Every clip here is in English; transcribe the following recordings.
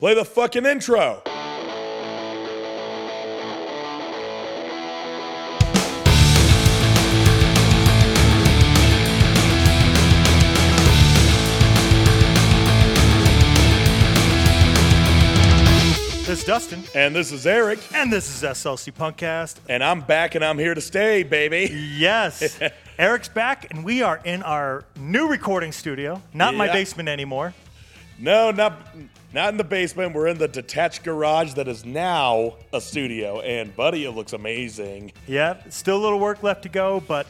Play the fucking intro. This is Dustin, And this is Eric. and this is SLC Punkcast. And I'm back and I'm here to stay, baby. Yes, Eric's back, and we are in our new recording studio, not my Yeah. basement anymore. No, not not in the basement. We're in the detached garage that is now a studio. And buddy, it looks amazing. Yeah, still a little work left to go, but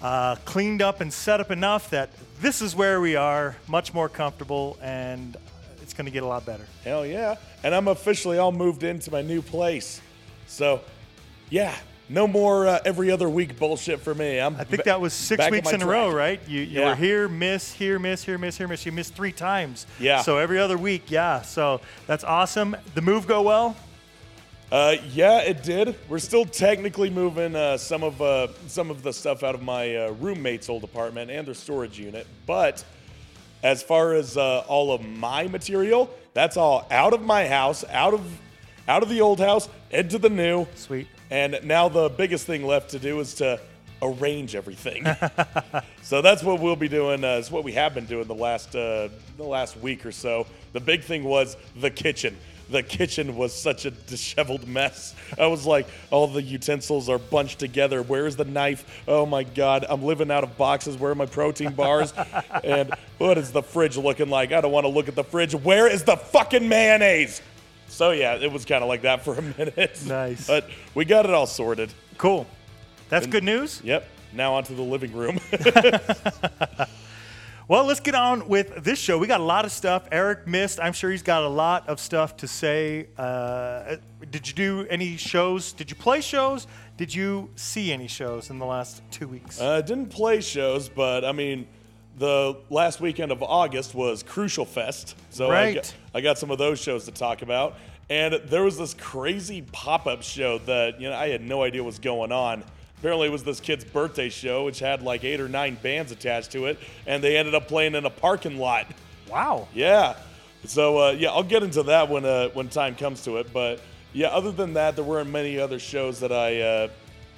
uh, cleaned up and set up enough that this is where we are, much more comfortable, and it's going to get a lot better. Hell yeah. And I'm officially all moved into my new place. So, yeah, no more uh, every other week bullshit for me. I'm I think that was six weeks my in a row, right? You, you Yeah. were here, miss, here, miss, here, miss, here, miss. You missed three times. Yeah. So every other week, yeah. So that's awesome. The move go well. Uh, yeah, it did. We're still technically moving uh, some of uh, some of the stuff out of my uh, roommate's old apartment and their storage unit. But as far as uh, all of my material, that's all out of my house, out of out of the old house, into the new. Sweet. And now the biggest thing left to do is to arrange everything. so that's what we'll be doing. Uh, it's what we have been doing the last uh, the last week or so. The big thing was the kitchen. The kitchen was such a disheveled mess. I was like, all the utensils are bunched together. Where's the knife? Oh my God, I'm living out of boxes. Where are my protein bars? and what is the fridge looking like? I don't want to look at the fridge. Where is the fucking mayonnaise? So yeah, it was kind of like that for a minute. Nice. But we got it all sorted. Cool. That's good news. Yep. Now onto the living room. Well, let's get on with this show. We got a lot of stuff. Eric missed. I'm sure he's got a lot of stuff to say. Uh, did you do any shows? Did you play shows? Did you see any shows in the last two weeks? uh, didn't play shows, but I mean, the last weekend of August was Crucial Fest, so I, got, I got some of those shows to talk about. And there was this crazy pop-up show that you know I had no idea was going on. Apparently, it was this kid's birthday show, which had like eight or nine bands attached to it, and they ended up playing in a parking lot. wow. Yeah. So uh, yeah, I'll get into that when uh, when time comes to it. But yeah, other than that, there weren't many other shows that I uh,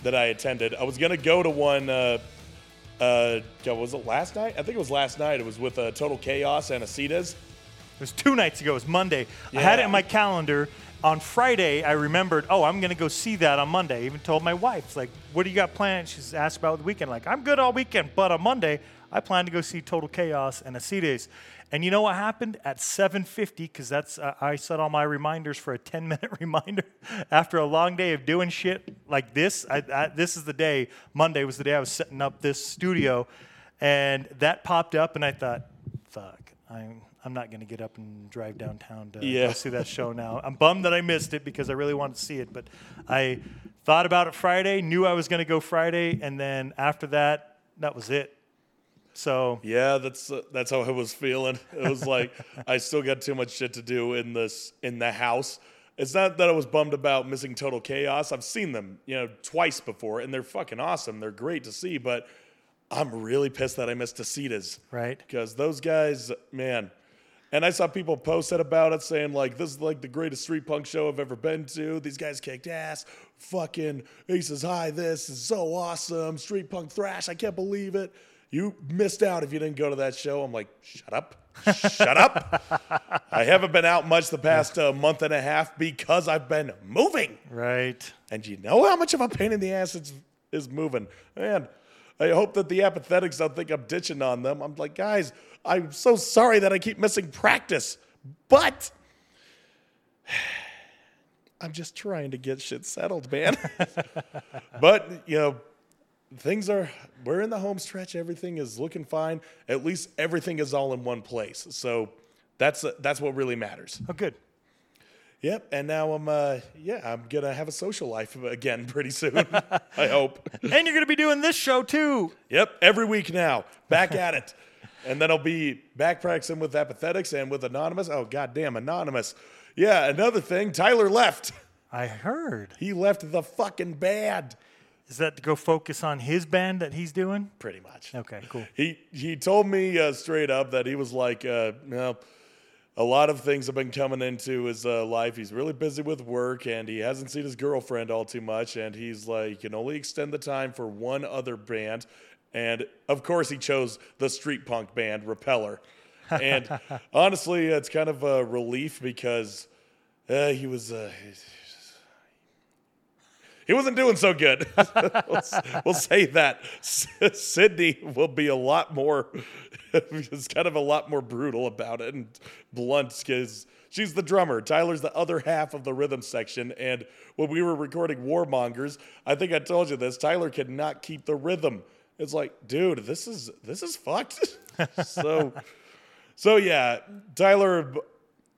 that I attended. I was gonna go to one. Uh, uh, was it last night? I think it was last night. It was with uh, Total Chaos and Acetas. It was two nights ago. It was Monday. I had it in my calendar. On Friday, I remembered, oh, I'm going to go see that on Monday. I even told my wife, it's like, what do you got planned? She's asked about the weekend. Like, I'm good all weekend, but on Monday, I plan to go see Total Chaos and Acetes. And you know what happened at 7:50? Because that's uh, I set all my reminders for a 10-minute reminder. After a long day of doing shit like this, I, I, this is the day. Monday was the day I was setting up this studio, and that popped up, and I thought, fuck, I'm I'm not going to get up and drive downtown to Yeah. see that show now. I'm bummed that I missed it because I really wanted to see it, but I thought about it Friday, knew I was going to go Friday, and then after that, that was it. So Yeah, that's uh, that's how I was feeling. It was like I still got too much shit to do in this in the house. It's not that I was bummed about missing Total Chaos. I've seen them, you know, twice before, and they're fucking awesome. They're great to see, but I'm really pissed that I missed Acetas. Right. Because those guys, man. And I saw people post it about it saying, like, this is like the greatest street punk show I've ever been to. These guys kicked ass. Fucking Aces High, this is so awesome. Street punk thrash, I can't believe it. You missed out if you didn't go to that show. I'm like, shut up. Shut up. I haven't been out much the past uh, month and a half because I've been moving. right. And you know how much of a pain in the ass it's is moving. Man, I hope that the apathetics don't think I'm ditching on them. I'm like, guys, I'm so sorry that I keep missing practice, but I'm just trying to get shit settled, man. but you know, things are we're in the home stretch. Everything is looking fine. At least everything is all in one place. So that's that's what really matters. Oh, good. Yep, and now I'm uh yeah, I'm gonna have a social life again pretty soon. I hope. And you're going to be doing this show too. Yep, every week now. Back at it. And then I'll be back practicing with apathetics and with anonymous. Oh goddamn, anonymous. Yeah, another thing, Tyler left. I heard. He left the fucking band. Is that to go focus on his band that he's doing? Pretty much. Okay, cool. He he told me uh, straight up that he was like, uh, no, a lot of things have been coming into his uh, life. He's really busy with work and he hasn't seen his girlfriend all too much. And he's like, can only extend the time for one other band. And of course, he chose the street punk band Repeller. And honestly, it's kind of a relief because uh, he was. Uh, he wasn't doing so good. we'll, we'll, say that. Sydney will be a lot more, it's kind of a lot more brutal about it and blunt because she's the drummer. Tyler's the other half of the rhythm section. And when we were recording Warmongers, I think I told you this. Tyler could not keep the rhythm. It's like, dude, this is this is fucked. so, so yeah, Tyler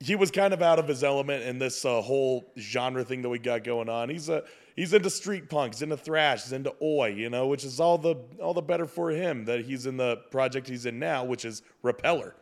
he was kind of out of his element in this uh, whole genre thing that we got going on. He's a he's into street punk, he's into thrash, he's into oi, you know, which is all the all the better for him that he's in the project he's in now, which is Repeller.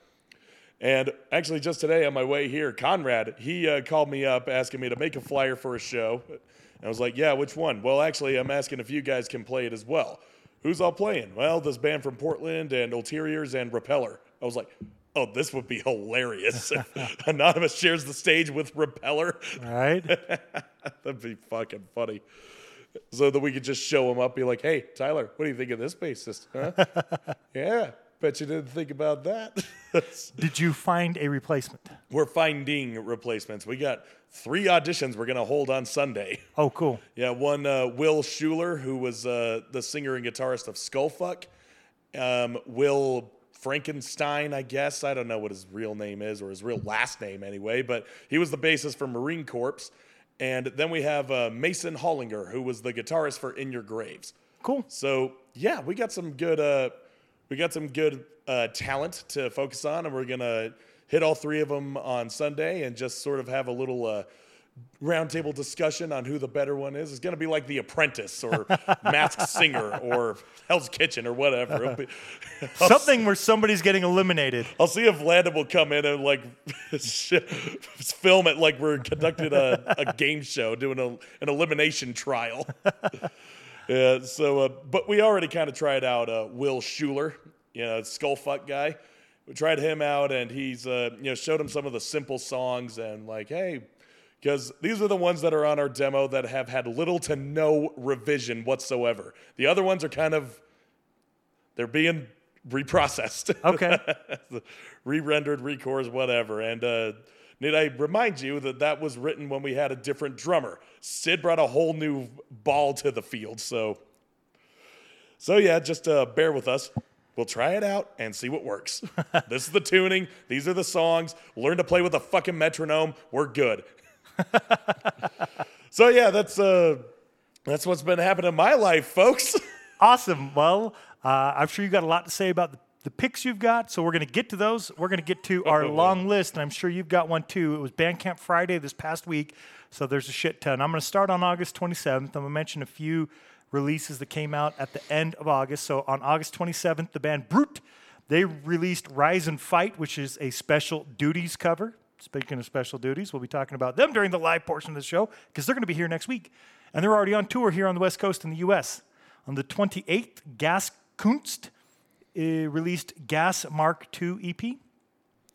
And actually, just today on my way here, Conrad he uh, called me up asking me to make a flyer for a show. And I was like, "Yeah, which one?" Well, actually, I'm asking if you guys can play it as well. Who's all playing? Well, this band from Portland and Ulteriors and Repeller. I was like, oh, this would be hilarious. Anonymous shares the stage with Repeller. Right. That'd be fucking funny. So that we could just show him up, be like, hey, Tyler, what do you think of this bassist? Huh? yeah, bet you didn't think about that. Did you find a replacement? We're finding replacements. We got three auditions we're going to hold on Sunday. Oh, cool. Yeah, one, uh, Will Schuler, who was uh, the singer and guitarist of Skullfuck. Um, Will Frankenstein, I guess. I don't know what his real name is or his real last name anyway, but he was the bassist for Marine Corps. And then we have uh, Mason Hollinger, who was the guitarist for In Your Graves. Cool. So yeah, we got some good, uh, we got some good uh, talent to focus on, and we're gonna hit all three of them on Sunday and just sort of have a little uh, roundtable discussion on who the better one is. It's going to be like The Apprentice or Masked Singer or Hell's Kitchen or whatever. Be, Something where somebody's getting eliminated. I'll see if Landon will come in and like film it like we're conducting a, a game show, doing a, an elimination trial. yeah. So, uh, but we already kind of tried out uh, Will Schuler, you know, skullfuck guy. We tried him out, and he's uh, you know showed him some of the simple songs and like, hey because these are the ones that are on our demo that have had little to no revision whatsoever. The other ones are kind of they're being reprocessed. Okay. Re-rendered, recores, whatever. And uh, need I remind you that that was written when we had a different drummer. Sid brought a whole new ball to the field. So, so yeah, just uh, bear with us. We'll try it out and see what works. this is the tuning. These are the songs. Learn to play with a fucking metronome. We're good. so yeah, that's uh, that's what's been happening in my life, folks. awesome. Well, uh, I'm sure you got a lot to say about the, the picks you've got, so we're going to get to those. We're going to get to our long list, and I'm sure you've got one too. It was Bandcamp Friday this past week, so there's a shit ton. I'm going to start on August 27th. I'm going to mention a few releases that came out at the end of August. So on August 27th, the band Brute they released Rise and Fight, which is a special duties cover. Speaking of special duties, we'll be talking about them during the live portion of the show because they're going to be here next week. And they're already on tour here on the West Coast in the US. On the 28th, Gas Kunst uh, released Gas Mark II EP.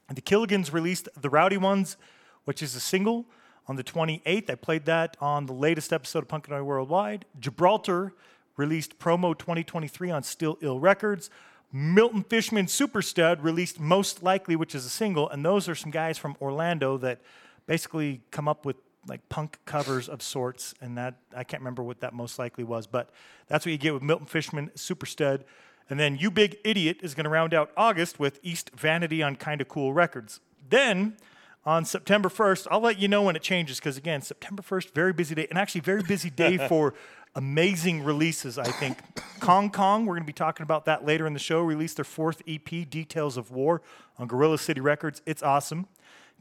And the Killigans released The Rowdy Ones, which is a single. On the 28th, I played that on the latest episode of Punkanoid Worldwide. Gibraltar released Promo 2023 on Still Ill Records. Milton Fishman Superstud released Most Likely, which is a single, and those are some guys from Orlando that basically come up with like punk covers of sorts, and that I can't remember what that most likely was, but that's what you get with Milton Fishman Superstud. And then You Big Idiot is going to round out August with East Vanity on Kinda Cool Records. Then on September 1st, I'll let you know when it changes because again, September 1st, very busy day, and actually very busy day for amazing releases, I think. Kong Kong, we're going to be talking about that later in the show, released their fourth EP, Details of War, on Gorilla City Records. It's awesome.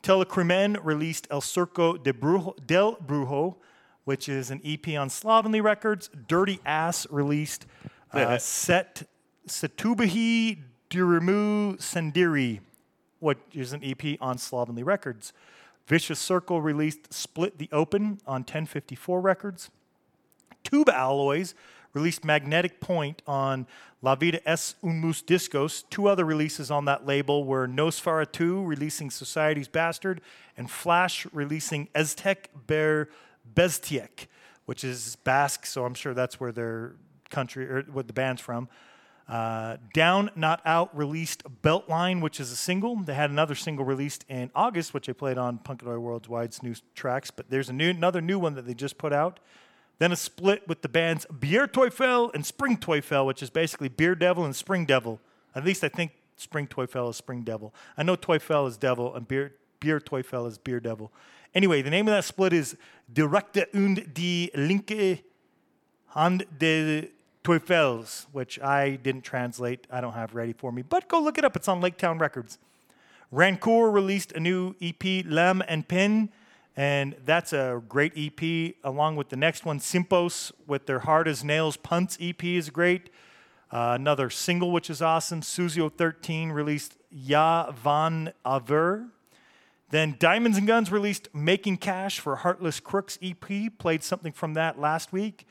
Telecrimen released El Circo de Brujo, del Brujo, which is an EP on Slovenly Records. Dirty Ass released uh, Set Setubahi Dirimu Sendiri, which is an EP on Slovenly Records. Vicious Circle released Split the Open on 1054 Records. Tube Alloys released Magnetic Point on La Vida es un Mus Discos. Two other releases on that label were Nosferatu releasing Society's Bastard and Flash releasing Aztec Bear Beztiek, which is Basque, so I'm sure that's where their country or what the band's from. Uh, Down Not Out released Beltline, which is a single. They had another single released in August, which they played on Punkanoid Worldwide's new tracks. But there's a new, another new one that they just put out. Then a split with the bands Bier Teufel and Spring Teufel, which is basically Beer Devil and Spring Devil. At least I think Spring Teufel is Spring Devil. I know Teufel is Devil and Beer, Beer Teufel is Beer Devil. Anyway, the name of that split is Direkte und die linke Hand de Teufels, which I didn't translate. I don't have ready for me, but go look it up. It's on Laketown Records. Rancour released a new EP, Lem and Pin, and that's a great EP, along with the next one, Simpos, with their Hard as Nails Punts EP is great. Uh, another single, which is awesome, Suzio 13 released Ya Van Aver. Then Diamonds and Guns released Making Cash for Heartless Crooks EP, played something from that last week.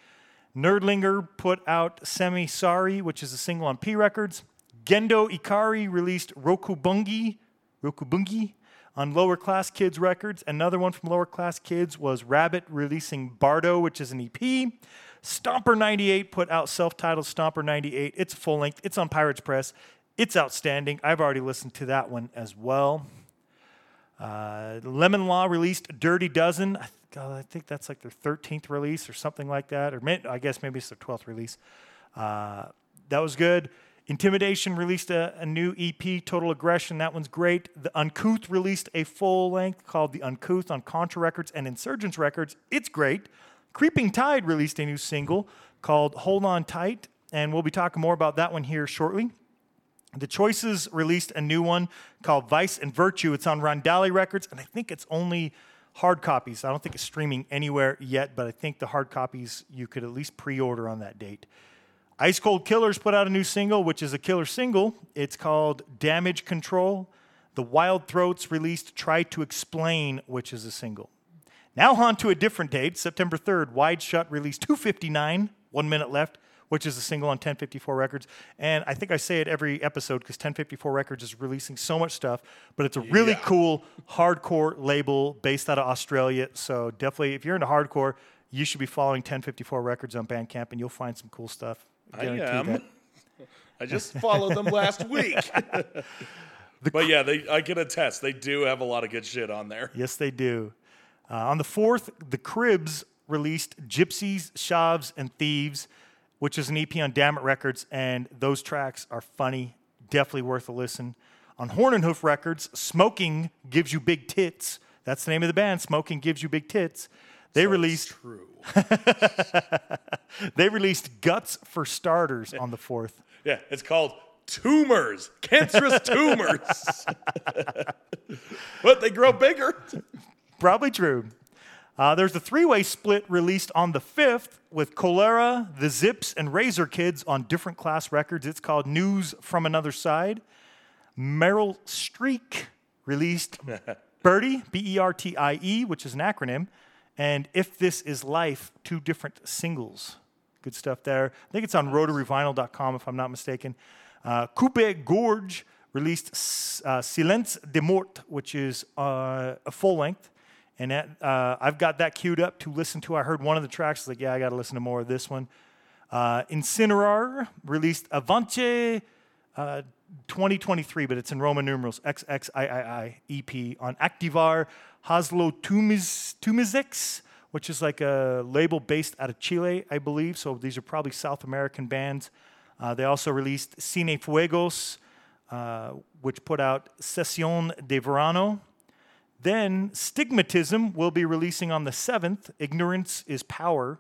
Nerdlinger put out Semi Sorry, which is a single on P Records. Gendo Ikari released Rokubungi, Rokubungi on Lower Class Kids Records. Another one from Lower Class Kids was Rabbit releasing Bardo, which is an EP. Stomper 98 put out self titled Stomper 98. It's full length, it's on Pirates Press. It's outstanding. I've already listened to that one as well. Uh, Lemon Law released Dirty Dozen. I, think that's like their 13th release or something like that. Or may, I guess maybe it's their 12th release. Uh, that was good. Intimidation released a, a, new EP, Total Aggression. That one's great. The Uncouth released a full length called The Uncouth on Contra Records and Insurgents Records. It's great. Creeping Tide released a new single called Hold On Tight, and we'll be talking more about that one here shortly. The Choices released a new one called Vice and Virtue. It's on Rondali Records, and I think it's only hard copies. I don't think it's streaming anywhere yet, but I think the hard copies you could at least pre order on that date. Ice Cold Killers put out a new single, which is a killer single. It's called Damage Control. The Wild Throats released Try to Explain, which is a single. Now on to a different date, September 3rd. Wide Shut released 259, one minute left which is a single on 1054 Records. And I think I say it every episode because 1054 Records is releasing so much stuff, but it's a really yeah. cool hardcore label based out of Australia. So definitely, if you're into hardcore, you should be following 1054 Records on Bandcamp, and you'll find some cool stuff. I, I am. That. I just followed them last week. But yeah, they, I can attest they do have a lot of good shit on there. Yes, they do. Uh, on the fourth, the Cribs released Gypsies, Shavs, and Thieves which is an EP on Dammit Records, and those tracks are funny, definitely worth a listen. On Horn and Hoof Records, Smoking Gives You Big Tits. That's the name of the band, Smoking Gives You Big Tits. They so released true. they released Guts for Starters on the 4th. Yeah, it's called tumors, cancerous tumors. but they grow bigger. Probably true. Uh, there's a three way split released on the 5th with Cholera, The Zips, and Razor Kids on different class records. It's called News from Another Side. Meryl Streak released Birdie, B E R T I E, which is an acronym, and If This Is Life, two different singles. Good stuff there. I think it's on rotaryvinyl.com if I'm not mistaken. Uh, Coupe Gorge released uh, Silence de Mort, which is uh, a full length. And uh, I've got that queued up to listen to. I heard one of the tracks, like, yeah, I got to listen to more of this one. Uh, Incinerar released Avance uh, 2023, but it's in Roman numerals, XXIII EP on Activar Haslo Tumizix, which is like a label based out of Chile, I believe. So these are probably South American bands. Uh, they also released Cine Fuegos, uh, which put out Sesión de Verano, then Stigmatism will be releasing on the 7th. Ignorance is Power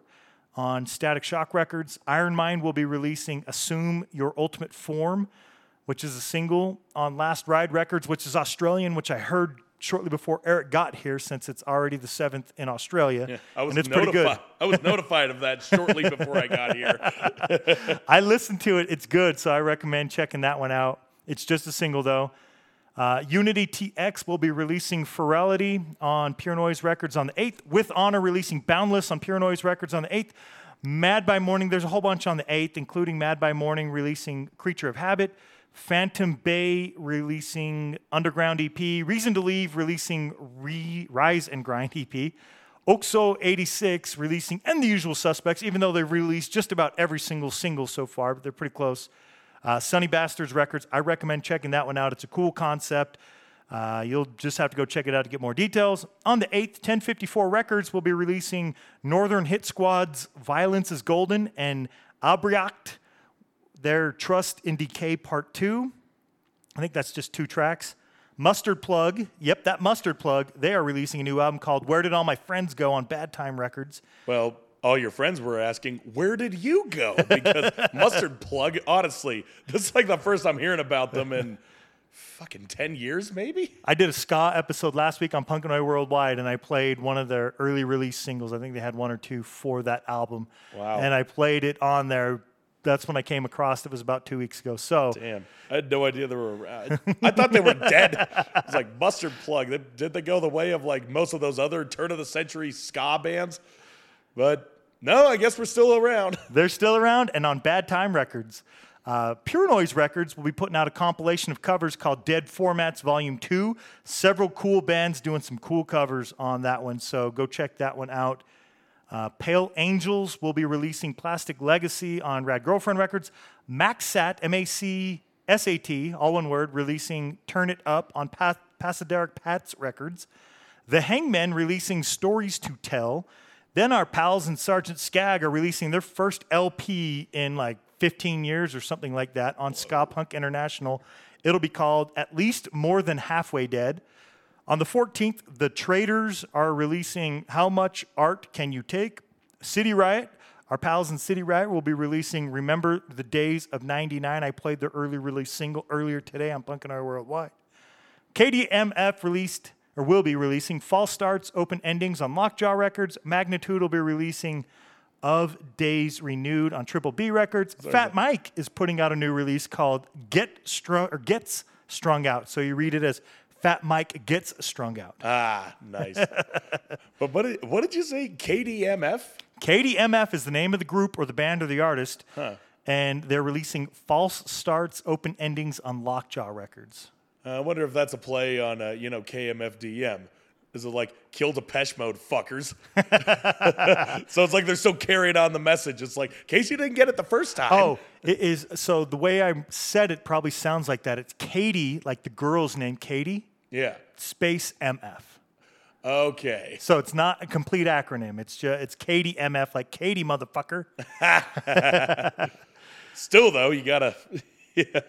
on Static Shock Records. Iron Mind will be releasing Assume Your Ultimate Form, which is a single on Last Ride Records, which is Australian, which I heard shortly before Eric got here since it's already the 7th in Australia. Yeah, I was and it's notified, pretty good. I was notified of that shortly before I got here. I listened to it. It's good, so I recommend checking that one out. It's just a single, though. Uh, Unity TX will be releasing Ferality on Pure Noise Records on the 8th, with Honor releasing Boundless on Pure Noise Records on the 8th. Mad by Morning, there's a whole bunch on the 8th, including Mad by Morning releasing Creature of Habit, Phantom Bay releasing Underground EP, Reason to Leave releasing Re- Rise and Grind EP, Oxo 86 releasing And the Usual Suspects, even though they've released just about every single single so far, but they're pretty close. Uh, Sunny Bastards Records, I recommend checking that one out. It's a cool concept. Uh, you'll just have to go check it out to get more details. On the 8th, 1054 Records will be releasing Northern Hit Squad's Violence is Golden and Abreact, their Trust in Decay Part 2. I think that's just two tracks. Mustard Plug, yep, that Mustard Plug, they are releasing a new album called Where Did All My Friends Go on Bad Time Records. Well, all your friends were asking, where did you go? Because Mustard Plug, honestly, this is like the first I'm hearing about them in fucking 10 years, maybe? I did a ska episode last week on Punkanoid Worldwide, and I played one of their early release singles. I think they had one or two for that album. Wow. And I played it on there. That's when I came across it. was about two weeks ago. So Damn. I had no idea they were around. I thought they were dead. It's like Mustard Plug. Did they go the way of like most of those other turn of the century ska bands? But no, I guess we're still around. they're still around and on Bad Time Records. Uh, Pure Noise Records will be putting out a compilation of covers called Dead Formats Volume 2. Several cool bands doing some cool covers on that one, so go check that one out. Uh, Pale Angels will be releasing Plastic Legacy on Rad Girlfriend Records. MaxSat, M A C S A T, all one word, releasing Turn It Up on pa- Pasaderic Pats Records. The Hangmen releasing Stories to Tell. Then our pals and Sergeant Skag are releasing their first LP in like 15 years or something like that on Ska Punk International. It'll be called At Least More Than Halfway Dead. On the 14th, the Traders are releasing How Much Art Can You Take? City Riot, our pals in City Riot will be releasing Remember the Days of 99. I played their early release single earlier today on Punkanoid Worldwide. KDMF released or will be releasing False Starts, Open Endings on Lockjaw Records. Magnitude will be releasing Of Days Renewed on Triple B Records. Fat Mike is putting out a new release called Get Strung or Gets Strung Out. So you read it as Fat Mike Gets Strung Out. Ah, nice. but what did, what did you say? KDMF? KDMF is the name of the group or the band or the artist. And they're releasing False Starts, Open Endings on Lockjaw Records. Uh, I wonder if that's a play on, uh, you know, KMFDM. Is it like kill Depeche Mode fuckers? so it's like they're still carrying on the message. It's like, in case you didn't get it the first time. Oh, it is. So the way I said it probably sounds like that. It's Katie, like the girl's name, Katie, Yeah. space MF. Okay. So it's not a complete acronym. It's just it's Katie MF, like Katie motherfucker. Still, though, you gotta. yeah.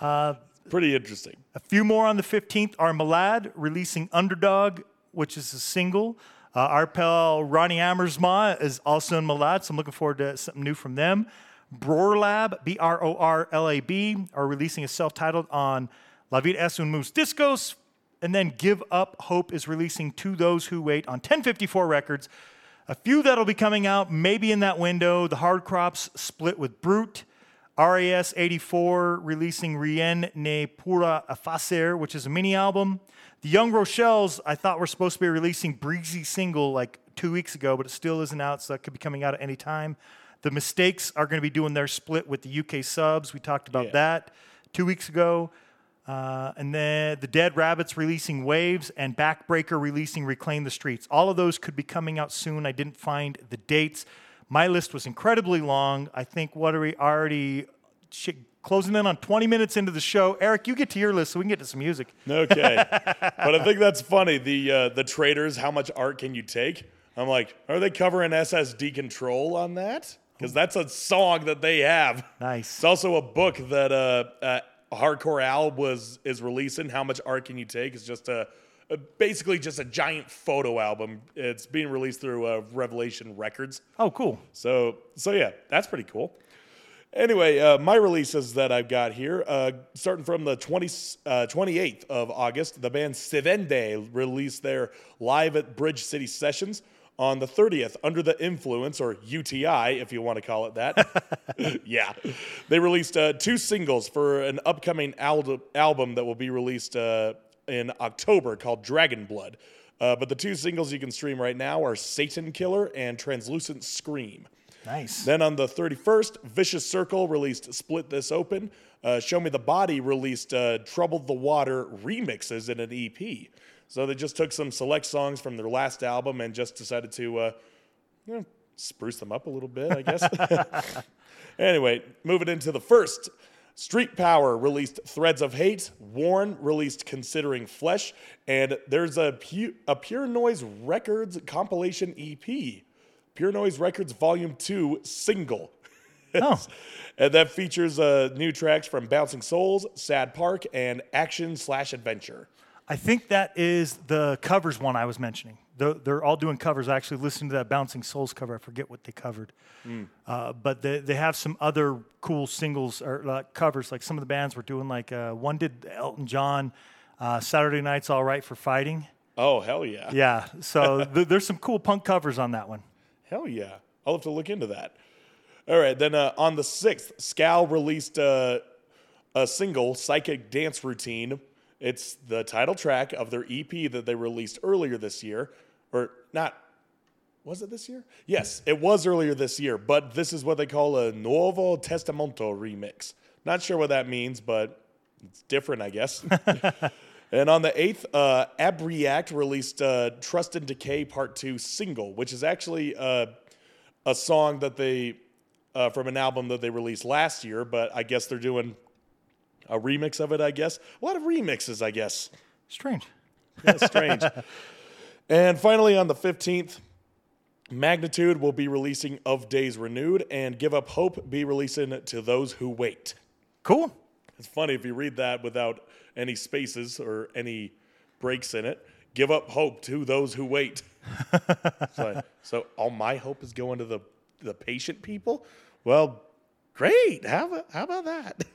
Uh, Pretty interesting. A few more on the 15th are Malad releasing Underdog, which is a single. Uh, our pal Ronnie Amersma is also in Malad, so I'm looking forward to something new from them. Brorlab, B R O R L A B, are releasing a self titled on La Vida es un Mus Discos. And then Give Up Hope is releasing To Those Who Wait on 1054 Records. A few that'll be coming out maybe in that window. The Hard Crops split with Brute. RAS 84 releasing Rien ne Pura Facer, which is a mini album. The Young Rochelles, I thought were supposed to be releasing Breezy single like two weeks ago, but it still isn't out, so that could be coming out at any time. The Mistakes are going to be doing their split with the UK subs. We talked about Yeah. that two weeks ago. Uh, and then the Dead Rabbits releasing Waves and Backbreaker releasing Reclaim the Streets. All of those could be coming out soon. I didn't find the dates. My list was incredibly long. I think what are we already shit, closing in on 20 minutes into the show? Eric, you get to your list so we can get to some music. Okay. but I think that's funny. The uh, the traders, how much art can you take? I'm like, are they covering SSD control on that? Because that's a song that they have. Nice. It's also a book that uh, uh, Hardcore Al was is releasing. How much art can you take? It's just a, basically just a giant photo album. It's being released through uh, Revelation Records. Oh, cool. So so yeah, that's pretty cool. Anyway, uh, my releases that I've got here, uh, starting from the 20, uh, 28th of August, the band Sivende released their Live at Bridge City Sessions On the 30th, Under the Influence, or UTI, if you want to call it that. yeah. They released uh, two singles for an upcoming al- album that will be released uh, in October called Dragon Blood. Uh, but the two singles you can stream right now are Satan Killer and Translucent Scream. Nice. Then on the 31st, Vicious Circle released Split This Open. Uh, Show Me the Body released uh, Troubled the Water remixes in an EP. So they just took some select songs from their last album and just decided to, uh, you know, spruce them up a little bit, I guess. anyway, moving into the first. Street Power released Threads of Hate. Warren released Considering Flesh. And there's a, pu- a Pure Noise Records compilation EP. Pure Noise Records Volume 2 single. Oh. and that features uh, new tracks from Bouncing Souls, Sad Park, and Action Slash Adventure. I think that is the covers one I was mentioning. They're, they're all doing covers. I actually listened to that Bouncing Souls cover. I forget what they covered. Uh, but they, they have some other cool singles or uh, covers. Like some of the bands were doing, like uh, one did Elton John, uh, Saturday Night's All Right for Fighting. Oh, hell yeah. Yeah. So th- there's some cool punk covers on that one. Hell yeah. I'll have to look into that. All right. Then uh, on the 6th, Scowl released uh, a single, Psychic Dance Routine. It's the title track of their EP that they released earlier this year. Or not, was it this year? Yes, it was earlier this year, but this is what they call a Nuevo Testamento remix. Not sure what that means, but it's different, I guess. And on the 8th, uh, Abreact released uh, Trust and Decay Part 2 single, which is actually uh, a song that they, uh, from an album that they released last year, but I guess they're doing a remix of it, I guess. A lot of remixes, I guess. Strange. That's strange. and finally, on the 15th, Magnitude will be releasing Of Days Renewed, and Give Up Hope be releasing To Those Who Wait. Cool. It's funny if you read that without any spaces or any breaks in it. Give up hope to those who wait. so, so all my hope is going to the the patient people. Well, great. How how about that?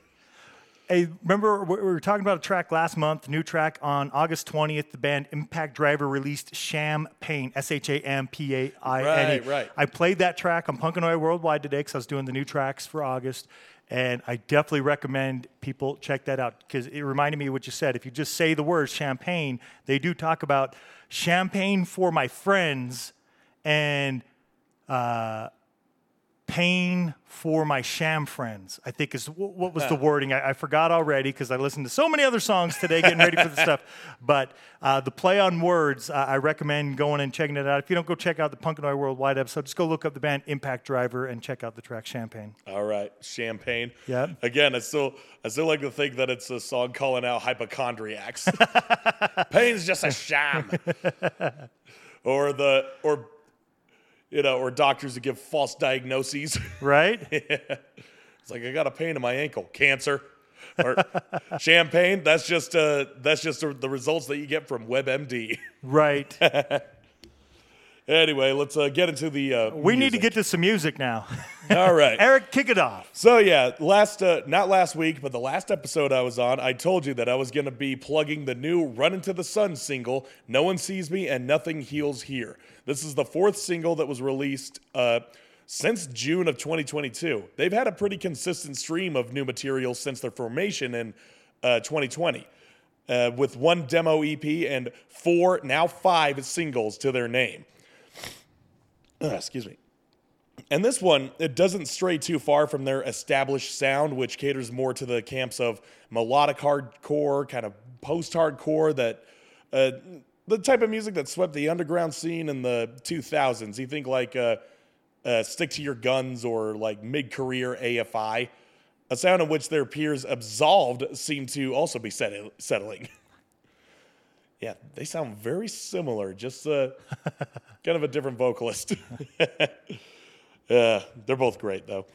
Hey, remember we we were talking about a track last month, new track on August 20th. The band Impact Driver released Champagne, S H A M P A I N E. Right, right. I played that track on Punkanoid Worldwide today because I was doing the new tracks for August. And I definitely recommend people check that out because it reminded me of what you said. If you just say the word champagne, they do talk about champagne for my friends and uh, pain for my sham friends. I think is what was the wording. I, I forgot already because I listened to so many other songs today, getting ready for the stuff. But uh, the play on words, uh, I recommend going and checking it out. If you don't go check out the Punkanoid Worldwide episode, just go look up the band Impact Driver and check out the track Champagne. All right, champagne. Yeah. Again, I still I still like to think that it's a song calling out hypochondriacs. Pain's just a sham. or the or you know, or doctors that give false diagnoses. Right? It's like I got a pain in my ankle, cancer, or champagne. That's just uh, that's just the results that you get from WebMD. right. anyway, let's uh, get into the. Uh, We need to get to some music now. All right. Eric, kick it off. So yeah, last uh, not last week, but the last episode I was on, I told you that I was going to be plugging the new "Run Into the Sun" single. No one sees me and nothing heals here. This is the fourth single that was released uh, since June of 2022. They've had a pretty consistent stream of new material since their formation in uh, 2020. Uh, with one demo EP and four, now five singles to their name. Excuse me. And this one, it doesn't stray too far from their established sound, which caters more to the camps of melodic hardcore, kind of post hardcore, that uh, the type of music that swept the underground scene in the 2000s. You think like uh, uh, Stick to Your Guns or like mid career AFI, a sound in which their peers absolved seem to also be settling. yeah, they sound very similar, just uh, kind of a different vocalist. Yeah, they're both great though.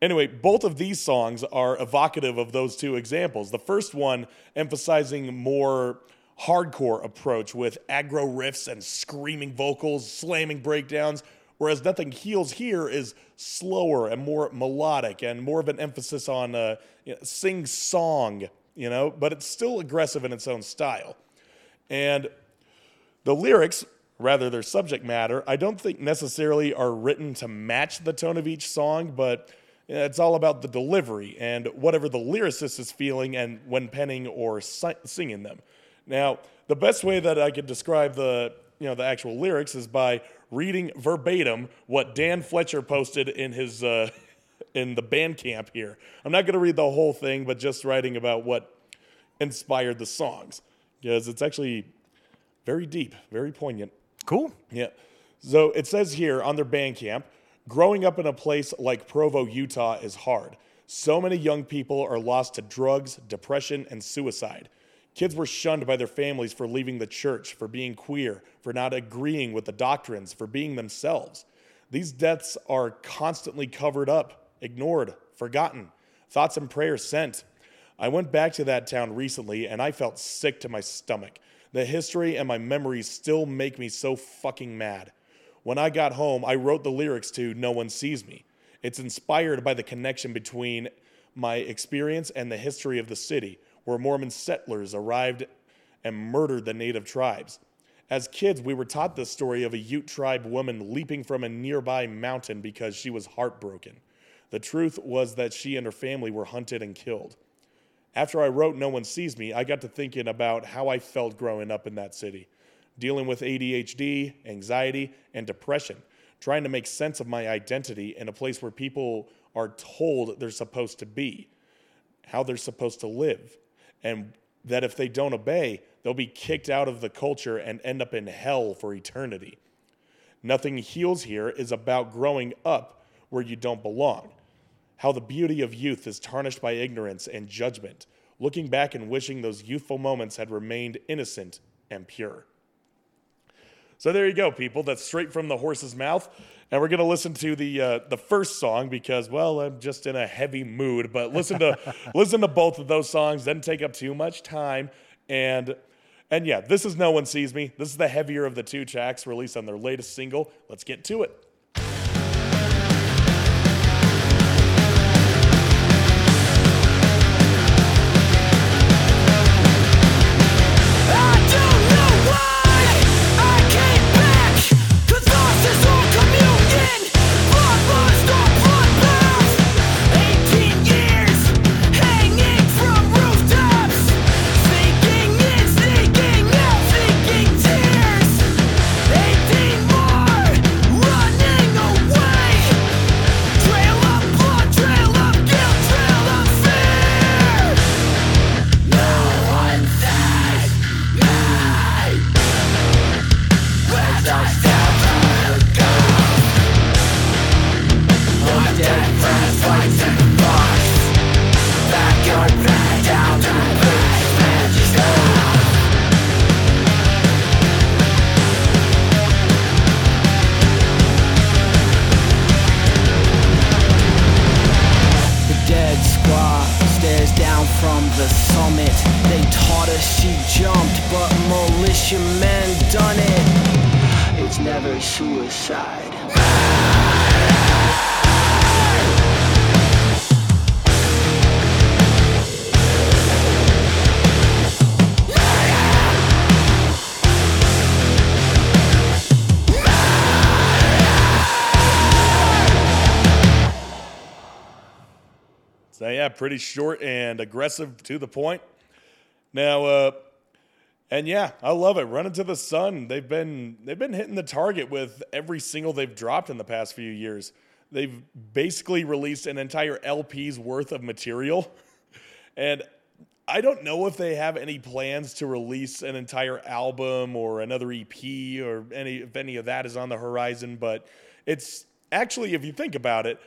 Anyway, both of these songs are evocative of those two examples. The first one emphasizing more hardcore approach with aggro riffs and screaming vocals, slamming breakdowns, whereas Nothing Heals Here is slower and more melodic and more of an emphasis on uh, you know, sing song, you know, but it's still aggressive in its own style. And the lyrics rather their subject matter, I don't think necessarily are written to match the tone of each song, but it's all about the delivery and whatever the lyricist is feeling and when penning or si- singing them. Now, the best way that I could describe the you know the actual lyrics is by reading verbatim what Dan Fletcher posted in his uh, in the Bandcamp here. I'm not going to read the whole thing, but just writing about what inspired the songs because it's actually very deep, very poignant. Cool. Yeah. So it says here on their Bandcamp, growing up in a place like Provo, Utah is hard. So many young people are lost to drugs, depression, and suicide. Kids were shunned by their families for leaving the church, for being queer, for not agreeing with the doctrines, for being themselves. These deaths are constantly covered up, ignored, forgotten, thoughts and prayers sent. I went back to that town recently and I felt sick to my stomach. The history and my memories still make me so fucking mad. When I got home, I wrote the lyrics to No One Sees Me. It's inspired by the connection between my experience and the history of the city, where Mormon settlers arrived and murdered the native tribes. As kids, we were taught the story of a Ute tribe woman leaping from a nearby mountain because she was heartbroken. The truth was that she and her family were hunted and killed. After I wrote No One Sees Me, I got to thinking about how I felt growing up in that city, dealing with ADHD, anxiety, and depression, trying to make sense of my identity in a place where people are told they're supposed to be, how they're supposed to live, and that if they don't obey, they'll be kicked out of the culture and end up in hell for eternity. Nothing Heals Here is about growing up where you don't belong how the beauty of youth is tarnished by ignorance and judgment, looking back and wishing those youthful moments had remained innocent and pure. So there you go, people. That's straight from the horse's mouth. And we're going to listen to the uh, the first song because, well, I'm just in a heavy mood. But listen to listen to both of those songs. Doesn't take up too much time. And and yeah, this is No One Sees Me. This is the heavier of the two tracks released on their latest single. Let's get to it. Pretty short and aggressive to the point. Now, uh, and yeah, I love it. Run Into the Sun. They've been they've been hitting the target with every single they've dropped in the past few years. They've basically released an entire LP's worth of material, and I don't know if they have any plans to release an entire album or another EP or any if any of that is on the horizon. But it's actually, if you think about it,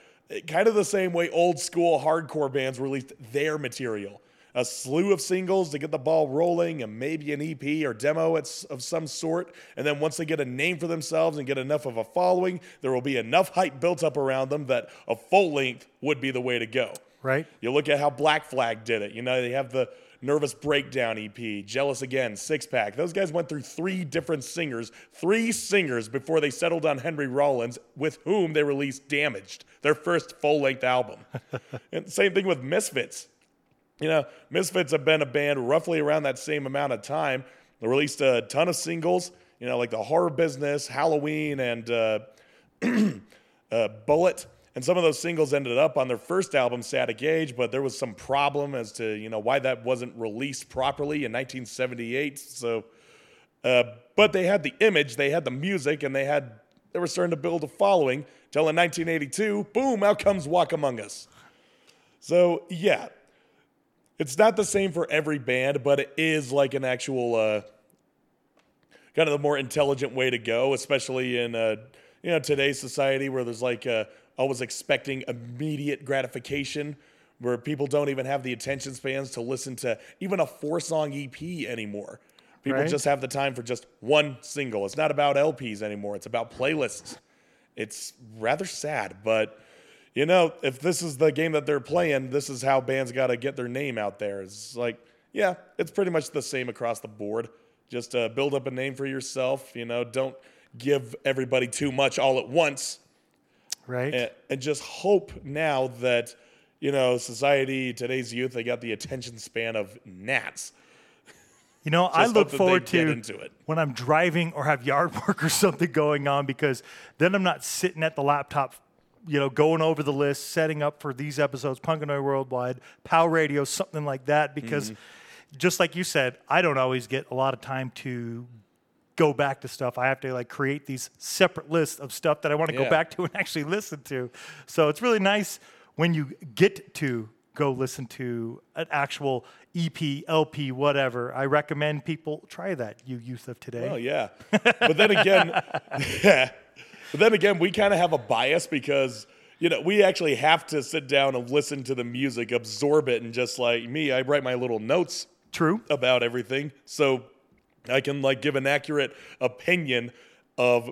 kind of the same way old school hardcore bands released their material. A slew of singles to get the ball rolling, and maybe an EP or demo of some sort. And then once they get a name for themselves and get enough of a following, there will be enough hype built up around them that a full length would be the way to go. Right? You look at how Black Flag did it. You know, they have the Nervous Breakdown EP, Jealous Again, Six Pack. Those guys went through three different singers, three singers before they settled on Henry Rollins, with whom they released Damaged, their first full length album. and same thing with Misfits. You know, Misfits have been a band roughly around that same amount of time. They released a ton of singles. you know, like the horror business, Halloween, and uh, uh, Bullet. And some of those singles ended up on their first album, Static Age, but there was some problem as to you know why that wasn't released properly in 1978. So, uh, but they had the image, they had the music, and they had they were starting to build a following. Till in 1982, boom, out comes Walk Among Us. So yeah, it's not the same for every band, but it is like an actual uh, kind of the more intelligent way to go, especially in uh, you know today's society where there's like uh, always expecting immediate gratification, where people don't even have the attention spans to listen to even a four song EP anymore. People Right. just have the time for just one single. It's not about LPs anymore. It's about playlists. It's rather sad, but you know, if this is the game that they're playing, this is how bands got to get their name out there. It's like, yeah, it's pretty much the same across the board. Just uh, build up a name for yourself. You know, don't give everybody too much all at once, Right. and, and just hope now that you know society, today's youth, they got the attention span of gnats. You know, I look hope that they forward to when I'm driving or have yard work or something going on because then I'm not sitting at the laptop, you know, going over the list, setting up for these episodes, Punkanoid Worldwide, Power Radio, something like that. Because Mm-hmm. just like you said, I don't always get a lot of time to go back to stuff. I have to like create these separate lists of stuff that I want to go back to and actually listen to. So it's really nice when you get to go listen to an actual EP, LP, whatever. I recommend people try that, you youth of today. Oh yeah, but then again, yeah. But then again, we kind of have a bias because you know we actually have to sit down and listen to the music, absorb it, and just like me, I write my little notes True. about everything, so I can like give an accurate opinion of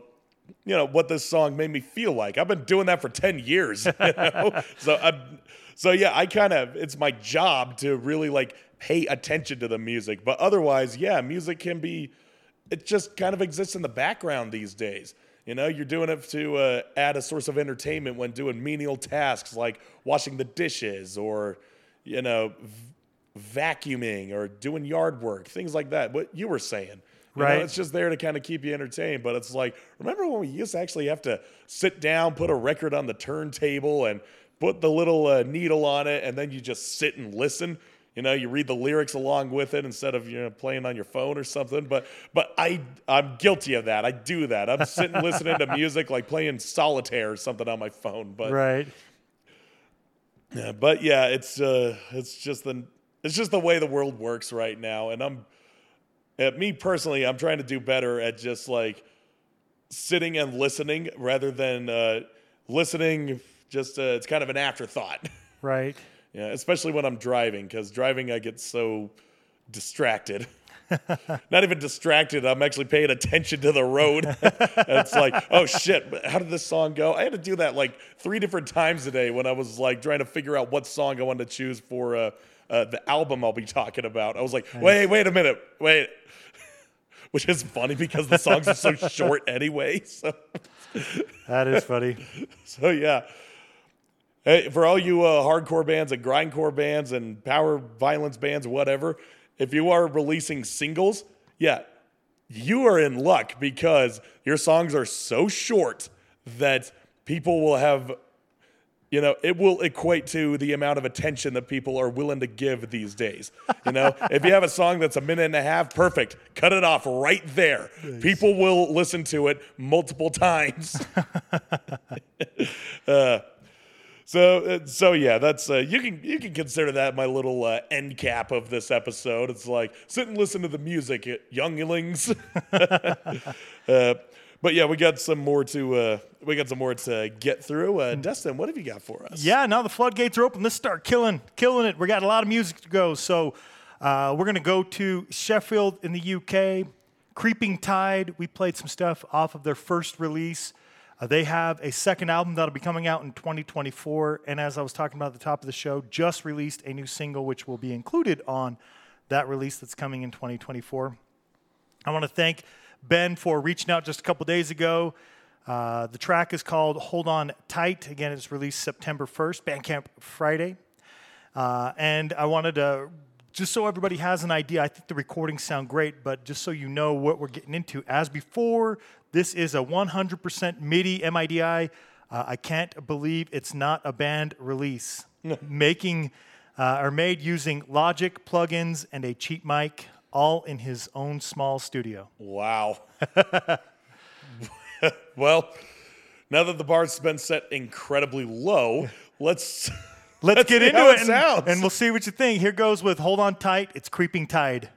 you know what this song made me feel like. I've been doing that for ten years, you know? so I'm, so yeah, I kind of it's my job to really like pay attention to the music. But otherwise, yeah, music can be it just kind of exists in the background these days. You know, you're doing it to uh, add a source of entertainment when doing menial tasks like washing the dishes or, you know, vacuuming or doing yard work, things like that. What you were saying. You know, Right. it's just there to kind of keep you entertained. But it's like, remember when we used to actually have to sit down, put a record on the turntable, and put the little uh, needle on it, and then you just sit and listen? You know, you read the lyrics along with it instead of you know playing on your phone or something. But but I I'm guilty of that. I do that. I'm sitting listening to music like playing solitaire or something on my phone. But Right. yeah, but yeah, it's uh, it's just the it's just the way the world works right now, and I'm, at me personally, I'm trying to do better at just like sitting and listening rather than uh, listening. Just uh, it's kind of an afterthought. Right. yeah, especially when I'm driving, because driving I get so distracted. Not even distracted. I'm actually paying attention to the road. and it's like, oh shit, how did this song go? I had to do that like three different times a day when I was like trying to figure out what song I wanted to choose for uh, uh, the album I'll be talking about. I was like, wait, wait a minute, wait. Which is funny because the songs are so short anyway. So, That is funny. so yeah. Hey, for all you uh, hardcore bands and grindcore bands and power violence bands, whatever, if you are releasing singles, yeah, you are in luck because your songs are so short that people will have, you know, it will equate to the amount of attention that people are willing to give these days. You know, if you have a song that's a minute and a half, perfect, cut it off right there. People will listen to it multiple times. So, uh, so yeah, that's uh, you can you can consider that my little uh, end cap of this episode. It's like sit and listen to the music, uh, younglings. uh, but yeah, we got some more to uh, we got some more to get through. Uh, Dustin, what have you got for us? Yeah, now the floodgates are open. Let's start killing, killing it. We got a lot of music to go. So uh, we're gonna go to Sheffield in the UK. Creeping Tide. We played some stuff off of their first release. Uh, they have a second album that'll be coming out in 2024. And as I was talking about at the top of the show, just released a new single which will be included on that release that's coming in 2024. I want to thank Ben for reaching out just a couple days ago. Uh, the track is called Hold On Tight. Again, it's released September 1st, Bandcamp Friday. Uh, and I wanted to just so everybody has an idea, I think the recordings sound great, but just so you know what we're getting into, as before, this is a 100% MIDI MIDI. Uh, I can't believe it's not a band release. Making uh, or made using Logic plugins and a cheap mic, all in his own small studio. Wow. well, now that the bar's been set incredibly low, let's Let's, Let's get into it, it and, and we'll see what you think. Here goes with Hold On Tight, It's Creeping Tide.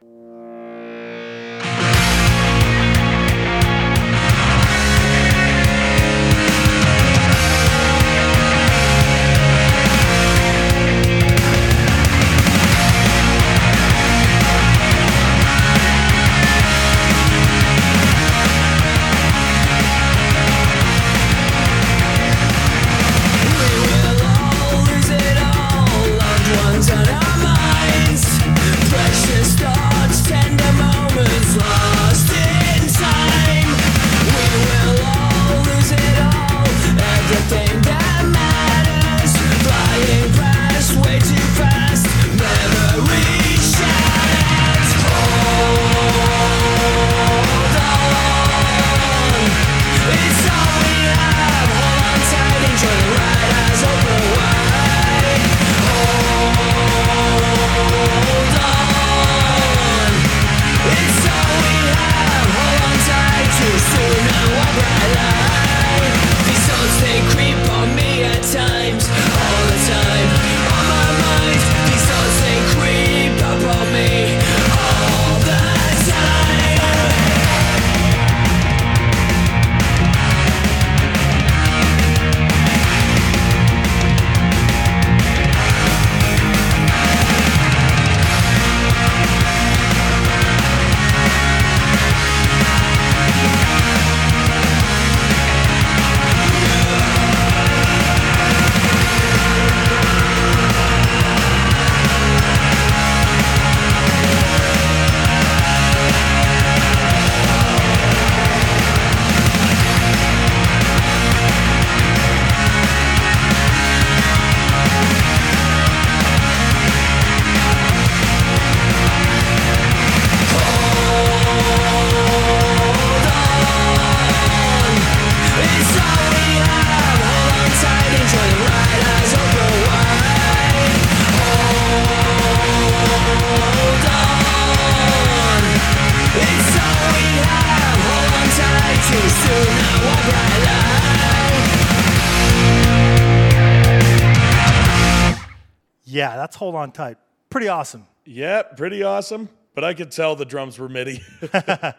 Hold On Tight. Pretty awesome. Yeah, pretty awesome. But I could tell the drums were MIDI.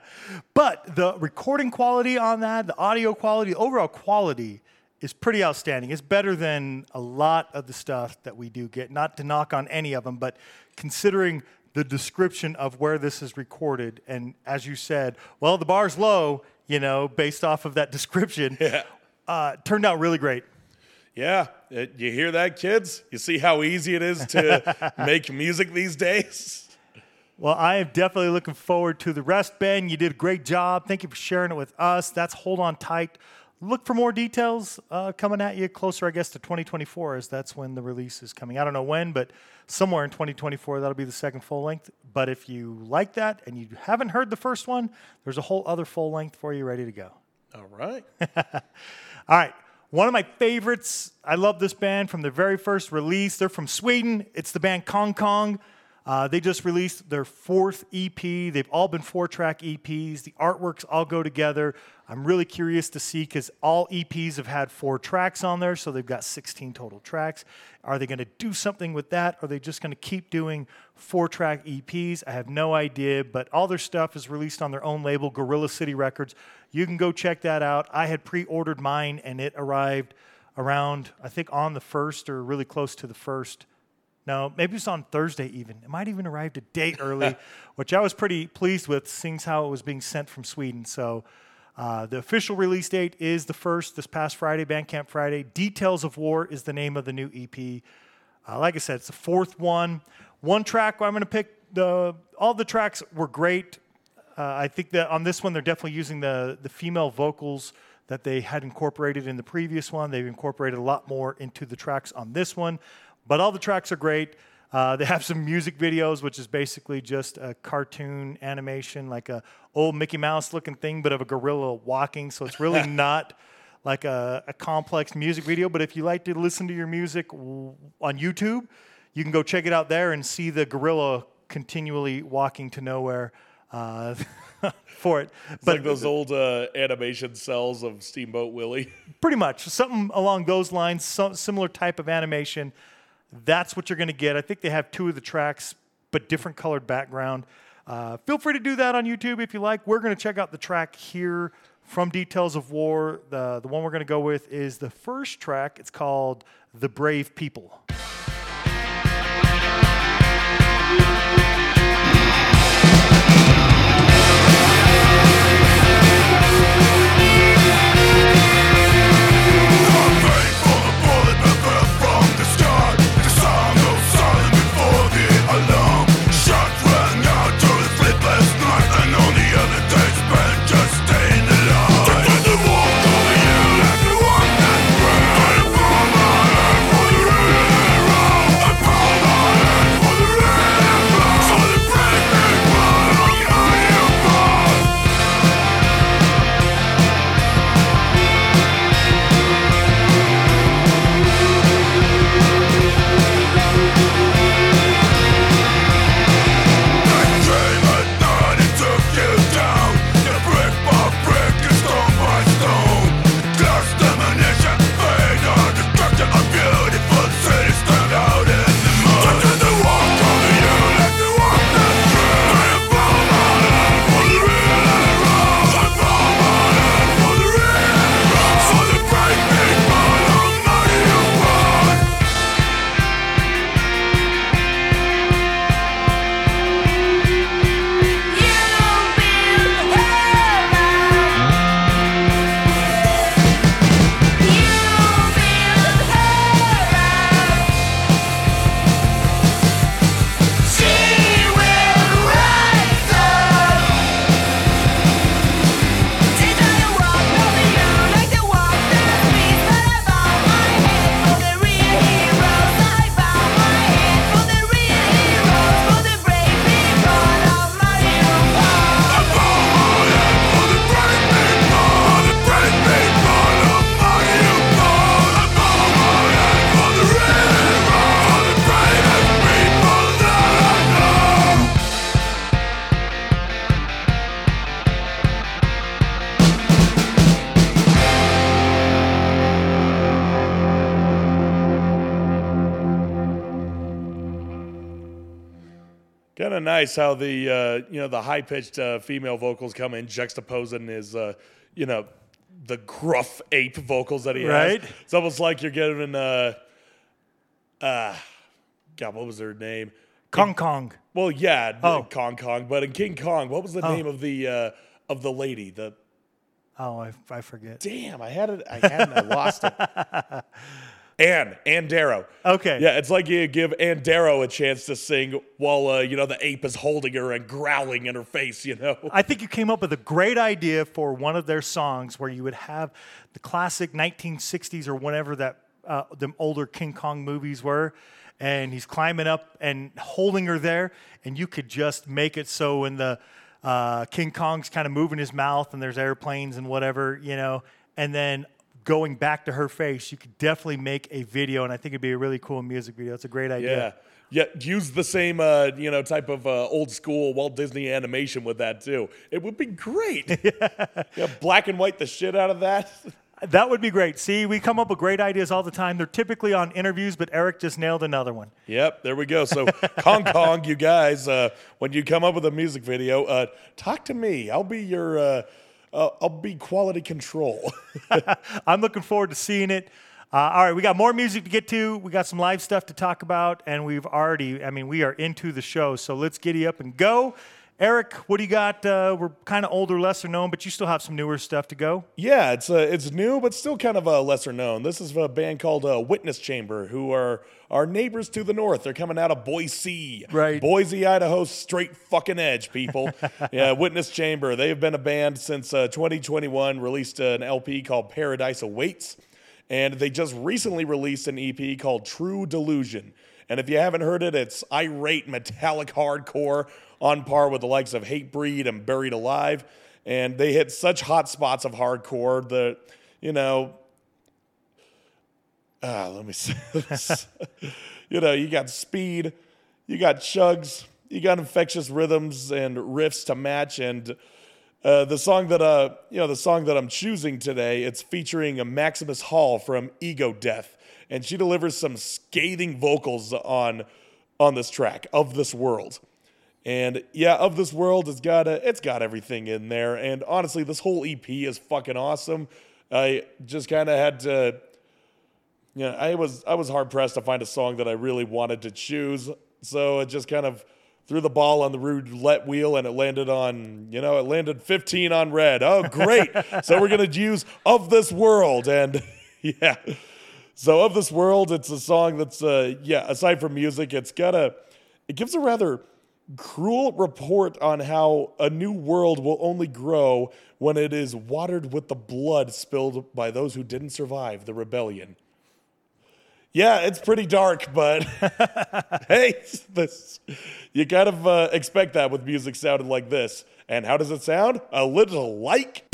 But the recording quality on that, the audio quality, the overall quality is pretty outstanding. It's better than a lot of the stuff that we do get. Not to knock on any of them, but considering the description of where this is recorded, and as you said, well, the bar's low, you know, based off of that description, Yeah. uh, turned out really great. Yeah, it- you hear that, kids? You see how easy it is to make music these days? Well, I am definitely looking forward to the rest, Ben. You did a great job. Thank you for sharing it with us. That's Hold On Tight. Look for more details uh, coming at you closer, I guess, to 2024, as that's when the release is coming. I don't know when, but somewhere in 2024, that'll be the second full length. But if you like that and you haven't heard the first one, there's a whole other full length for you ready to go. All right. All right. One of my favorites. I love this band from their very first release. They're from Sweden. It's the band Kong Kong. Uh, they just released their fourth EP. They've all been four track EPs. The artworks all go together. I'm really curious to see because all EPs have had four tracks on there, so they've got 16 total tracks. Are they going to do something with that? Are they just going to keep doing four track EPs? I have no idea, but all their stuff is released on their own label, Gorilla City Records. You can go check that out. I had pre ordered mine and it arrived around, I think, on the first or really close to the first. No, maybe it's on Thursday even. It might even arrived a day early, which I was pretty pleased with, seeing how it was being sent from Sweden. So uh, the official release date is the first, this past Friday, Bandcamp Friday. Details of War is the name of the new EP. Uh, like I said, it's the fourth one. One track I'm going to pick. The all the tracks were great. Uh, I think that on this one they're definitely using the the female vocals that they had incorporated in the previous one. They've incorporated a lot more into the tracks on this one, but all the tracks are great. Uh, they have some music videos, which is basically just a cartoon animation, like a old Mickey Mouse looking thing, but of a gorilla walking. So it's really not like a, a complex music video. But if you like to listen to your music w- on YouTube, you can go check it out there and see the gorilla continually walking to nowhere uh, for it. It's like those old uh, animation cells of Steamboat Willie. pretty much something along those lines, some similar type of animation. That's what you're going to get. I think they have two of the tracks, but different colored background. Uh, feel free to do that on YouTube if you like. We're going to check out the track here from Details of War. The, the one we're going to go with is the first track. It's called The Brave People. Nice how the uh, you know the high pitched uh, female vocals come in juxtaposing his uh, you know the gruff ape vocals that he has. Right. has. It's almost like you're getting uh, uh, God, what was her name? Kong Kong. Well, yeah, Oh. Kong Kong, but in King Kong, what was the name of the uh, of the lady? The Oh, I, I forget. damn, I had it, I had it, I lost it. Anne, Anne Darrow. Okay. Yeah, it's like you give Anne Darrow a chance to sing while uh, you know the ape is holding her and growling in her face. You know. I think you came up with a great idea for one of their songs where you would have the classic 1960s or whenever that uh, the older King Kong movies were, and he's climbing up and holding her there, and you could just make it so when the uh, King Kong's kind of moving his mouth and there's airplanes and whatever, you know, and then going back to her face, you could definitely make a video, and I think it'd be a really cool music video. It's a great idea. Yeah. Yeah, use the same uh, you know type of uh, old school Walt Disney animation with that too. It would be great. yeah, black and white the shit out of that. That would be great. See, we come up with great ideas all the time. They're typically on interviews, but Eric just nailed another one. Yep, there we go. So Kong Kong, you guys, uh, when you come up with a music video, uh, talk to me. I'll be your, uh, uh, I'll be quality control. I'm looking forward to seeing it. Uh, all right, we got more music to get to. We got some live stuff to talk about, and we've already, I mean, we are into the show. So let's giddy up and go. Eric, what do you got? Uh, we're kind of older, lesser known, but you still have some newer stuff to go. yeah, it's uh, it's new, but still kind of uh, lesser known. This is a band called uh, Witness Chamber, who are our neighbors to the north. They're coming out of Boise, Right. Boise, Idaho, straight fucking edge, people. yeah, Witness Chamber. They've been a band since uh, 2021. Released an LP called Paradise Awaits, and they just recently released an EP called True Delusion. And if you haven't heard it, it's irate metallic hardcore on par with the likes of Hatebreed and Buried Alive. And they hit such hot spots of hardcore that, you know, ah, let me say this. you know, you got speed, you got chugs, you got infectious rhythms and riffs to match. And uh, the song that uh, you know, the song that I'm choosing today, it's featuring a Maximus Hall from Ego Death, and she delivers some scathing vocals on on this track of this world. And yeah, of this world, it's got a, it's got everything in there. And honestly, this whole EP is fucking awesome. I just kind of had to, you know, I was I was hard pressed to find a song that I really wanted to choose. So it just kind of threw the ball on the roulette wheel and it landed on, you know, it landed 15 on red. Oh, great. so we're going to use Of This World. And yeah. So Of This World, it's a song that's, uh, yeah, aside from music, it's got a, it gives a rather cruel report on how a new world will only grow when it is watered with the blood spilled by those who didn't survive the rebellion. Yeah, it's pretty dark, but hey, this, you kind of uh, expect that with music sounding like this. And how does it sound? A little like.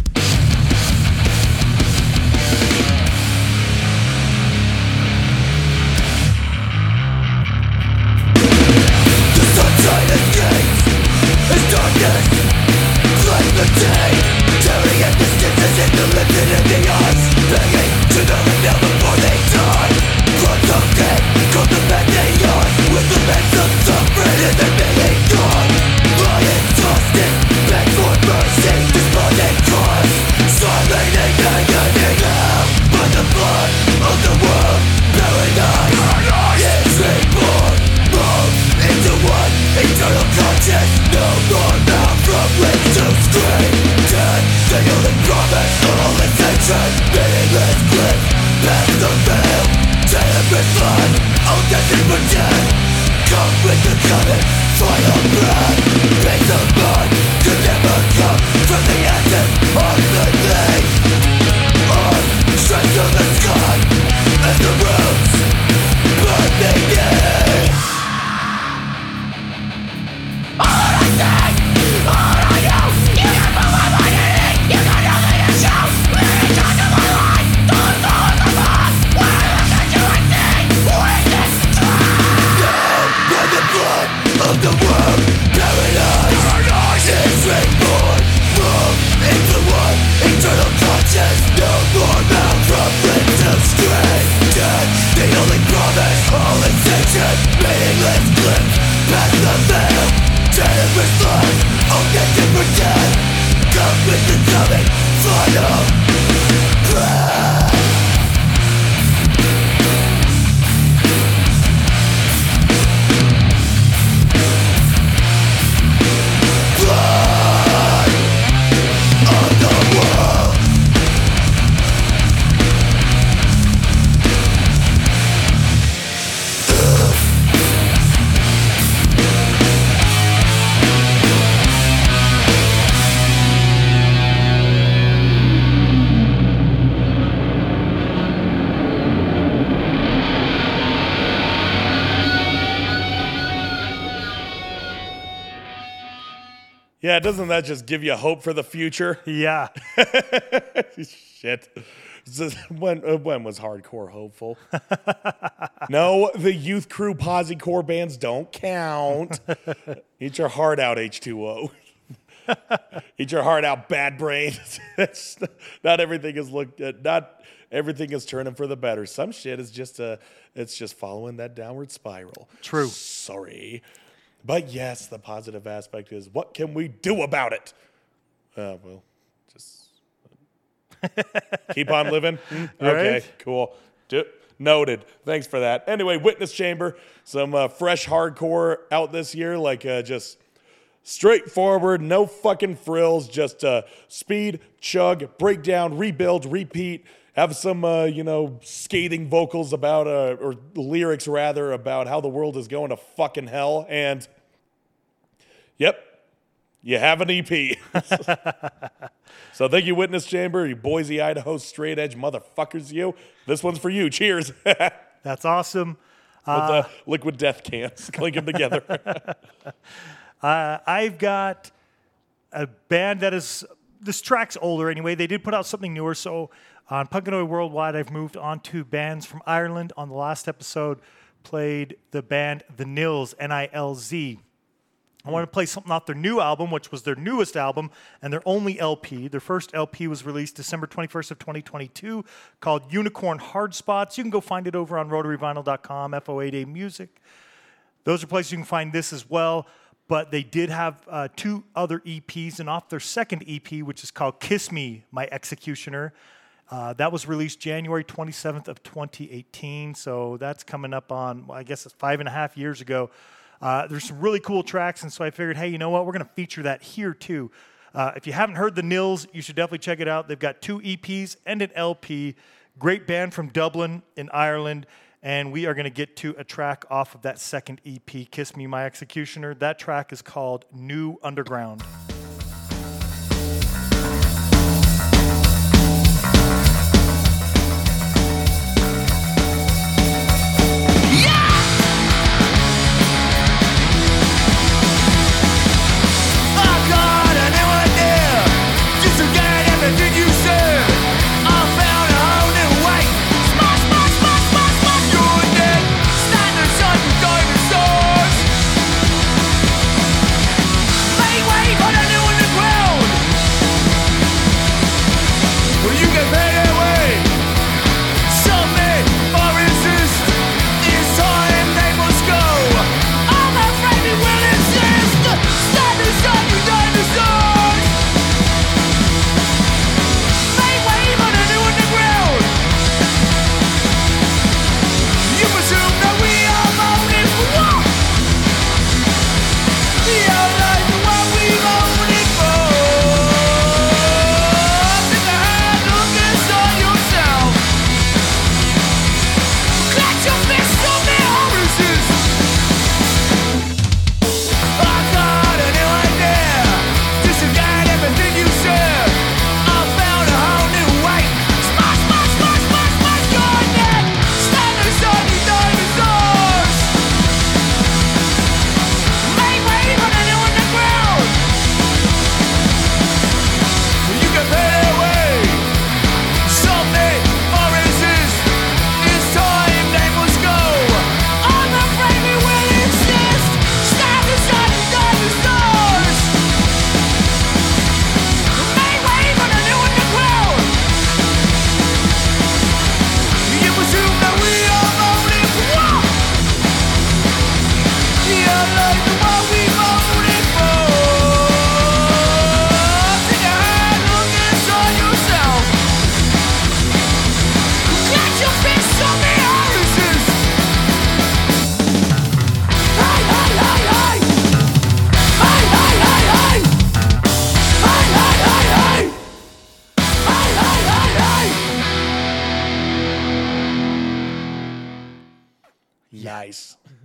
Yeah, doesn't that just give you hope for the future? Yeah. Shit. When, uh, when was hardcore hopeful? no, the youth crew posse core bands don't count. Eat your heart out, H2O. Eat your heart out, bad brains. Not everything is looked at, not everything is turning for the better. Some shit is just a, it's just following that downward spiral. True. Sorry. But yes, the positive aspect is what can we do about it? Uh, well, just keep on living. Hmm? Okay, right. cool. Do- noted. Thanks for that. Anyway, Witness Chamber, some uh, fresh hardcore out this year, like uh, just straightforward, no fucking frills, just uh, speed, chug, breakdown, rebuild, repeat. Have some, uh, you know, scathing vocals about, uh, or lyrics rather, about how the world is going to fucking hell. And, yep, you have an EP. so thank you, Witness Chamber, you Boise, Idaho straight edge motherfuckers, you. This one's for you. Cheers. That's awesome. with the liquid death cans, clink them together. Uh, I've got a band that is this track's older anyway. They did put out something newer. So on Punkanoid Worldwide, I've moved on to bands from Ireland. On the last episode, played the band The Nilz, N I L Z. I want to play something off their new album, which was their newest album and their only LP. Their first LP was released December 21st of 2022 called Unicorn Hard Spots. You can go find it over on rotaryvinyl.com, FO8A Music. Those are places you can find this as well. But they did have uh, two other EPs, and off their second EP, which is called "Kiss Me, My Executioner," uh, that was released January 27th of 2018. So that's coming up on, I guess it's five and a half years ago. Uh, there's some really cool tracks, and so I figured, hey, you know what? We're going to feature that here too. Uh, if you haven't heard the Nilz, you should definitely check it out. They've got two EPs and an LP. Great band from Dublin in Ireland. And we are going to get to a track off of that second EP, Kiss Me, My Executioner. That track is called New Underground.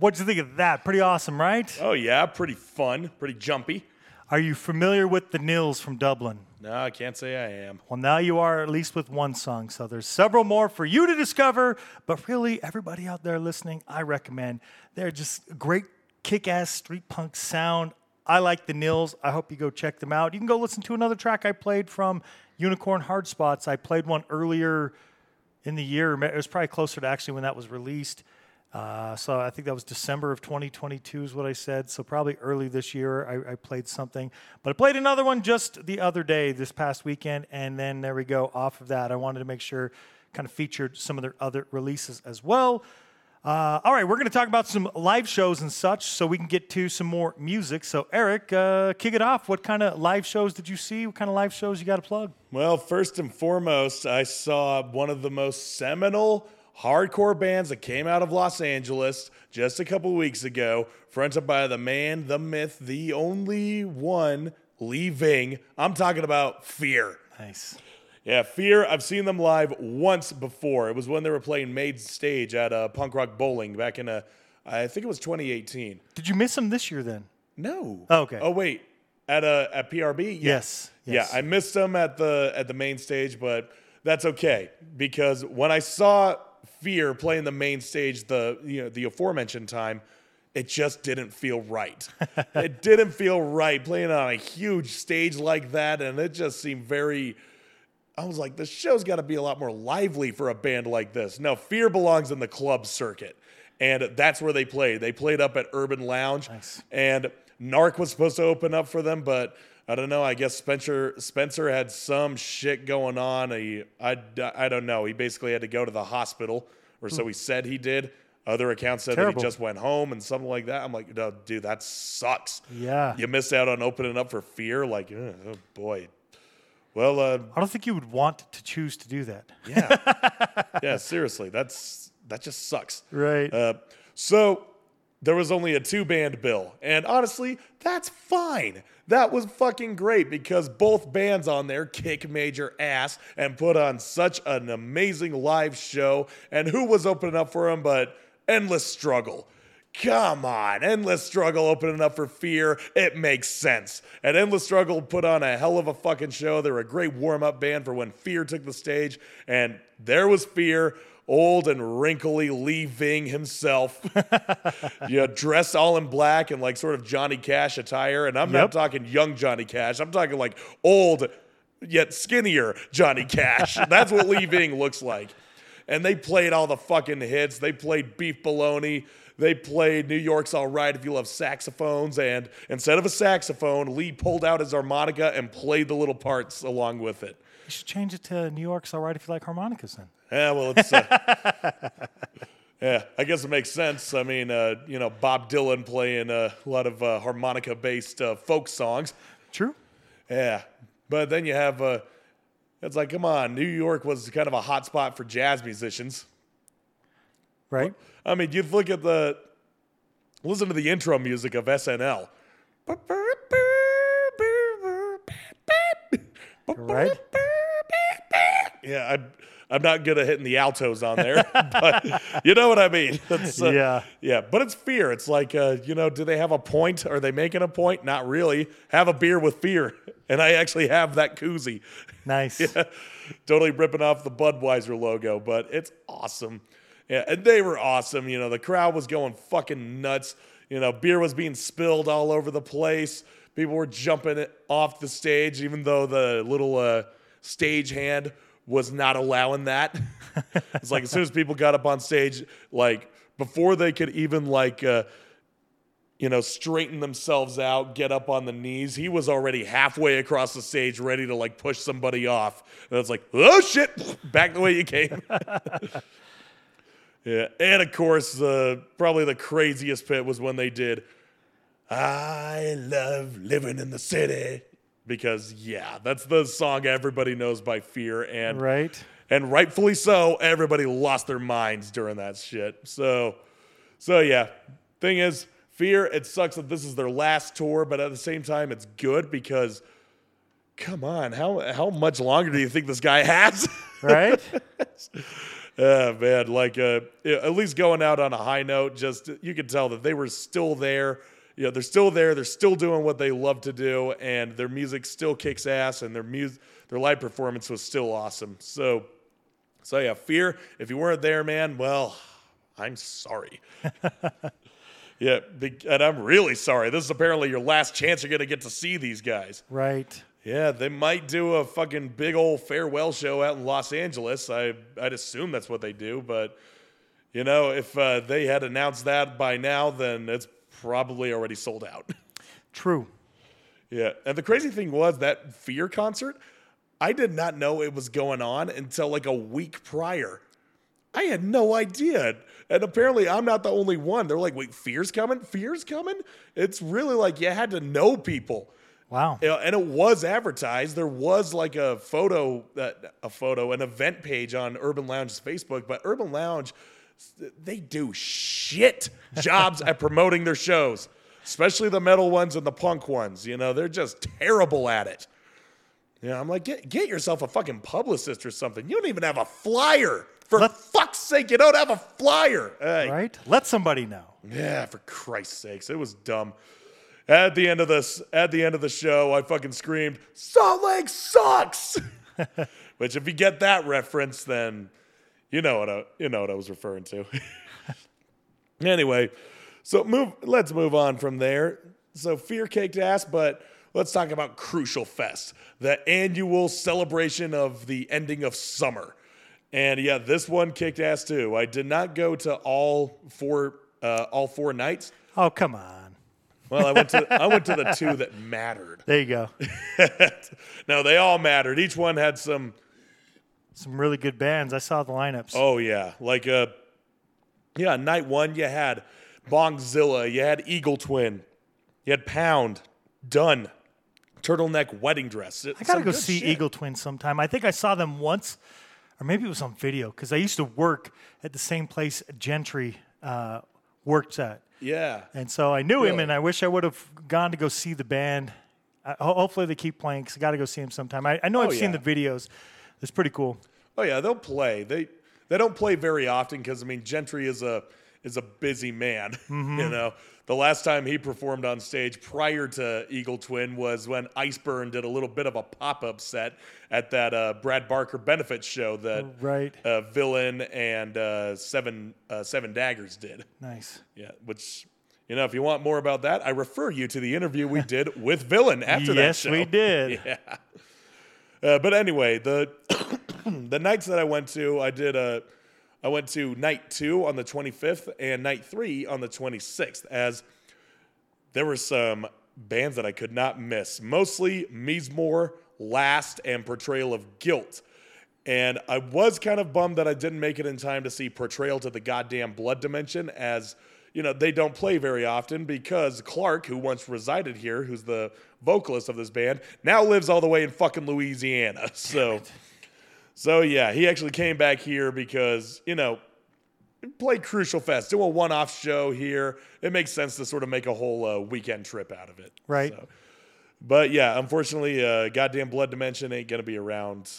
What'd you think of that? Pretty awesome, right? Oh yeah, pretty fun, pretty jumpy. Are you familiar with the Nilz from Dublin? No, I can't say I am. Well, now you are at least with one song. So there's several more for you to discover. But really, everybody out there listening, I recommend. They're just great kick ass street punk sound. I like the Nilz. I hope you go check them out. You can go listen to another track I played from Unicorn Hard Spots. I played one earlier in the year. It was probably closer to actually when that was released. Uh, so I think that was December of 2022 is what I said. So probably early this year I, I played something, but I played another one just the other day, this past weekend, and then there we go. Off of that, I wanted to make sure kind of featured some of their other releases as well. Uh, all right, we're going to talk about some live shows and such, so we can get to some more music. So Eric, uh, kick it off. What kind of live shows did you see? What kind of live shows you got to plug? Well, first and foremost, I saw one of the most seminal hardcore bands that came out of Los Angeles just a couple weeks ago, fronted by the man, the myth, the only one Lee Ving. I'm talking about Fear. Nice. Yeah, Fear. I've seen them live once before. It was when they were playing Maid Stage at uh, Punk Rock Bowling back in a, I think it was 2018. Did you miss them this year then? No. Oh, okay. Oh wait, at a at PRB. Yeah. Yes, yes. Yeah, I missed them at the at the main stage, but that's okay because when I saw Fear playing the main stage the you know the aforementioned time, it just didn't feel right. it didn't feel right playing on a huge stage like that, and it just seemed very. I was like, the show's got to be a lot more lively for a band like this. No, Fear belongs in the club circuit, and that's where they played. They played up at Urban Lounge, Nice. and Narc was supposed to open up for them, but I don't know. I guess Spencer Spencer had some shit going on. He, I, I don't know. He basically had to go to the hospital, or so he said he did. Other accounts said that he just went home and something like that. I'm like, no, dude, that sucks. Yeah. You missed out on opening up for Fear. Like, oh boy. Well, uh, I don't think you would want to choose to do that. yeah, yeah. Seriously, that's that just sucks. Right. Uh, so there was only a two band bill. And honestly, that's fine. That was fucking great because both bands on there kick major ass and put on such an amazing live show. And who was opening up for them but Endless Struggle? Come on, Endless Struggle opening up for Fear. It makes sense. And Endless Struggle put on a hell of a fucking show. They're a great warm up band for when Fear took the stage. And there was Fear, old and wrinkly Lee Ving himself. yeah, dressed all in black and like sort of Johnny Cash attire. And I'm not talking young Johnny Cash, I'm talking like old yet skinnier Johnny Cash. That's what Lee Ving looks like. And they played all the fucking hits. They played Beef Baloney. They played New York's All Right if you love saxophones. And instead of a saxophone, Lee pulled out his harmonica and played the little parts along with it. You should change it to New York's all right if you like harmonicas then. Yeah, well, it's. Uh, yeah, I guess it makes sense. I mean, uh, you know, Bob Dylan playing a lot of uh, harmonica based uh, folk songs. True. Yeah, but then you have. Uh, it's like, come on, New York was kind of a hot spot for jazz musicians. Right. I mean, you look at the. Listen to the intro music of SNL. Right. Yeah, I'm, I'm not good at hitting the altos on there, but you know what I mean. Uh, Yeah. Yeah, but it's fear. It's like, uh, you know, do they have a point? Are they making a point? Not really. Have a beer with fear. And I actually have that koozie. Nice. yeah. totally ripping off the Budweiser logo, but it's awesome. Yeah, and they were awesome. You know, the crowd was going fucking nuts. You know, beer was being spilled all over the place. People were jumping off the stage, even though the little uh, stage hand was not allowing that. it's like as soon as people got up on stage, like before they could even like uh, you know, straighten themselves out, get up on the knees. He was already halfway across the stage, ready to like push somebody off. And it's like, oh shit, back the way you came. yeah, and of course, uh, probably the craziest bit was when they did, "I love living in the city," because yeah, that's the song everybody knows by Fear, and Right. and rightfully so. Everybody lost their minds during that shit. So, so yeah. Thing is, Fear. It sucks that this is their last tour, but at the same time, it's good because, come on, how how much longer do you think this guy has? Right. Yeah, man. Like, uh, at least going out on a high note. Just you could tell that they were still there. You know, they're still there. They're still doing what they love to do, and their music still kicks ass, and their music, their live performance was still awesome. So, so yeah, fear. If you weren't there, man, well, I'm sorry. yeah, and I'm really sorry. This is apparently your last chance you're gonna get to see these guys. right. Yeah, they might do a fucking big old farewell show out in Los Angeles. I I'd assume that's what they do, but you know, if uh, they had announced that by now, then it's probably already sold out. True. yeah, and the crazy thing was that Fear concert, I did not know it was going on until like a week prior. I had no idea. And apparently, I'm not the only one. They're like, wait, Fear's coming? Fear's coming? It's really like you had to know people. Wow. And it was advertised. There was like a photo, uh, a photo, an event page on Urban Lounge's Facebook. But Urban Lounge, they do shit jobs at promoting their shows, especially the metal ones and the punk ones. You know, they're just terrible at it. Yeah, I'm like, get get yourself a fucking publicist or something. You don't even have a flyer. For Let- fuck's sake, you don't have a flyer. Hey. Right. Let somebody know. Yeah, for Christ's sakes, it was dumb. At the end of this, at the end of the show, I fucking screamed, "Salt Lake sucks!" Which, if you get that reference, then You know what I, you know what I was referring to. anyway, so move. Let's move on from there. So fear caked ass, but let's talk about Crucial Fest, the annual celebration of the ending of summer. And yeah, this one kicked ass too. I did not go to all four uh, all four nights. Oh, come on. Well, I went to I went to the two that mattered. There you go. no, they all mattered. Each one had some. Some really good bands. I saw the lineups. Oh yeah, like uh, yeah. Night one, you had Bongzilla, you had Eagle Twin, you had Pound, Done, Turtleneck Wedding Dress. I gotta go see Eagle Twin sometime. I think I saw them once, or maybe it was on video because I used to work at the same place Gentry uh, worked at, Yeah. and so I knew him. And I wish I would have gone to go see the band. I, hopefully they keep playing because I got to go see him sometime. I, I know Oh, I've seen the videos. It's pretty cool. Oh yeah, they'll play. They they don't play very often because I mean Gentry is a is a busy man. Mm-hmm. you know, the last time he performed on stage prior to Eagle Twin was when Iceburn did a little bit of a pop up set at that uh, Brad Barker benefit show that Right. uh, Villain and uh, Seven uh, Seven Daggers did. Nice. Yeah, which. You know, if you want more about that, I refer you to the interview we did with Villain after that yes, we did. Yeah. Uh, but anyway, the the nights that I went to, I did a I went to night two on the 25th and night three on the 26th, as there were some bands that I could not miss. Mostly Meesmore, Last, and Portrayal of Guilt. And I was kind of bummed that I didn't make it in time to see Portrayal to the Goddamn Blood Dimension, as you know they don't play very often because Clark, who once resided here, who's the vocalist of this band, now lives all the way in fucking Louisiana. So, so yeah, he actually came back here because you know play Crucial Fest, do a one-off show here. It makes sense to sort of make a whole uh, weekend trip out of it. Right. So- but yeah, unfortunately, uh, goddamn Blood Dimension ain't gonna be around.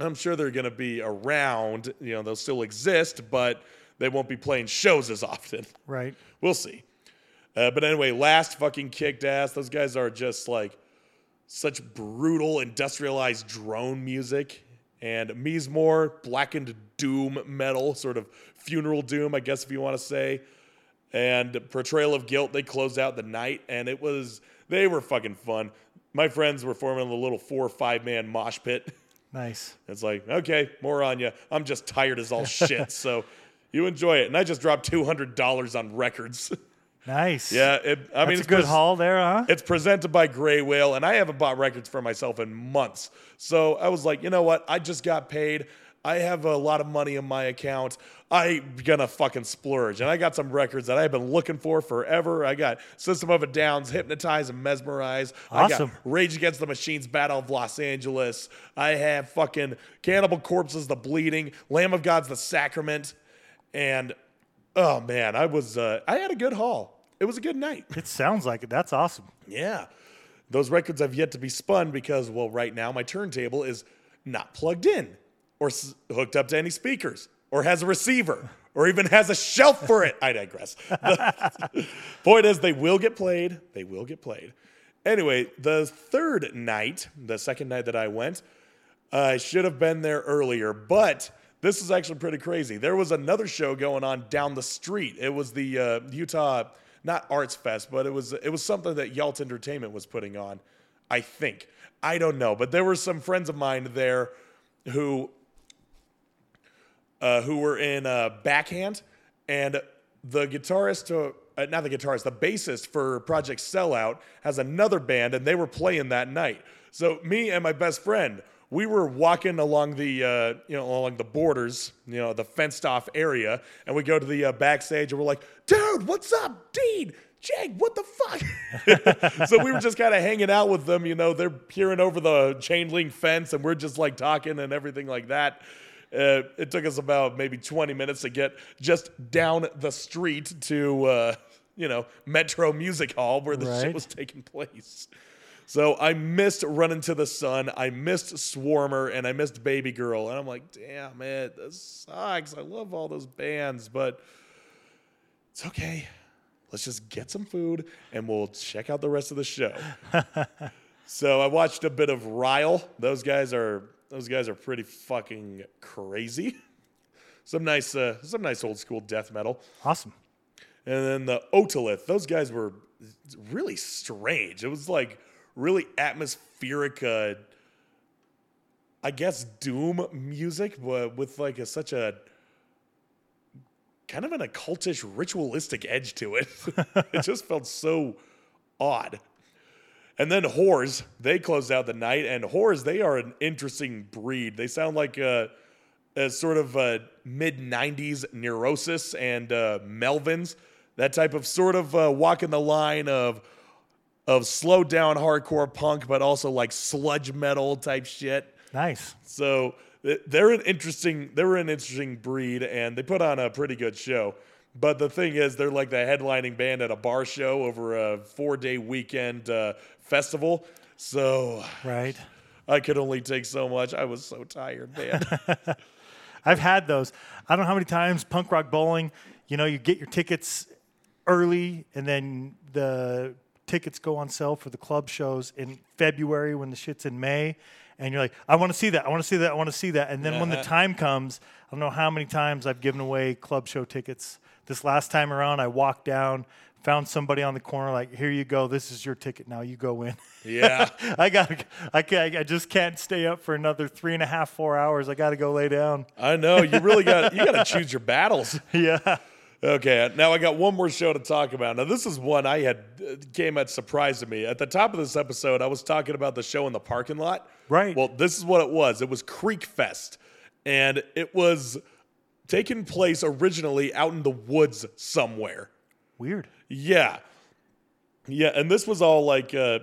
I'm sure they're gonna be around. You know, they'll still exist, but they won't be playing shows as often. Right. We'll see. Uh, but anyway, last fucking kicked ass. Those guys are just like such brutal industrialized drone music. And Meesmore, blackened doom metal, sort of funeral doom, I guess if you want to say. And Portrayal of Guilt, they closed out the night, and it was they were fucking fun. My friends were forming a little four or five man mosh pit. Nice. It's like, okay, more on you. I'm just tired as all shit. so you enjoy it. And I just dropped $200 on records. Nice. yeah. It, I That's mean, a good pres- haul there, huh? It's presented by Gray Whale, and I haven't bought records for myself in months. So I was like, you know what? I just got paid. I have a lot of money in my account. I'm gonna fucking splurge. And I got some records that I've been looking for forever. I got System of a Down's Hypnotize and Mesmerize. I Awesome. got Rage Against the Machine's Battle of Los Angeles. I have fucking Cannibal Corpse's The Bleeding, Lamb of God's The Sacrament. And oh man, I was uh, I had a good haul. It was a good night. It sounds like it. That's awesome. Yeah. Those records have yet to be spun because, well, right now my turntable is not plugged in or s- hooked up to any speakers or has a receiver or even has a shelf for it. I digress. The point is, they will get played. They will get played. Anyway, the third night, the second night that I went, I should have been there earlier, but this is actually pretty crazy. There was another show going on down the street. It was the uh, Utah, not Arts Fest, but it was it was something that Yalt Entertainment was putting on. I think I don't know, but there were some friends of mine there who uh, who were in uh, backhand, and the guitarist, uh, not the guitarist, the bassist for Project Sellout has another band, and they were playing that night. So me and my best friend, we were walking along the, uh, you know, along the borders, you know, the fenced-off area, and we go to the uh, backstage, and we're like, "Dude, what's up, Dean?" Jake, what the fuck? so we were just kind of hanging out with them, you know, they're peering over the chain link fence and we're just like talking and everything like that. Uh, it took us about maybe 20 minutes to get just down the street to, uh, you know, Metro Music Hall where the shit was taking place. So I missed Run Into the Sun, I missed Swarmer, and I missed Baby Girl. And I'm like, damn it, this sucks. I love all those bands, but it's okay. Let's just get some food and we'll check out the rest of the show. so I watched a bit of Ryle. Those guys are those guys are pretty fucking crazy. some nice, uh, some nice old school death metal. Awesome. And then the Otolith, those guys were really strange. It was like really atmospheric, uh, I guess, doom music, but with like a, such a kind of an occultish, ritualistic edge to it. it just felt so odd. And then Whores, they closed out the night, and Whores, they are an interesting breed. They sound like uh, a sort of mid 90s Neurosis and uh, Melvins, that type of sort of uh, walking the line of of slowed down hardcore punk, but also like sludge metal type shit. Nice. So they're an interesting they're an interesting breed, and they put on a pretty good show. But the thing is, they're like the headlining band at a bar show over a four day weekend uh, festival. So Right. I could only take so much. I was so tired, man. I've had those. I don't know how many times punk rock bowling. You know, you get your tickets early, and then the tickets go on sale for the club shows in February when the shit's in May. And you're like, I want to see that. I want to see that. I want to see that. And then when the time comes, I don't know how many times I've given away club show tickets. This last time around, I walked down, found somebody on the corner, like, here you go. This is your ticket. Now you go in. yeah. I got. I can't. I just can't stay up for another three and a half, four hours. I got to go lay down. I know. You really got you got to choose your battles. Yeah. Okay, now I got one more show to talk about. Now this is one I had uh, came at surprise to me. At the top of this episode, I was talking about the show in the parking lot. Right. Well, this is what it was. It was Creek Fest, and it was taking place originally out in the woods somewhere. Weird. Yeah. Yeah, and this was all like uh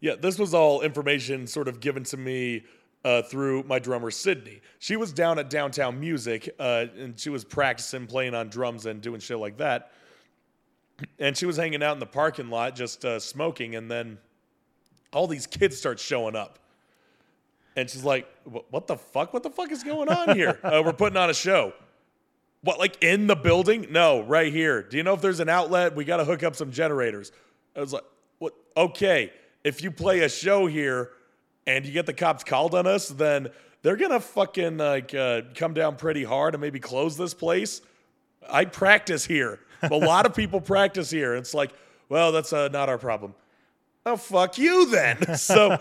Yeah, this was all information sort of given to me uh, through my drummer Sydney. She was down at Downtown Music uh, and she was practicing playing on drums and doing shit like that. And she was hanging out in the parking lot just uh, smoking and then all these kids start showing up. And she's like, "What the fuck? What the fuck is going on here? uh, we're putting on a show." What, like in the building? No, right here. Do you know if there's an outlet? We got to hook up some generators. I was like, what? Okay, if you play a show here and you get the cops called on us, then they're gonna fucking like uh, come down pretty hard and maybe close this place. I practice here. A lot of people practice here. It's like, well, that's uh, not our problem. Oh, fuck you then. So,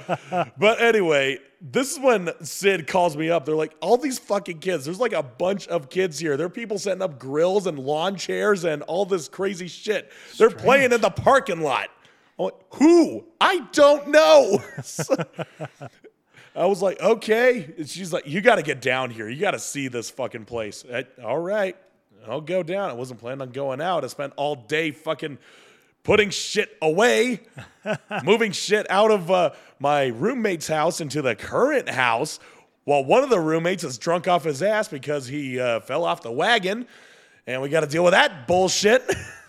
but anyway, this is when Sid calls me up. They're like, all these fucking kids, there's like a bunch of kids here. There are people setting up grills and lawn chairs and all this crazy shit. They're playing in the parking lot. Like, who? I don't know. So- I was like, okay. And she's like, you got to get down here. You got to see this fucking place. I- all right. I'll go down. I wasn't planning on going out. I spent all day fucking putting shit away, moving shit out of uh, my roommate's house into the current house while one of the roommates is drunk off his ass because he uh, fell off the wagon. And we got to deal with that bullshit.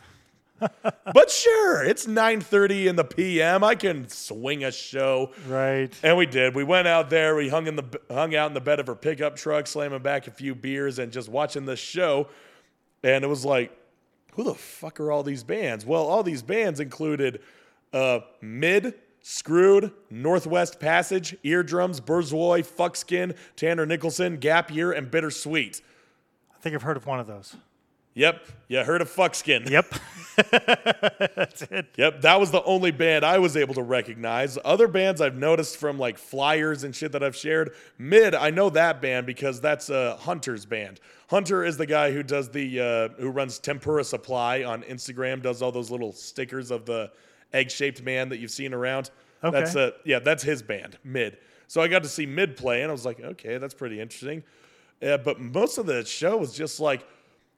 but sure, it's 9:30 in the PM. I can swing a show. Right. And we did. We went out there. We hung in the hung out in the bed of her pickup truck, slamming back a few beers and just watching this show. And it was like, who the fuck are all these bands? Well, all these bands included uh, Mid, Screwed, Northwest Passage, Eardrums, Burzoi, Fuckskin, Tanner Nicholson, Gap Year, and Bittersweet. I think I've heard of one of those. Yep, you heard of Fuckskin. Yep. That's it. Yep, that was the only band I was able to recognize. Other bands I've noticed from like flyers and shit that I've shared. Mid, I know that band because that's a Hunter's band. Hunter is the guy who does the uh, who runs Tempura Supply on Instagram, does all those little stickers of the egg-shaped man that you've seen around. Okay. That's uh, yeah, that's his band, Mid. So I got to see Mid play, and I was like, okay, that's pretty interesting. Uh, but most of the show was just like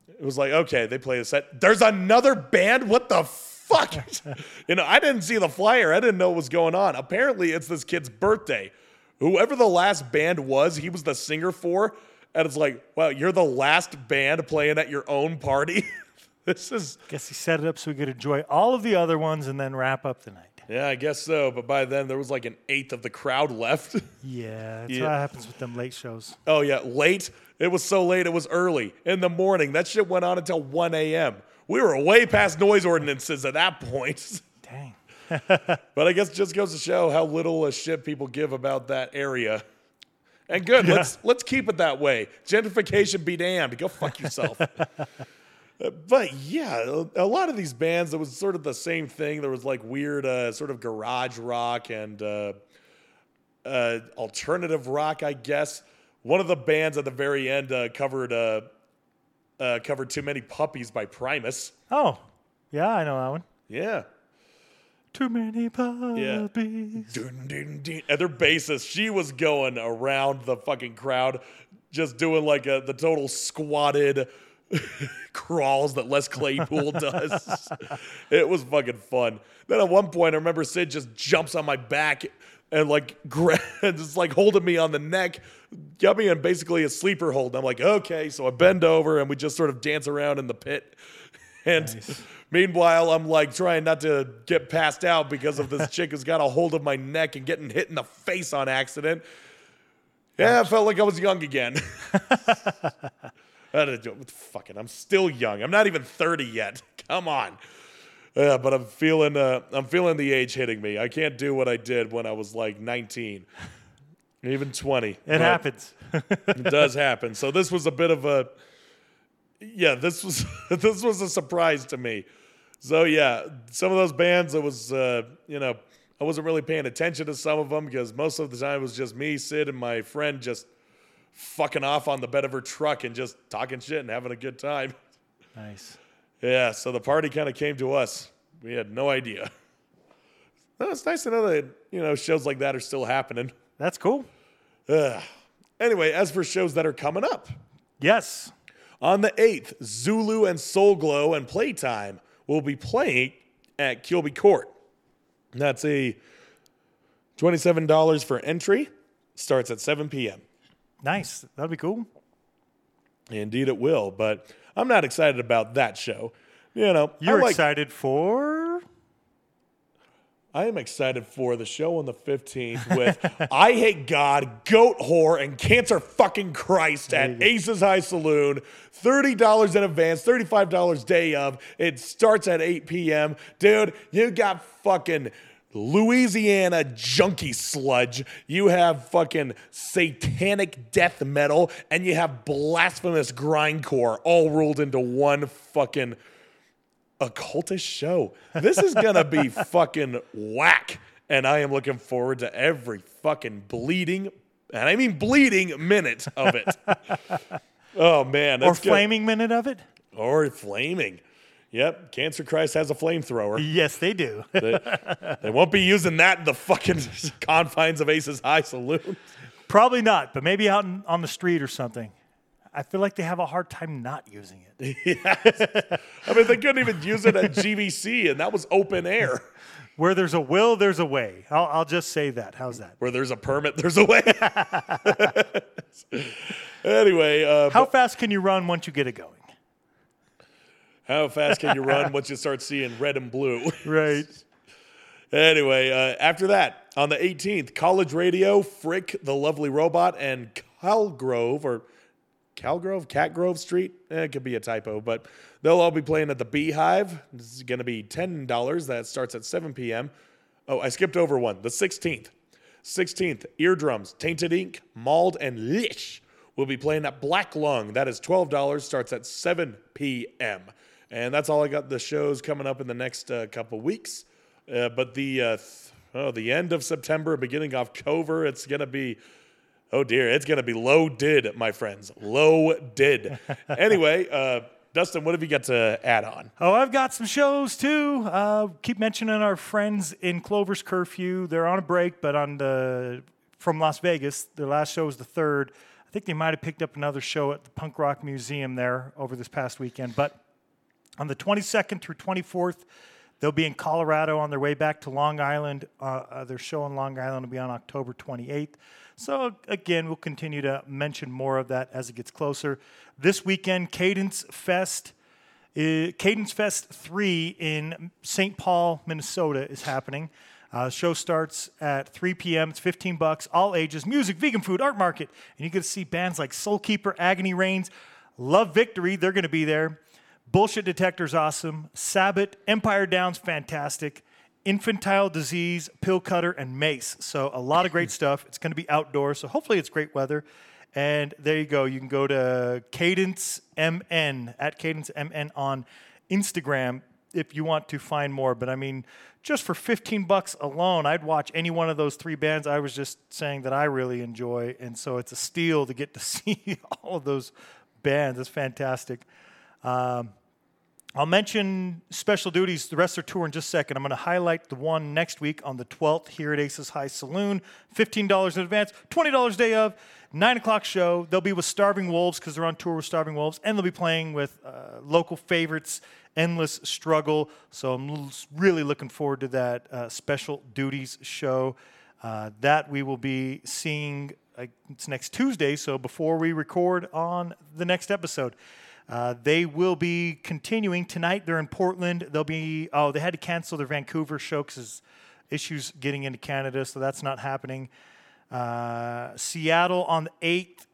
it was like, okay, they play a set. There's another band? What the fuck? you know, I didn't see the flyer. I didn't know what was going on. Apparently, it's this kid's birthday. Whoever the last band was, he was the singer for. And it's like, wow, you're the last band playing at your own party? this is, Guess he set it up so we could enjoy all of the other ones and then wrap up the night. Yeah, I guess so. But by then, there was like an eighth of the crowd left. Yeah, that's Yeah. what happens with them late shows. Oh yeah, late. It was so late. It was early in the morning. That shit went on until 1 a.m. We were way past noise ordinances at that point. Dang. But I guess it just goes to show how little a shit people give about that area. And good. Let's let's keep it that way. Gentrification be damned. Go fuck yourself. But yeah, a, lot of these bands, it was sort of the same thing. There was like weird, uh, sort of garage rock and uh, uh, alternative rock, I guess. One of the bands at the very end uh, covered uh, uh, covered "Too Many Puppies" by Primus. Oh, yeah, I know that one. Yeah. Too many puppies. Dun, dun, dun. And their bassist, she was going around the fucking crowd, just doing like a, the total squatted crawls that Les Claypool does. it was fucking fun. Then at one point, I remember Sid just jumps on my back and like gra- just like holding me on the neck, got me in basically a sleeper hold. And I'm like, okay, so I bend over and we just sort of dance around in the pit. And meanwhile, I'm like trying not to get passed out because of this chick who's got a hold of my neck and getting hit in the face on accident. Yeah, I felt like I was young again. I don't know, fucking, I'm still young. I'm not even 30 yet. Come on. Yeah, but I'm feeling uh, I'm feeling the age hitting me. I can't do what I did when I was like 19, even 20. It But happens. It does happen. So this was a bit of a yeah. This was this was a surprise to me. So yeah, some of those bands, it was uh, you know I wasn't really paying attention to some of them because most of the time it was just me, Sid, and my friend just fucking off on the bed of her truck and just talking shit and having a good time. nice. Yeah, so the party kind of came to us. We had no idea. No, it's nice to know that you know shows like that are still happening. That's cool. Ugh. Anyway, as for shows that are coming up, Yes. on the 8th, Zulu and Soul Glo and Playtime will be playing at Kilby Court. That's a $27 for entry. Starts at 7 p.m. Nice. That'll be cool. Indeed, it will, but I'm not excited about that show. You know, You're like, excited for. I am excited for the show on the 15th with Eyehategod, Goat Whore, and Cancer Fucking Christ at Aces High Saloon. $30 in advance, $35 day of. It starts at 8 p.m. Dude, you got fucking Louisiana junkie sludge. You have fucking satanic death metal, and you have blasphemous grindcore all rolled into one fucking occultist show. This is gonna be fucking whack. And I am looking forward to every fucking bleeding, and I mean bleeding minute of it. oh man. Or that's good. flaming minute of it? Or flaming. Yep, Cancer Christ has a flamethrower. Yes, they do. They won't be using that in the fucking confines of Ace's High Saloon. Probably not, but maybe out in, on the street or something. I feel like they have a hard time not using it. I mean, they couldn't even use it at GVC, and that was open air. Where there's a will, there's a way. I'll, I'll just say that. How's that? Where there's a permit, there's a way. anyway, uh, How fast can you run once you get it going? How fast can you run once you start seeing red and blue? Right. Anyway, uh, after that, on the 18th, College Radio, Frick, the Lovely Robot, and Calgrove, or Calgrove, Catgrove Street. Eh, it could be a typo, but they'll all be playing at the Beehive. This is going to be $10. That starts at 7 p.m. Oh, I skipped over one. The 16th. 16th, Eardrums, Tainted Ink, Mauled, and Lish will be playing at Black Lung. That is $12, starts at 7 p.m. And that's all I got the shows coming up in the next uh, couple weeks. Uh, but the uh, th- oh, the end of September, beginning of October, it's gonna be oh dear, it's gonna be low did, my friends, Low did. anyway, uh, Dustin, what have you got to add on? Oh, I've got some shows too. Uh, keep mentioning our friends in Clover's Curfew. They're on a break, but on the from Las Vegas. Their last show was the third. I think they might have picked up another show at the Punk Rock Museum there over this past weekend. But on the 22nd through 24th, they'll be in Colorado on their way back to Long Island. Uh, uh, their show in Long Island will be on October 28th. So, again, we'll continue to mention more of that as it gets closer. This weekend, Cadence Fest. Cadence Fest 3 in St. Paul, Minnesota is happening. Uh, show starts at 3 p.m. It's 15 bucks, all ages, music, vegan food, art market. And you get to see bands like Soul Keeper, Agony Reigns, Love Victory, they're going to be there. Bullshit Detector's awesome. Sabbath, Empire Down's fantastic. Infantile Disease, Pill Cutter, and Mace. So a lot of great stuff. It's going to be outdoors, so hopefully it's great weather. And there you go. You can go to Cadence MN at Cadence MN on Instagram if you want to find more. But I mean, just for 15 bucks alone, I'd watch any one of those three bands I was just saying that I really enjoy. And so it's a steal to get to see all of those bands. It's fantastic. Um, I'll mention special duties, the rest of the tour in just a second. I'm going to highlight the one next week on the 12th here at Aces High Saloon. $15 in advance, $20 day of, 9 o'clock show. They'll be with Starving Wolves because they're on tour with Starving Wolves, and they'll be playing with uh, local favorites, Endless Struggle. So I'm really looking forward to that uh, special duties show. Uh, that we will be seeing, it's next Tuesday, so before we record on the next episode. Uh, they will be continuing tonight. They're in Portland. They'll be oh they had to cancel their Vancouver show because issues getting into Canada, so that's not happening. Uh, Seattle on the eighth,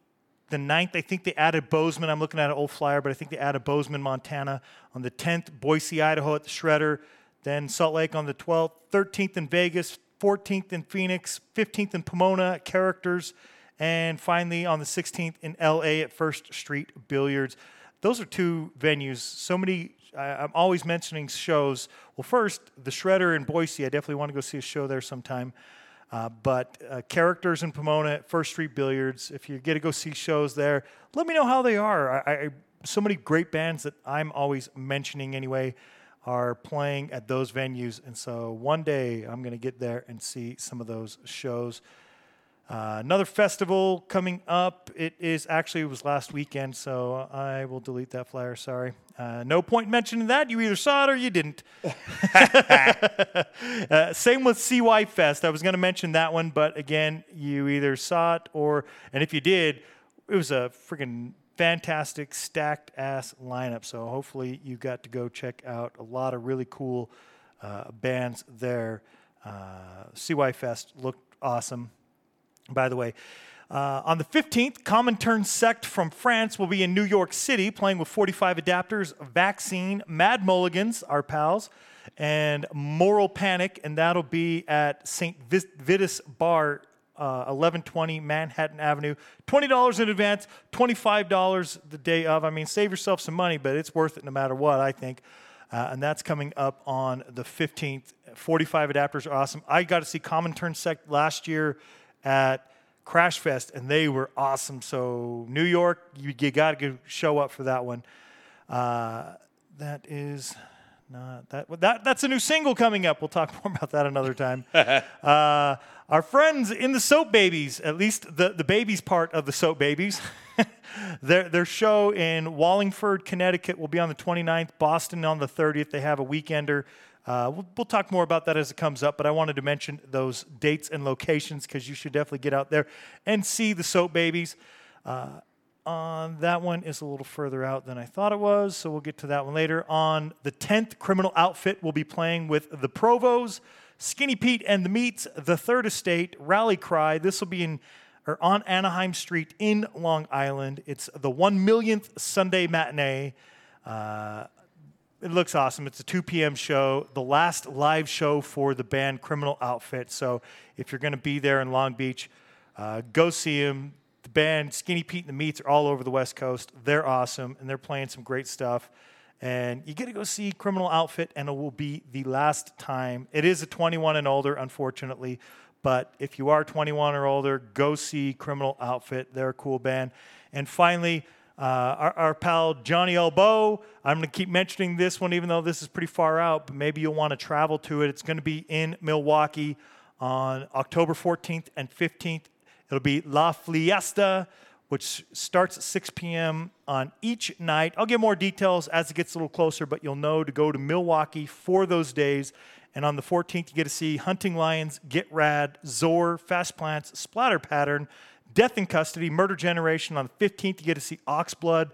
the 9th, I think they added Bozeman. I'm looking at an old flyer, but I think they added Bozeman, Montana. On the 10th, Boise, Idaho at the Shredder. Then Salt Lake on the 12th, 13th in Vegas, 14th in Phoenix, 15th in Pomona Characters, and finally on the 16th in LA at First Street Billiards those are two venues. So many. I, I'm always mentioning shows. Well, first the Shredder in Boise. I definitely want to go see a show there sometime. Uh, but uh, characters in Pomona First Street Billiards. If you get to go see shows there, let me know how they are. I, I, so many great bands that I'm always mentioning anyway are playing at those venues, and so one day I'm going to get there and see some of those shows. Uh, another festival coming up. It is actually it was last weekend, so I will delete that flyer. Sorry. Uh, no point mentioning that. You either saw it or you didn't. uh, same with CY Fest. I was going to mention that one, but again, you either saw it or, and if you did, it was a freaking fantastic stacked ass lineup. So hopefully you got to go check out a lot of really cool uh, bands there. Uh, CY Fest looked awesome by the way. Uh, on the 15th, Comintern Sect from France will be in New York City playing with 45 adapters, Vaccine, Mad Mulligans, our pals, and Moral Panic, and that'll be at St. Vitus Bar, uh, 1120 Manhattan Avenue. $20 in advance, $25 the day of. I mean, save yourself some money, but it's worth it no matter what, I think. Uh, and that's coming up on the 15th. 45 adapters are awesome. I got to see Comintern Sect last year at Crash Fest, and they were awesome. So New York, you, you got to show up for that one. Uh, that is not that, that. That's a new single coming up. We'll talk more about that another time. uh, our friends in the Soap Babies, at least the, the babies part of the Soap Babies, their, their show in Wallingford, Connecticut will be on the 29th, Boston on the 30th. They have a weekender uh, we'll, we'll, talk more about that as it comes up, but I wanted to mention those dates and locations because you should definitely get out there and see the Soap Babies. Uh, on that one is a little further out than I thought it was, so we'll get to that one later. On the 10th, Criminal Outfit will be playing with the Provos, Skinny Pete and the Meats, The Third Estate, Rally Cry. This will be in or on Anaheim Street in Long Island. It's the one millionth Sunday matinee. Uh, it looks awesome. It's a 2 p.m. show, the last live show for the band Criminal Outfit. So if you're going to be there in Long Beach, uh, go see them. The band Skinny Pete and the Meats are all over the West Coast. They're awesome, and they're playing some great stuff. And you get to go see Criminal Outfit, and it will be the last time. It is a 21 and older, unfortunately. But if you are 21 or older, go see Criminal Outfit. They're a cool band. And finally, uh, our, our, pal Johnny Elbow. I'm going to keep mentioning this one, even though this is pretty far out, but maybe you'll want to travel to it. It's going to be in Milwaukee on October 14th and 15th. It'll be La Fiesta, which starts at 6 p.m. on each night. I'll get more details as it gets a little closer, but you'll know to go to Milwaukee for those days. And on the 14th, you get to see Hunting Lions, Get Rad, Zor, Fast Plants, Splatter Pattern, Death in Custody, Murder Generation. On the 15th, you get to see Oxblood,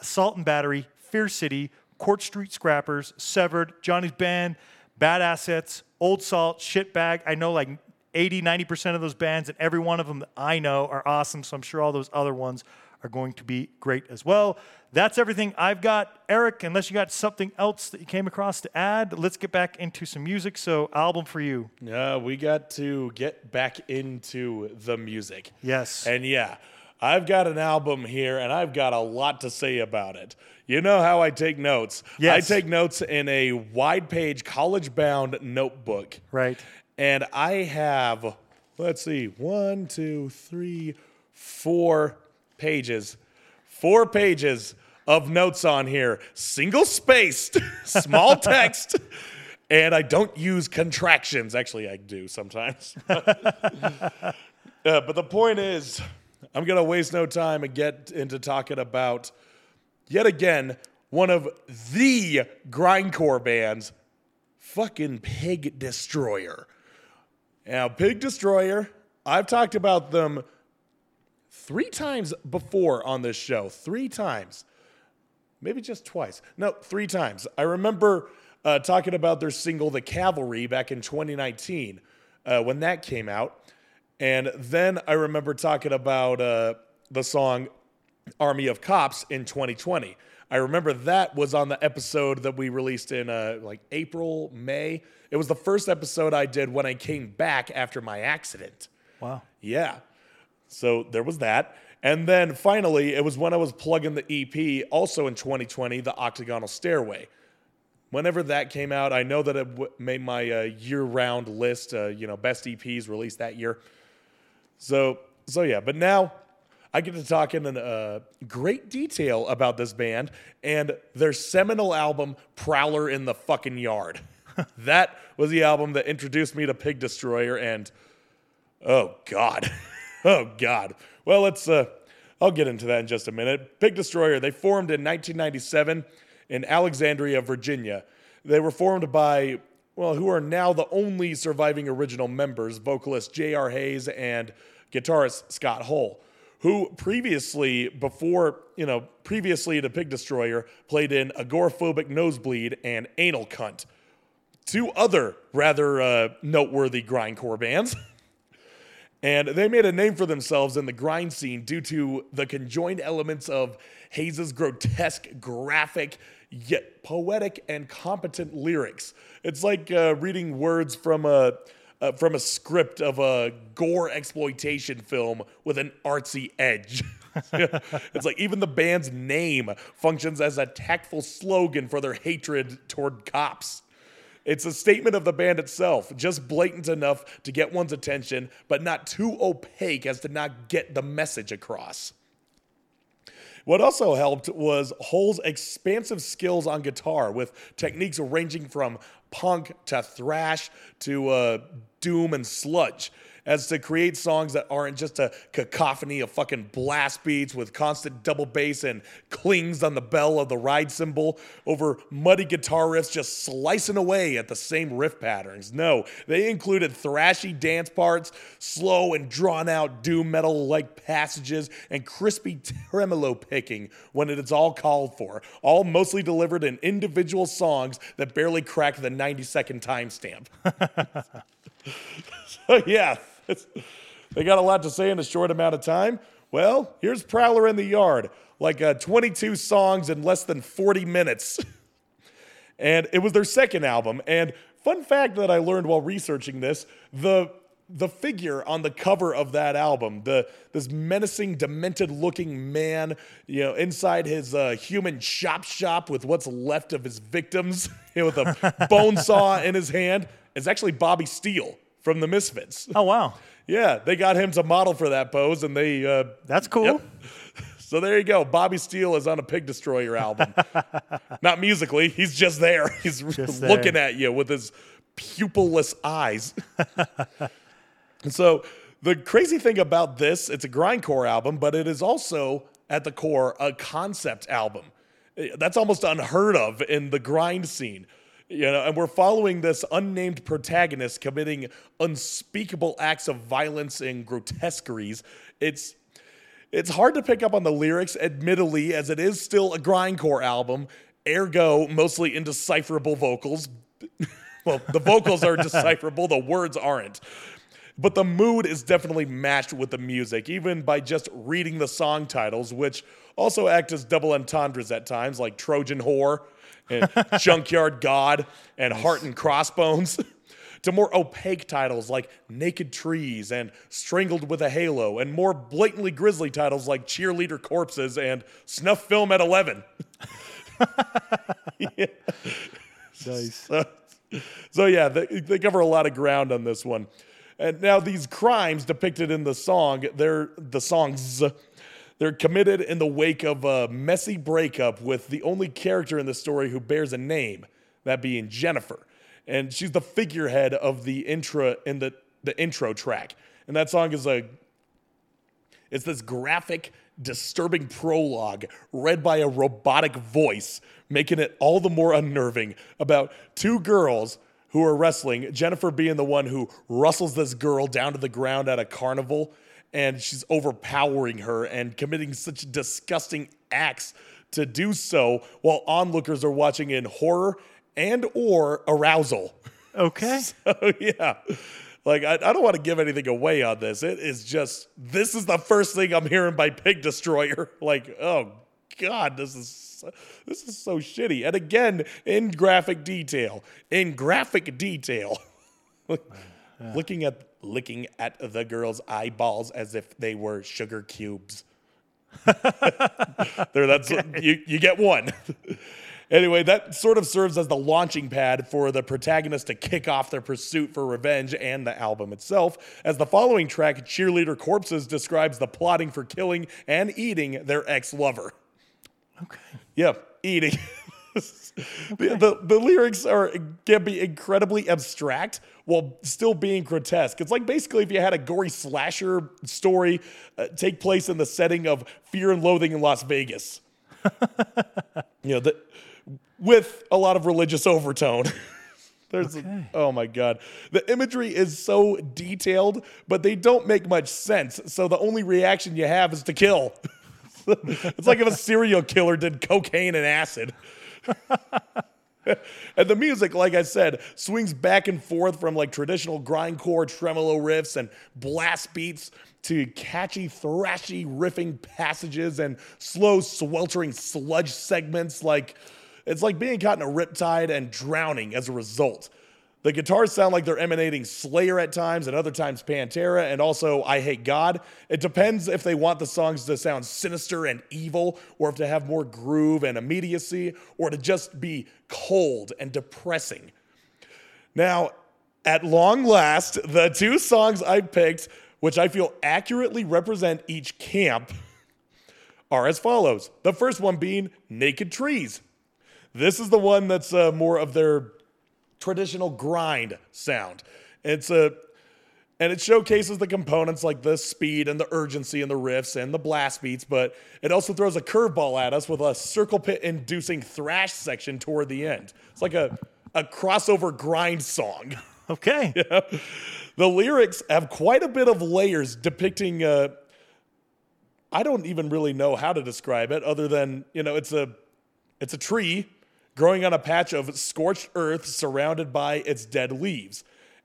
Assault and Battery, Fear City, Court Street Scrappers, Severed, Johnny's Band, Bad Assets, Old Salt, Shitbag. I know like 80, 90% of those bands, and every one of them that I know are awesome, so I'm sure all those other ones are going to be great as well. That's everything I've got. Eric, unless you got something else that you came across to add, let's get back into some music. So, album for you. Yeah, we got to get back into the music. Yes. And yeah, I've got an album here and I've got a lot to say about it. You know how I take notes. Yes. I take notes in a wide page, college bound notebook. Right. And I have, let's see, one, two, three, four pages. Four pages of notes on here, single spaced, small text. And I don't use contractions. Actually, I do sometimes. Uh, but the point is, I'm going to waste no time and get into talking about, yet again, one of the grindcore bands, fucking Pig Destroyer. Now, Pig Destroyer, I've talked about them three times before on this show. Three times. Maybe just twice. No, three times. I remember uh, talking about their single, The Cavalry, back in 2019 uh, when that came out. And then I remember talking about uh, the song Army of Cops in 2020. I remember that was on the episode that we released in uh, like April, May. It was the first episode I did when I came back after my accident. Wow. Yeah. So there was that. And then finally, it was when I was plugging the EP, also in 2020, the Octagonal Stairway. Whenever that came out, I know that it w- made my uh, year-round list. Uh, you know, best EPs released that year. So, so yeah. But now, I get to talk in uh, great detail about this band and their seminal album, Prowler in the Fucking Yard. that was the album that introduced me to Pig Destroyer, and oh god, oh god. Well, let's. Uh, I'll get into that in just a minute. Pig Destroyer. They formed in 1997 in Alexandria, Virginia. They were formed by well, who are now the only surviving original members, vocalist J.R. Hayes and guitarist Scott Hull, who previously, before, you know, previously to Pig Destroyer, played in Agoraphobic Nosebleed and Anal Cunt. Two other rather uh, noteworthy grindcore bands. And they made a name for themselves in the grind scene due to the conjoined elements of Hayes' grotesque, graphic, yet poetic and competent lyrics. It's like uh, reading words from a uh, from a script of a gore exploitation film with an artsy edge. it's like even the band's name functions as a tactful slogan for their hatred toward cops. It's a statement of the band itself, just blatant enough to get one's attention, but not too opaque as to not get the message across. What also helped was Hull's expansive skills on guitar, with techniques ranging from punk to thrash to uh, doom and sludge as to create songs that aren't just a cacophony of fucking blast beats with constant double bass and clings on the bell of the ride cymbal over muddy guitar riffs just slicing away at the same riff patterns. No, they included thrashy dance parts, slow and drawn out doom metal like passages, and crispy tremolo picking when it is all called for, all mostly delivered in individual songs that barely crack the 90 second timestamp. so, yeah, they got a lot to say in a short amount of time. Well, here's Prowler in the Yard, like uh, 22 songs in less than 40 minutes. and it was their second album. And fun fact that I learned while researching this, the the figure on the cover of that album, the this menacing, demented-looking man, you know, inside his uh, human chop shop with what's left of his victims, you know, with a bone saw in his hand, is actually Bobby Steele from the Misfits. Oh wow, Yeah, they got him to model for that pose, and they uh, that's cool. Yep. So there you go. Bobby Steele is on a Pig Destroyer album. Not musically, he's just there. He's Just there. looking at you with his pupilless eyes. and so the crazy thing about this, it's a grindcore album, but it is also at the core a concept album. Eh, That's almost unheard of in the grind scene. You know, and we're following this unnamed protagonist committing unspeakable acts of violence and grotesqueries. It's it's hard to pick up on the lyrics, admittedly, as it is still a grindcore album, ergo, mostly indecipherable vocals. well, the vocals are decipherable, the words aren't. But the mood is definitely matched with the music, even by just reading the song titles, which also act as double entendres at times, like Trojan Whore and Junkyard God and Heart and Crossbones, to more opaque titles like Naked Trees and Strangled with a Halo, and more blatantly grisly titles like Cheerleader Corpses and Snuff Film at 11. Nice. So, so yeah, they, they cover a lot of ground on this one. And now these crimes depicted in the song, they're the songs. They're committed in the wake of a messy breakup with the only character in the story who bears a name, that being Jennifer. And she's the figurehead of the intro in the, the intro track. And that song is a it's this graphic, disturbing prologue read by a robotic voice, making it all the more unnerving about two girls who are wrestling, Jennifer being the one who rustles this girl down to the ground at a carnival, and she's overpowering her and committing such disgusting acts to do so while onlookers are watching in horror and or arousal. Okay. Oh yeah. Like I, I don't want to give anything away on this. It is just this is the first thing I'm hearing by Pig Destroyer. Like, oh God, this is this is so shitty. And again, in graphic detail. In graphic detail. Looking at looking at the girl's eyeballs as if they were sugar cubes. there, that's you. You get one. Anyway, that sort of serves as the launching pad for the protagonist to kick off their pursuit for revenge and the album itself, as the following track, Cheerleader Corpses, describes the plotting for killing and eating their ex lover. Okay. Yep, eating. the, the, the lyrics are can be incredibly abstract while still being grotesque. It's like basically if you had a gory slasher story uh, take place in the setting of Fear and Loathing in Las Vegas. you know, the, with a lot of religious overtone. There's, oh my God. The imagery is so detailed, but they don't make much sense. So the only reaction you have is to kill. it's like if a serial killer did cocaine and acid. and the music, like I said, swings back and forth from like traditional grindcore tremolo riffs and blast beats to catchy, thrashy riffing passages and slow, sweltering sludge segments. Like it's like being caught in a riptide and drowning as a result. The guitars sound like they're emanating Slayer at times and other times Pantera and also Eyehategod. It depends if they want the songs to sound sinister and evil or if to have more groove and immediacy or to just be cold and depressing. Now, at long last, the two songs I picked, which I feel accurately represent each camp, are as follows. The first one being Naked Trees. This is the one that's uh, more of their traditional grind sound. It's a and it showcases the components like the speed and the urgency and the riffs and the blast beats, but it also throws a curveball at us with a circle pit inducing thrash section toward the end. It's like a, a crossover grind song. Okay. The lyrics have quite a bit of layers depicting uh I don't even really know how to describe it other than, you know, it's a it's a tree growing on a patch of scorched earth surrounded by its dead leaves.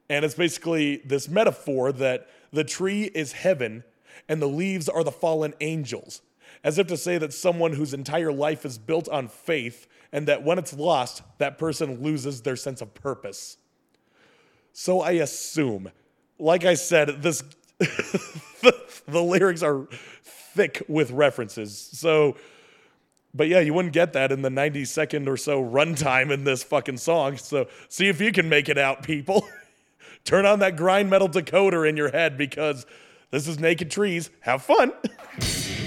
And it's basically this metaphor that the tree is heaven and the leaves are the fallen angels, as if to say that someone whose entire life is built on faith and that when it's lost, that person loses their sense of purpose. So I assume, like I said, this the, the lyrics are thick with references. So but yeah, you wouldn't get that in the 90 second or so runtime in this fucking song. So see if you can make it out, people. Turn on that grind metal decoder in your head because this is Naked Trees. Have fun.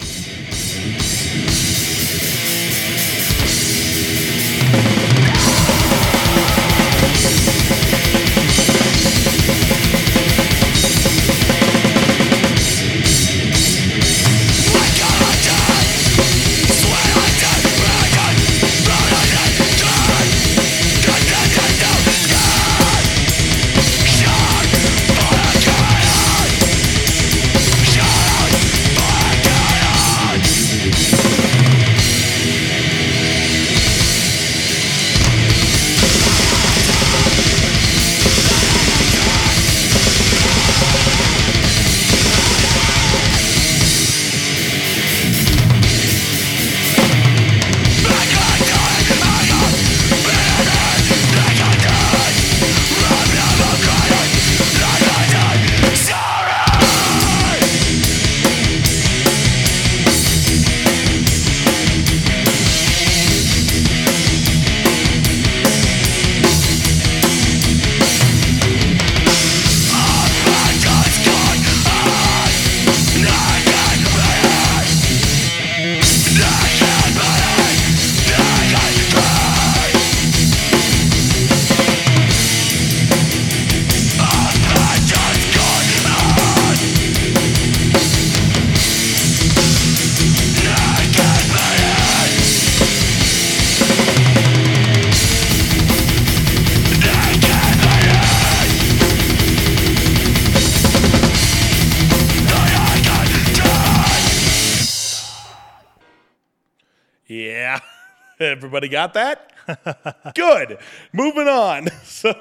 Everybody got that? Good. Moving on. So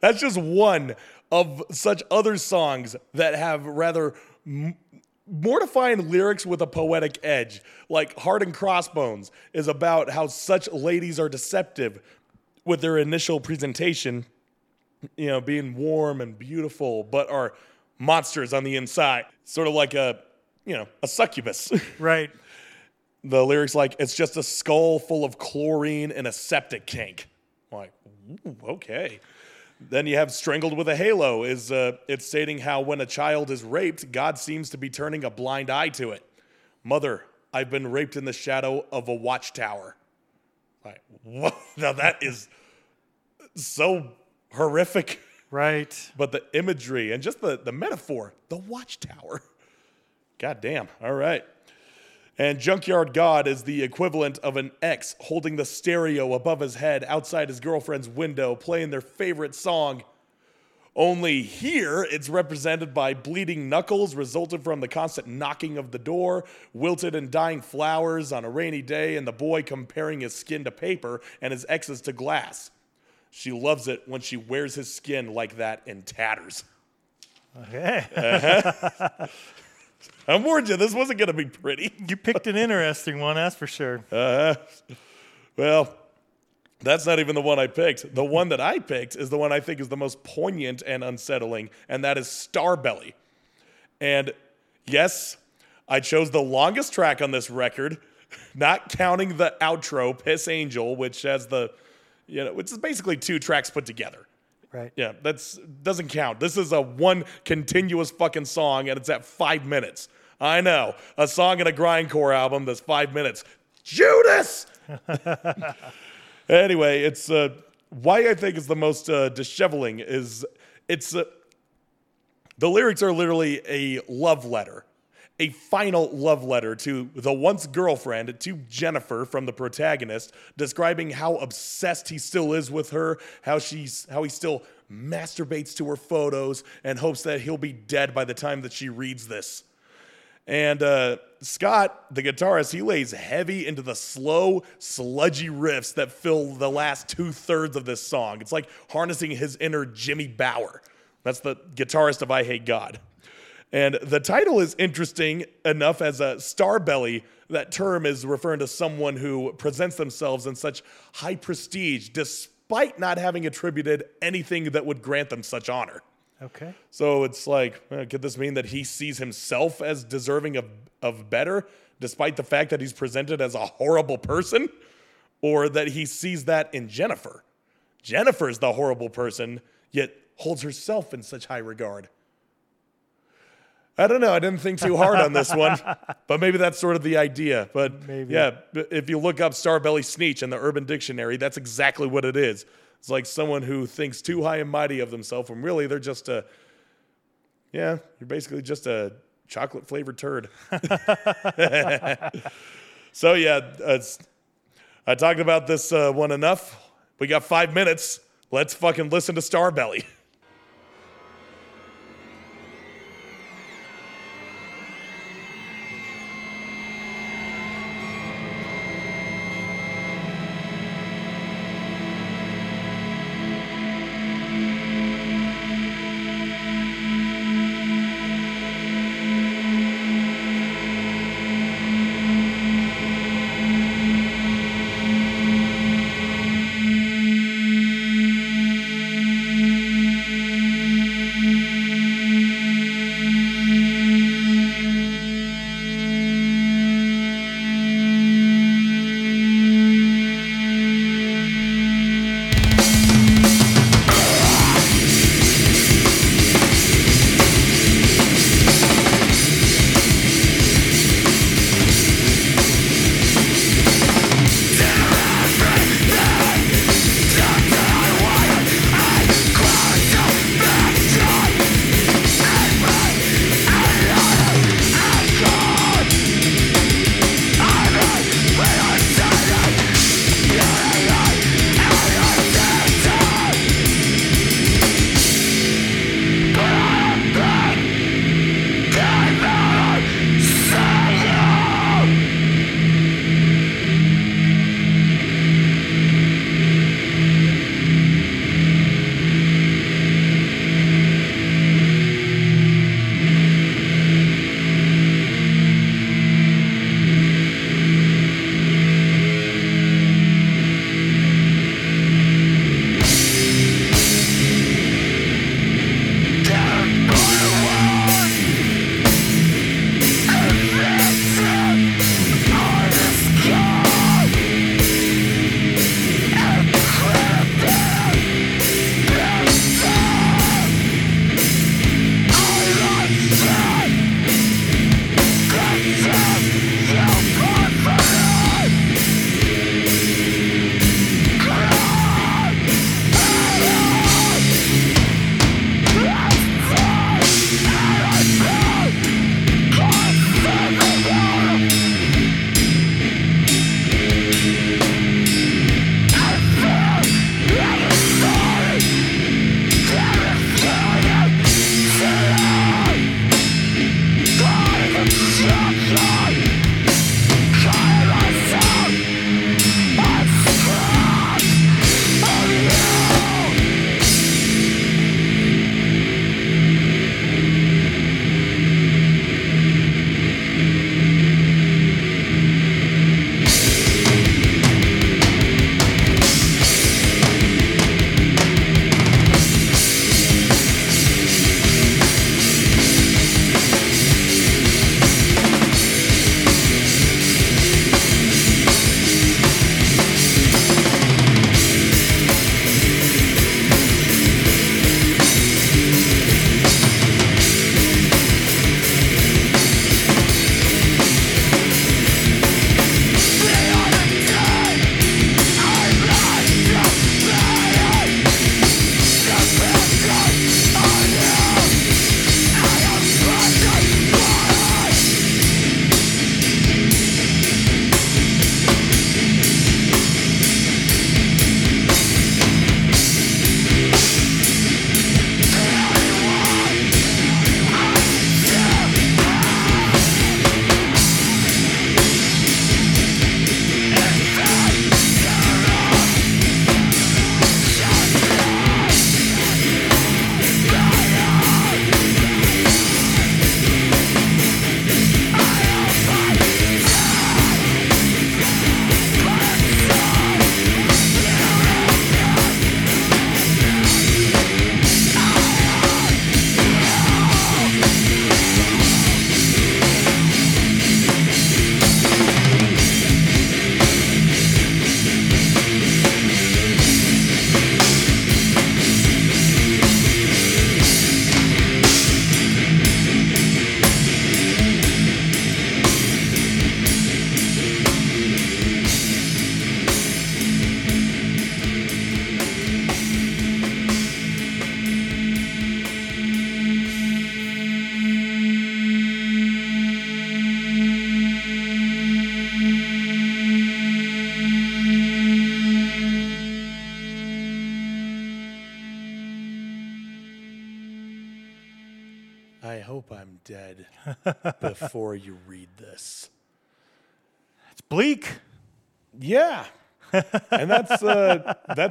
that's just one of such other songs that have rather m- mortifying lyrics with a poetic edge. Like Heart and Crossbones is about how such ladies are deceptive with their initial presentation, you know, being warm and beautiful, but are monsters on the inside. Sort of like a, you know, a succubus. Right. The lyrics like it's just a skull full of chlorine and a septic tank. I'm like, ooh, okay. Then you have strangled with a halo. Is uh, it's stating how when a child is raped, God seems to be turning a blind eye to it. Mother, I've been raped in the shadow of a watchtower. Like, what? Now that is so horrific. Right. But the imagery and just the, the metaphor, the watchtower. God damn. All right. And Junkyard God is the equivalent of an ex holding the stereo above his head outside his girlfriend's window, playing their favorite song. Only here, it's represented by bleeding knuckles resulted from the constant knocking of the door, wilted and dying flowers on a rainy day, and the boy comparing his skin to paper and his ex's to glass. She loves it when she wears his skin like that in tatters. Okay. Uh-huh. Uh-huh. I warned you, this wasn't going to be pretty. you picked an interesting one, that's for sure. Uh, Well, that's not even the one I picked. The one that I picked is the one I think is the most poignant and unsettling, and that is Starbelly. And yes, I chose the longest track on this record, not counting the outro, Piss Angel, which has the, you know, which is basically two tracks put together. Right. Yeah, that's doesn't count. This is a one continuous fucking song, and it's at five minutes. I know a song in a grindcore album that's five minutes. Judas. anyway, it's uh, why I think is the most uh, disheveling is it's uh, the lyrics are literally a love letter, a final love letter to the once girlfriend, to Jennifer from the protagonist, describing how obsessed he still is with her, how she's how he still masturbates to her photos and hopes that he'll be dead by the time that she reads this. And uh, Scott, the guitarist, he lays heavy into the slow, sludgy riffs that fill the last two thirds of this song. It's like harnessing his inner Jimmy Bower. That's the guitarist of Eyehategod. And the title is interesting enough as a starbelly. That term is referring to someone who presents themselves in such high prestige despite not having attributed anything that would grant them such honor. Okay. So it's like, uh, could this mean that he sees himself as deserving of, of better, despite the fact that he's presented as a horrible person? Or that he sees that in Jennifer? Jennifer's the horrible person, yet holds herself in such high regard. I don't know. I didn't think too hard on this one, but maybe that's sort of the idea. But Maybe. yeah, if you look up Starbelly Sneetch in the Urban Dictionary, that's exactly what it is. It's like someone who thinks too high and mighty of themselves when really they're just a, yeah, you're basically just a chocolate flavored turd. so yeah, it's, I talked about this uh, one enough. We got five minutes. Let's fucking listen to Starbelly.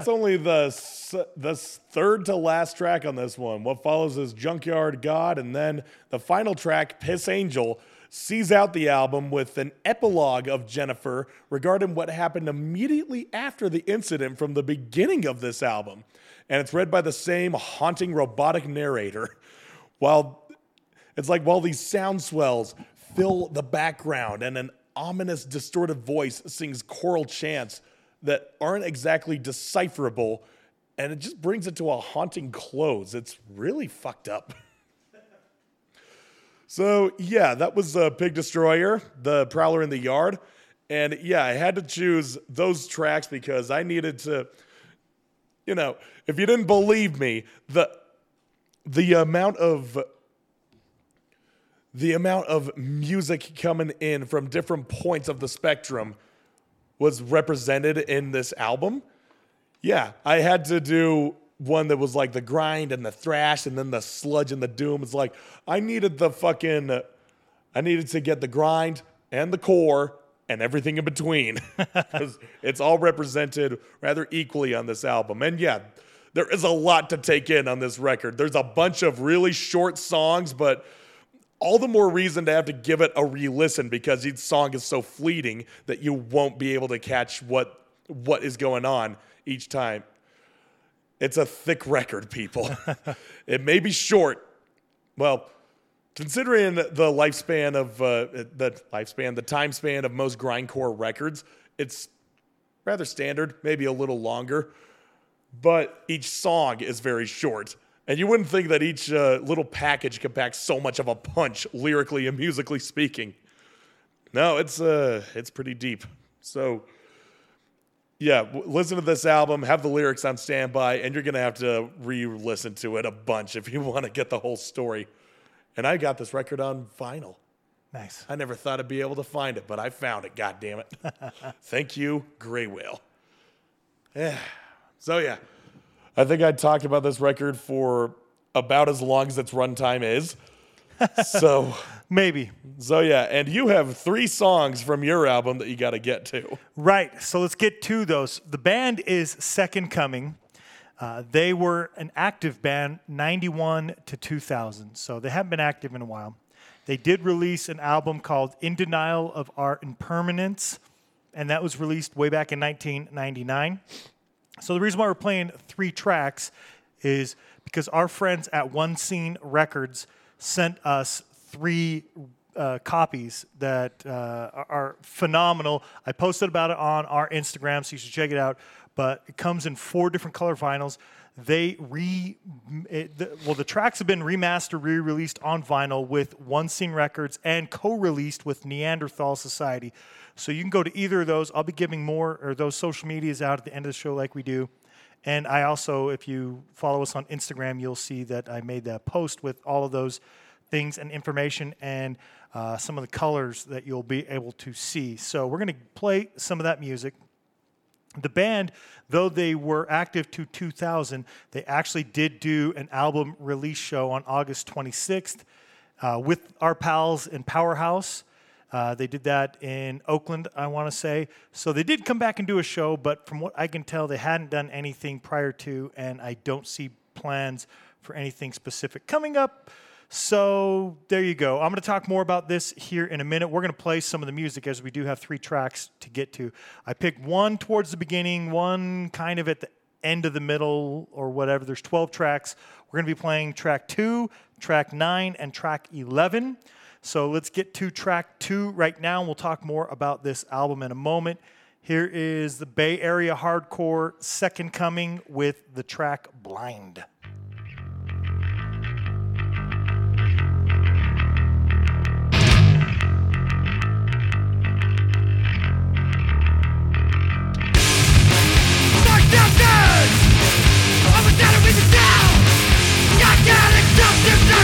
That's only the the third to last track on this one. What follows is Junkyard God, and then the final track, Piss Angel, sees out the album with an epilogue of Jennifer regarding what happened immediately after the incident from the beginning of this album, and it's read by the same haunting robotic narrator. While it's like while these sound swells fill the background and an ominous, distorted voice sings choral chants that aren't exactly decipherable, and it just brings it to a haunting close. It's really fucked up. so, yeah, that was uh, Pig Destroyer, the Prowler in the Yard. And yeah, I had to choose those tracks because I needed to, you know, if you didn't believe me, the the amount of the amount of music coming in from different points of the spectrum was represented in this album. Yeah, I had to do one that was like the grind and the thrash and then the sludge and the doom. It's like I needed the fucking I needed to get the grind and the core and everything in between because it's all represented rather equally on this album. And yeah, there is a lot to take in on this record. There's a bunch of really short songs, but all the more reason to have to give it a re-listen because each song is so fleeting that you won't be able to catch what what is going on each time. It's a thick record, people. it may be short. Well, considering the lifespan of uh, the lifespan, the time span of most grindcore records, it's rather standard, maybe a little longer. But each song is very short. And you wouldn't think that each uh, little package could pack so much of a punch, lyrically and musically speaking. No, it's uh, it's pretty deep. So, yeah, w- listen to this album, have the lyrics on standby, and you're gonna have to re-listen to it a bunch if you want to get the whole story. And I got this record on vinyl. Nice. I never thought I'd be able to find it, but I found it. God damn it! Thank you, Graywhale. Yeah. So yeah, I think I talked about this record for about as long as its runtime is. so Maybe. so yeah, and you have three songs from your album that you got to get to. Right. So let's get to those. The band is Second Coming. Uh, they were an active band 91 to 2000. So they haven't been active in a while. They did release an album called In Denial of Our Impermanence, and that was released way back in 1999. So the reason why we're playing three tracks is because our friends at One Scene Records sent us three uh, copies that uh, are- phenomenal. I posted about it on our Instagram, so you should check it out. But it comes in four different color vinyls. They re, it, the, well, the tracks have been remastered, re-released on vinyl with One Scene Records and co-released with Neanderthal Society. So you can go to either of those. I'll be giving more or those social medias out at the end of the show, like we do. And I also, if you follow us on Instagram, you'll see that I made that post with all of those things and information and uh, some of the colors that you'll be able to see. So we're going to play some of that music. The band, though they were active to 2000, they actually did do an album release show on August 26th uh, with our pals in Powerhouse. Uh, they did that in Oakland, I want to say. So they did come back and do a show, but from what I can tell, they hadn't done anything prior to, and I don't see plans for anything specific coming up. So there you go. I'm going to talk more about this here in a minute. We're going to play some of the music as we do have three tracks to get to. I picked one towards the beginning, one kind of at the end of the middle or whatever. There's 12 tracks. We're going to be playing track two, track nine, and track 11. So let's get to track two right now, and we'll talk more about this album in a moment. Here is the Bay Area Hardcore Second Coming with the track Blind. Prosperity!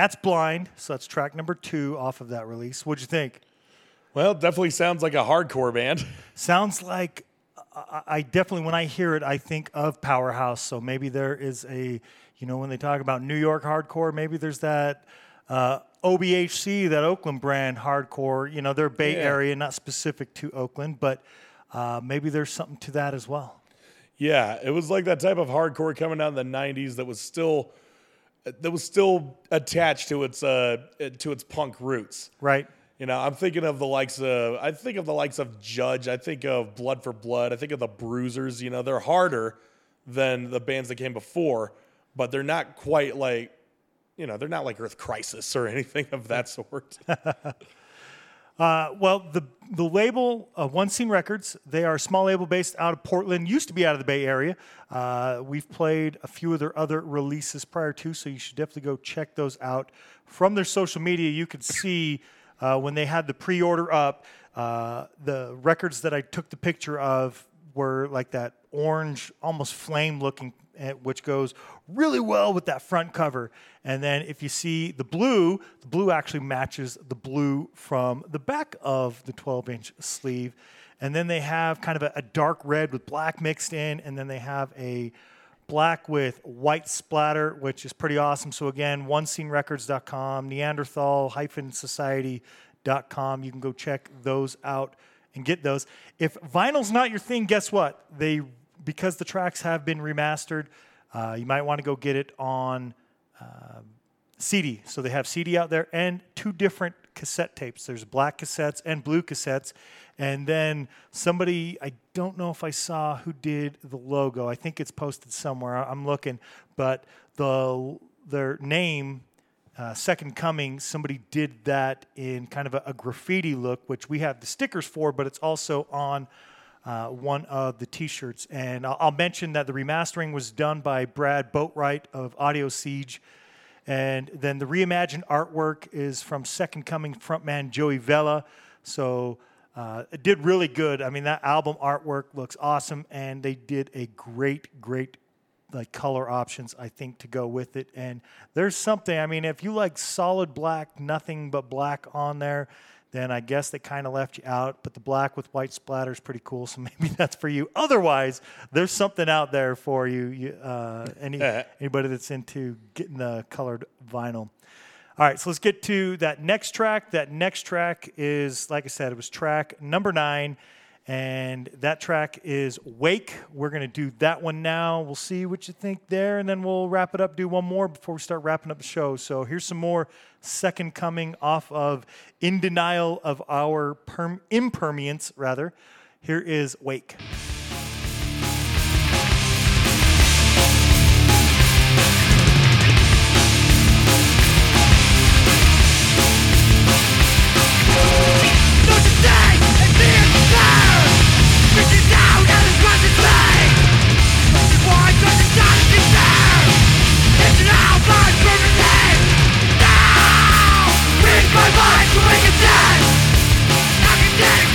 That's Blind. So that's track number two off of that release. What'd you think? Well, definitely sounds like a hardcore band. Sounds like I, I definitely, when I hear it, I think of Powerhouse. So maybe there is a, you know, when they talk about New York hardcore, maybe there's that uh, OBHC, that Oakland brand hardcore. You know, they're Bay Yeah. Area, not specific to Oakland, but uh, maybe there's something to that as well. Yeah, it was like that type of hardcore coming out in the '90s that was still that was still attached to its uh to its punk roots. Right? You know, I'm thinking of the likes of I think of the likes of Judge. I think of Blood for Blood. I think of the Bruisers. You know, they're harder than the bands that came before, but they're not quite like you know they're not like Earth Crisis or anything of that sort. Uh, well, the the label, uh, One Scene Records, they are a small label based out of Portland. Used to be out of the Bay Area. Uh, we've played a few of their other releases prior to, so you should definitely go check those out. From their social media, you could see uh, when they had the pre-order up, uh, the records that I took the picture of were like that orange, almost flame-looking eh, which goes really well with that front cover. And then if you see the blue, the blue actually matches the blue from the back of the 12 inch sleeve. And then they have kind of a, a dark red with black mixed in, and then they have a black with white splatter, which is pretty awesome. So again, onescenerecords.com, Neanderthal-society.com. You can go check those out and get those. If vinyl's not your thing, guess what? They because the tracks have been remastered, uh, you might want to go get it on uh, CD. So they have CD out there and two different cassette tapes. There's black cassettes and blue cassettes. And then somebody, I don't know if I saw who did the logo. I think it's posted somewhere. I'm looking, but the their name, uh, Second Coming, somebody did that in kind of a, a graffiti look, which we have the stickers for, but it's also on uh, one of the T-shirts. And I'll, I'll mention that the remastering was done by Brad Boatwright of Audio Siege, and then the reimagined artwork is from Second Coming frontman Joey Vela. So uh, it did really good. I mean, that album artwork looks awesome, and they did a great, great like color options I think to go with it. And there's something. I mean, if you like solid black, nothing but black on there, then I guess they kind of left you out. But the black with white splatter is pretty cool, so maybe that's for you. Otherwise, there's something out there for you. you uh, any anybody that's into getting the colored vinyl. All right, so let's get to that next track. That next track is, like I said, it was track number nine, and that track is Wake. We're going to do that one now. We'll see what you think there, and then we'll wrap it up, do one more before we start wrapping up the show. So here's some more Second Coming off of In Denial of Our perm- rather. Here is Wake. Now! Read my mind to make a death! I can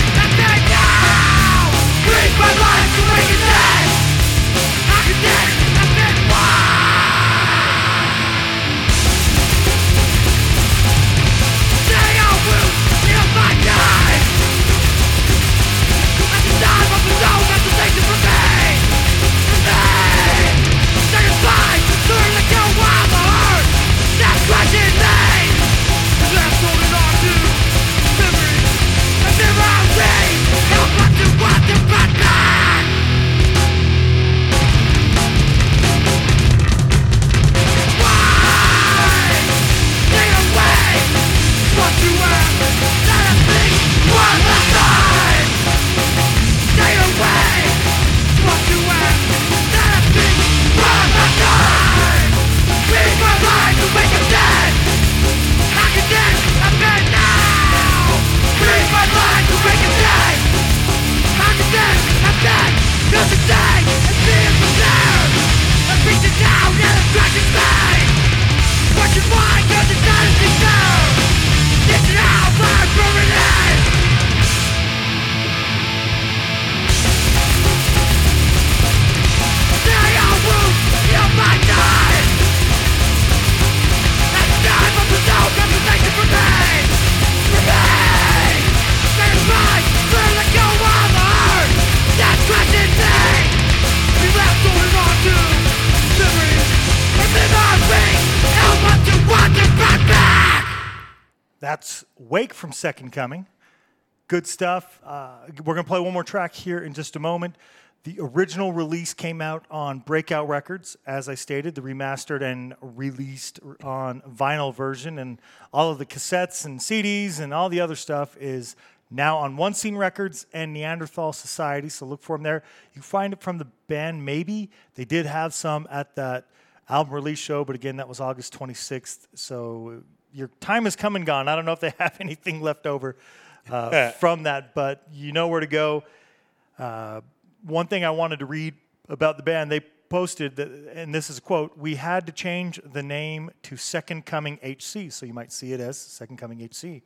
Wake from Second Coming. Good stuff. Uh, we're going to play one more track here in just a moment. The original release came out on Breakout Records, as I stated, the remastered and released on vinyl version, and all of the cassettes and CDs and all the other stuff is now on One Scene Records and Neanderthal Society. So look for them there. You find it from the band Maybe. They did have some at that album release show, but again, that was August 26th. So your time has come and gone. I don't know if they have anything left over uh, from that, but you know where to go. Uh, one thing I wanted to read about the band, they posted that, and this is a quote: "We had to change the name to Second Coming HC, so you might see it as Second Coming HC,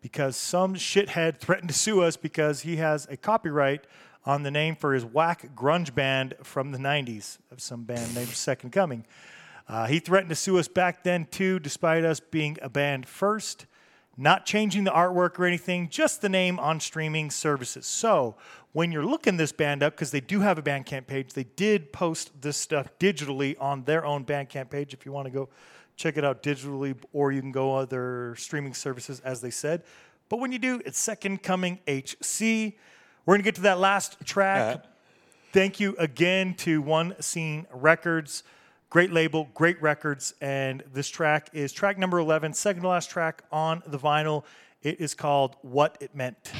because some shithead threatened to sue us because he has a copyright on the name for his whack grunge band from the '90s of some band named Second Coming." Uh, he threatened to sue us back then too, despite us being a band first not changing the artwork or anything, just the name on streaming services. So when you're looking this band up, because they do have a Bandcamp page, they did post this stuff digitally on their own Bandcamp page if you want to go check it out digitally, or you can go other streaming services, as they said. But when you do, it's Second Coming HC. We're going to get to that last track. Thank you again to One Scene Records. Great label, great records. And this track is track number 11, second to last track on the vinyl. It is called What It Meant.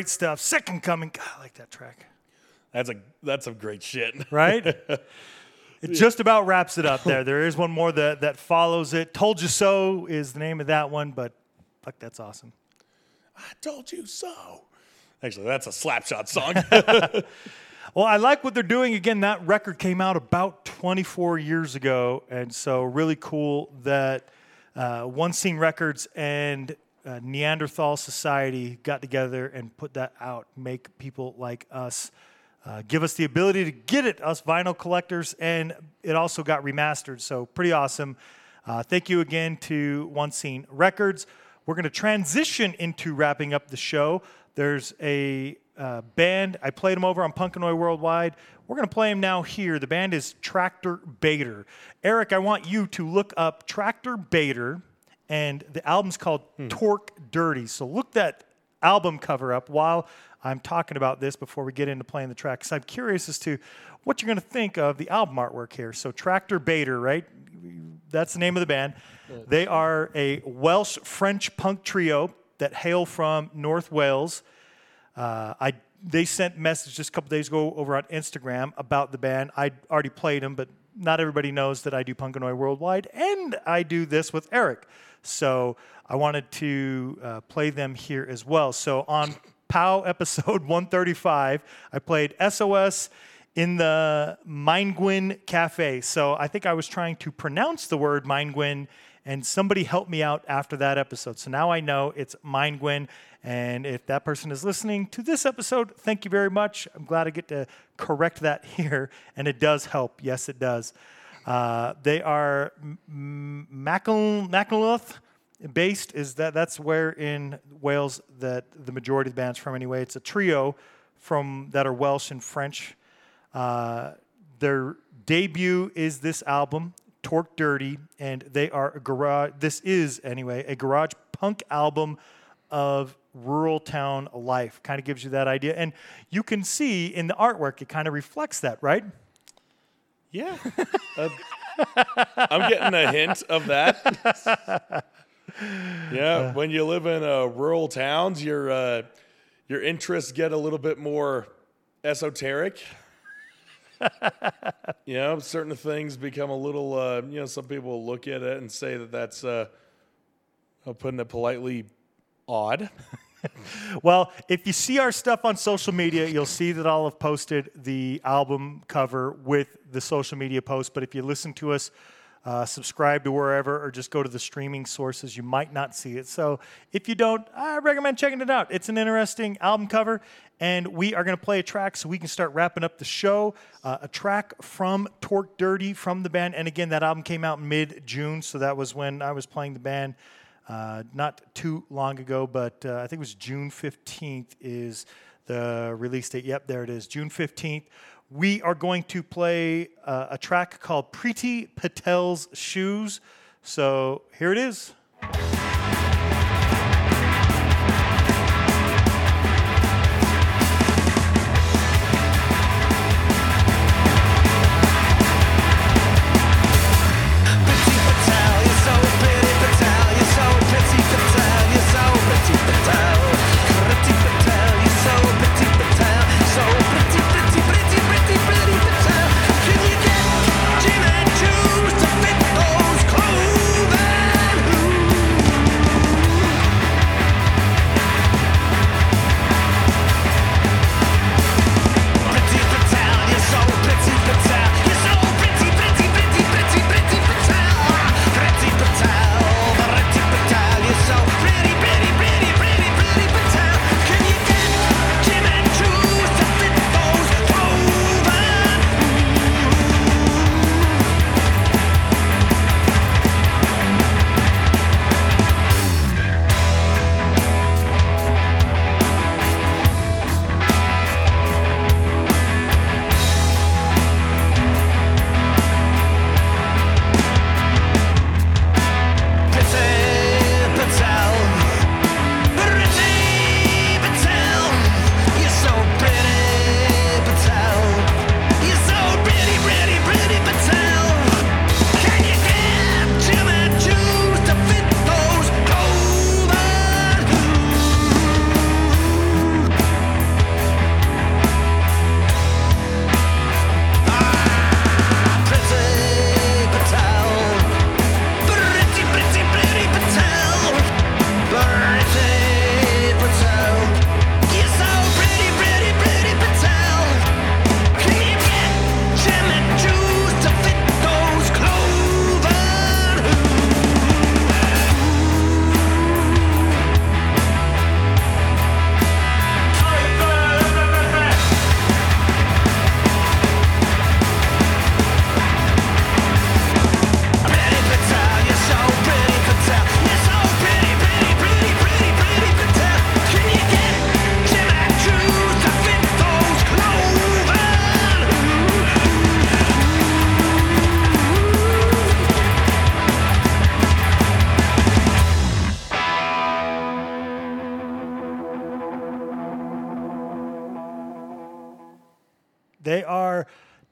Great stuff. Second Coming. God, I like that track. That's a that's some great shit. right? it just about wraps it up there. There is one more that, that follows it. Told You So is the name of that one, but fuck, that's awesome. I told you so. Actually, that's a slapshot song. Well, I like what they're doing. Again, that record came out about 24 years ago, and so really cool that uh, One Scene Records and uh, Neanderthal Society got together and put that out, make people like us. Uh, give us the ability to get it, us vinyl collectors, and it also got remastered. So, pretty awesome. Uh, thank you again to One Scene Records. We're going to transition into wrapping up the show. There's a uh, band. I played them over on Punkanoid Worldwide. We're going to play them now here. The band is Tractorbator. Eric, I want you to look up Tractorbator, and the album's called Torque Dirty. So look that album cover up while I'm talking about this before we get into playing the track. Because I'm curious as to what you're going to think of the album artwork here. So Tractorbator, right? That's the name of the band. They are a Welsh French punk trio that hail from North Wales. Uh, I they sent messages just a couple days ago over on Instagram about the band. I already played them, but not everybody knows that I do Punkanoid Worldwide, and I do this with Eric. So I wanted to uh, play them here as well. So on POW episode 135, I played SOS in the Mindgwin Cafe. So I think I was trying to pronounce the word Mindgwin, and somebody helped me out after that episode. So now I know it's Mindgwin. And if that person is listening to this episode, thank you very much. I'm glad I get to correct that here, and it does help. Yes, it does. Uh, they are Machynlleth based. Is that that's where in Wales that the majority of the band's from anyway. It's a trio from that are Welsh and French. Uh, their debut is this album, Torque Dirty, and they are a garage. This is anyway a garage punk album of rural town life. Kind of gives you that idea, and you can see in the artwork it kind of reflects that, right? Yeah. Uh, I'm getting a hint of that. yeah, when you live in uh, rural towns, your uh, your interests get a little bit more esoteric. you know, certain things become a little. Uh, you know, some people look at it and say that that's, uh, I'm putting it politely, odd. Well, if you see our stuff on social media, you'll see that I'll have posted the album cover with the social media post. But if you listen to us, uh, subscribe to wherever, or just go to the streaming sources, you might not see it. So if you don't, I recommend checking it out. It's an interesting album cover. And we are going to play a track so we can start wrapping up the show. Uh, a track from Torque Dirty from the band. And again, that album came out mid June. So that was when I was playing the band. Uh, not too long ago, but uh, I think it was June 15th is the release date. Yep, there it is, June 15th. We are going to play uh, a track called Priti Patel's Shoes. So here it is.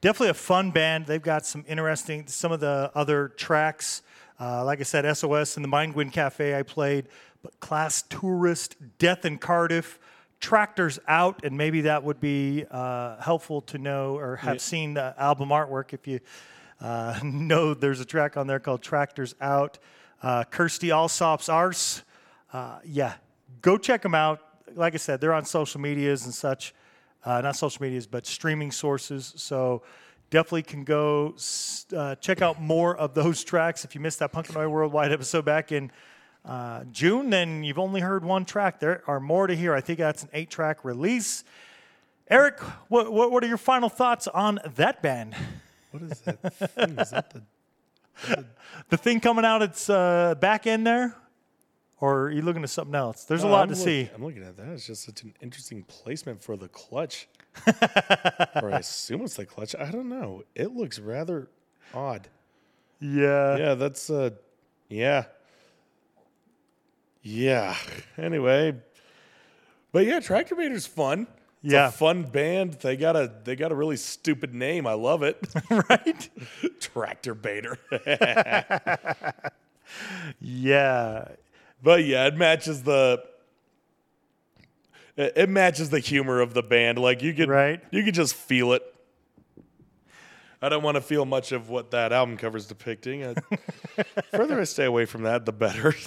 Definitely a fun band. They've got some interesting, some of the other tracks. Uh, like I said, SOS and the Mind Gwyn Cafe I played, but Class Tourist, Death in Cardiff, Tractors Out, and maybe that would be uh, helpful to know or have seen the album artwork if you uh, know there's a track on there called Tractors Out. Uh, Kirstie Allsopp's Arse. Uh, yeah, go check them out. Like I said, they're on social medias and such. Uh, not social medias, but streaming sources. So definitely can go uh, check out more of those tracks. If you missed that Punkanoid Worldwide episode back in uh, June, then you've only heard one track. There are more to hear. I think that's an eight track release. Eric, what, what, what are your final thoughts on that band? What is that thing? Is that the The thing coming out its uh, back end there? Or are you looking at something else? There's a lot I'm to look- see. I'm looking at that. It's just such an interesting placement for the clutch. or I assume it's the clutch. I don't know. It looks rather odd. Yeah. Yeah, that's uh yeah. Yeah. Anyway. But yeah, Tractorbator's fun. It's Yeah. a fun band. They got a they got a really stupid name. I love it. right? Tractor Baiter. Yeah. But yeah, it matches the it matches the humor of the band. Like you could Right. you could just feel it. I don't want to feel much of what that album cover is depicting. I, further I stay away from that, the better.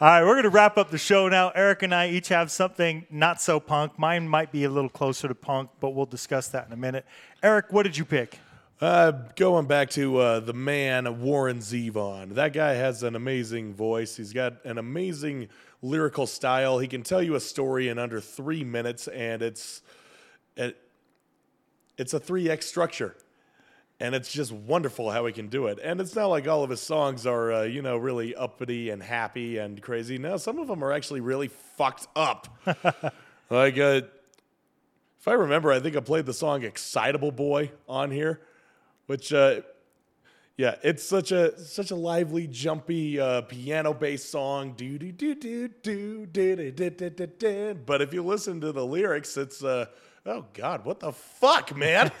All right, we're going to wrap up the show now. Eric and I each have something not so punk. Mine might be a little closer to punk, but we'll discuss that in a minute. Eric, what did you pick? Uh, going back to uh, the man Warren Zevon. That guy has an amazing voice. He's got an amazing lyrical style. He can tell you a story in under three minutes, and it's it, it's a three X structure, and it's just wonderful how he can do it. And it's not like all of his songs are uh, you know really uppity and happy and crazy. No, some of them are actually really fucked up. like uh, if I remember, I think I played the song "Excitable Boy" on here which uh, yeah, it's such a such a lively, jumpy uh, piano-based song. Do do do do do do do do do do do. But if you listen to the lyrics, it's uh, oh god, what the fuck, man?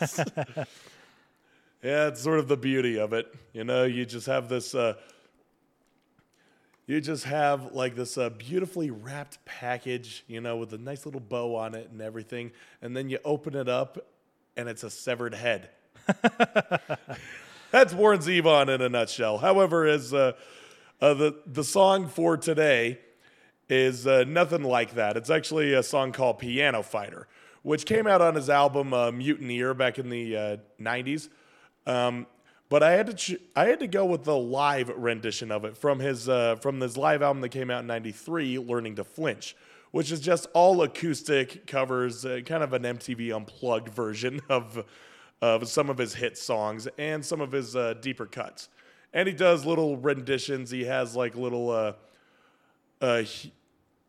yeah, it's sort of the beauty of it. You know, you just have this. Uh, you just have like this uh, beautifully wrapped package, you know, with a nice little bow on it and everything, and then you open it up, and it's a severed head. That's Warren Zevon in a nutshell. However, is uh, uh, the the song for today is uh, nothing like that. It's actually a song called "Piano Fighter," which came out on his album uh, Mutineer back in the uh, '90s. Um, but I had to ch- I had to go with the live rendition of it from his uh, from his live album that came out in '93, "Learning to Flinch." Which is just all acoustic covers, uh, kind of an MTV unplugged version of of some of his hit songs and some of his uh, deeper cuts. And he does little renditions. He has like little uh, uh,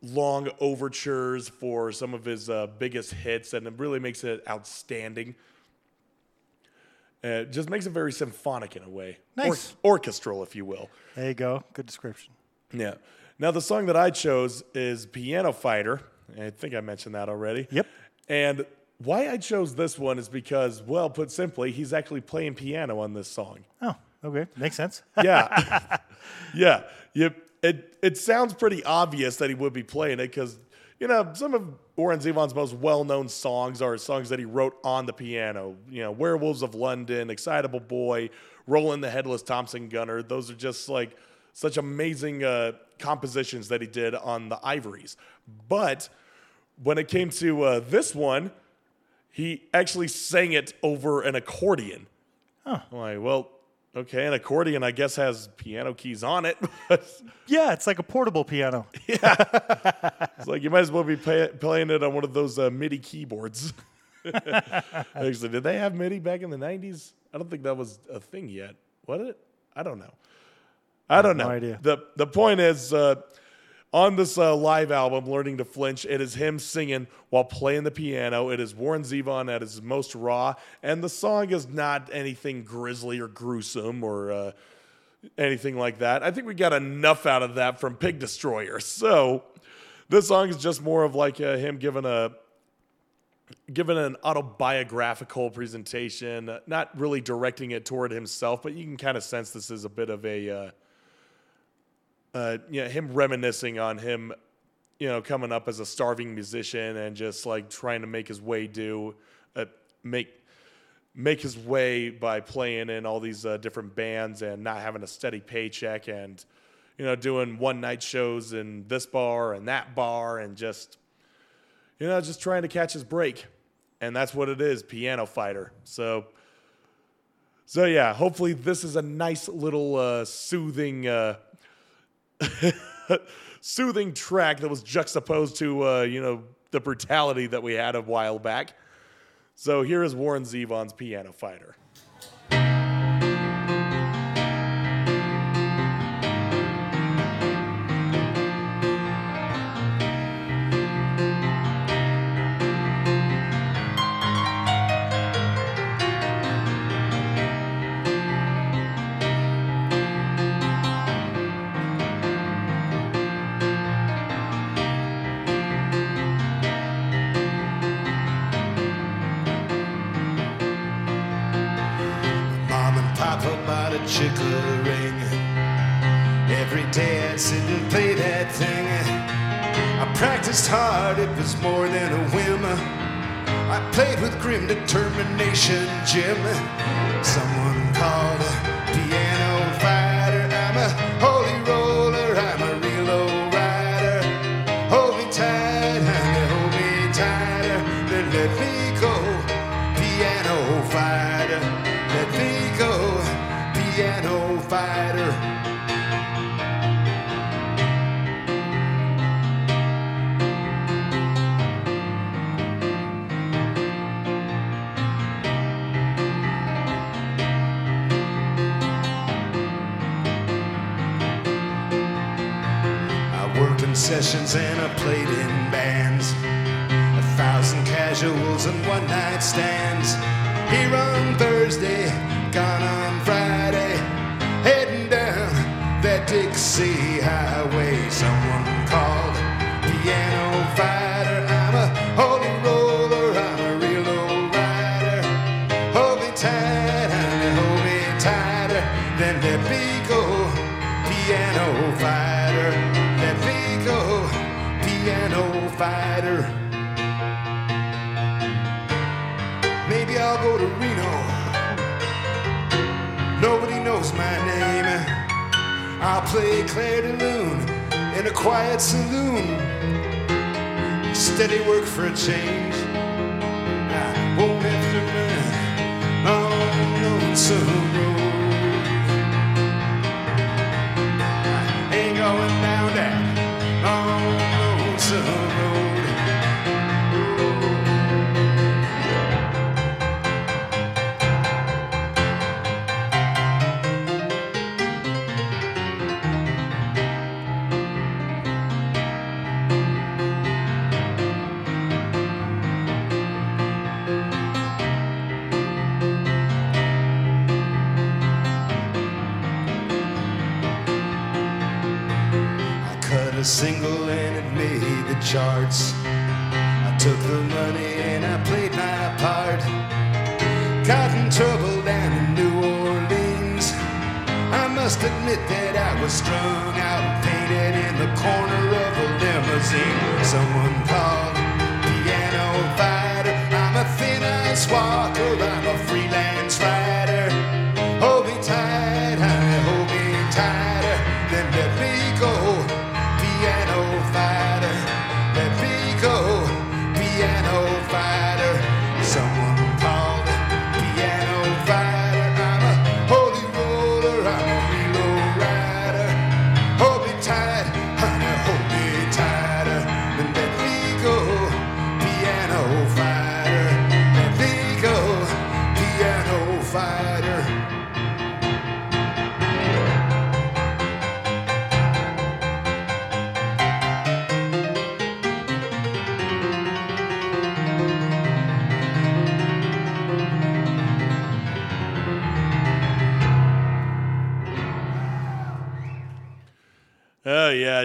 long overtures for some of his uh, biggest hits, and it really makes it outstanding. Uh, it just makes it very symphonic in a way, Nice. orchestral, if you will. There you go. Good description. Yeah. Now the song that I chose is "Piano Fighter." I think I mentioned that already. Yep. And why I chose this one is because, well, put simply, he's actually playing piano on this song. Oh, okay. Makes sense. Yeah, yeah. You, it it sounds pretty obvious that he would be playing it because you know some of Warren Zevon's most well-known songs are songs that he wrote on the piano. You know, "Werewolves of London," "Excitable Boy," "Roland the Headless Thompson Gunner." Those are just like such amazing uh, compositions that he did on the Ivories. But when it came to uh, this one, he actually sang it over an accordion. I'm like, well, okay, an accordion, I guess, has piano keys on it. yeah, it's like a portable piano. Yeah. It's like you might as well be play, playing it on one of those uh, MIDI keyboards. Actually, did they have MIDI back in the 90s? I don't think that was a thing yet. Was it? I don't know. I don't no know. idea. The, the point is, uh, on this uh, live album, Learning to Flinch, it is him singing while playing the piano. It is Warren Zevon at his most raw, and the song is not anything grisly or gruesome or uh, anything like that. I think we got enough out of that from Pig Destroyer. So this song is just more of like uh, him giving a giving an autobiographical presentation, uh, not really directing it toward himself, but you can kind of sense this is a bit of a, uh, you know, him reminiscing on him, you know, coming up as a starving musician and just like trying to make his way do, uh, make make his way by playing in all these uh, different bands and not having a steady paycheck and you know doing one night shows in this bar and that bar and just you know just trying to catch his break. And that's what it is piano fighter. So so yeah hopefully this is a nice little uh, soothing uh, soothing track that was juxtaposed to uh, you know the brutality that we had a while back so here is Warren Zevon's Piano Fighter. Hard, it was more than a whim. I played with grim determination, Jim. Someone called sessions and I played in bands. A thousand casuals and one night stands. Here on Thursday, gone on Friday. Heading down that Dixie Highway. I'll play Claire de Lune in a quiet saloon. Steady work for a change. I won't have to run on lonesome road.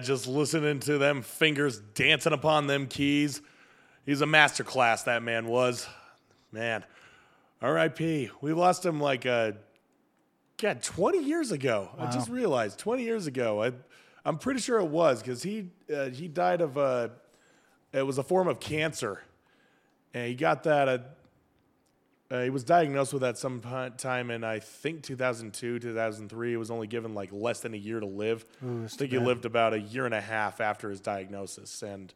Just listening to them fingers dancing upon them keys. he's a master class. That man was, man. R.I.P. We lost him like uh, God, 20 years ago. I just realized 20 years ago. I, I'm pretty sure it was because he uh, he died of a it was a form of cancer, and he got that. Uh, uh, he was diagnosed with that sometime in I think 2002, 2003. He was only given like less than a year to live. I think he lived about a year and a half after his diagnosis, and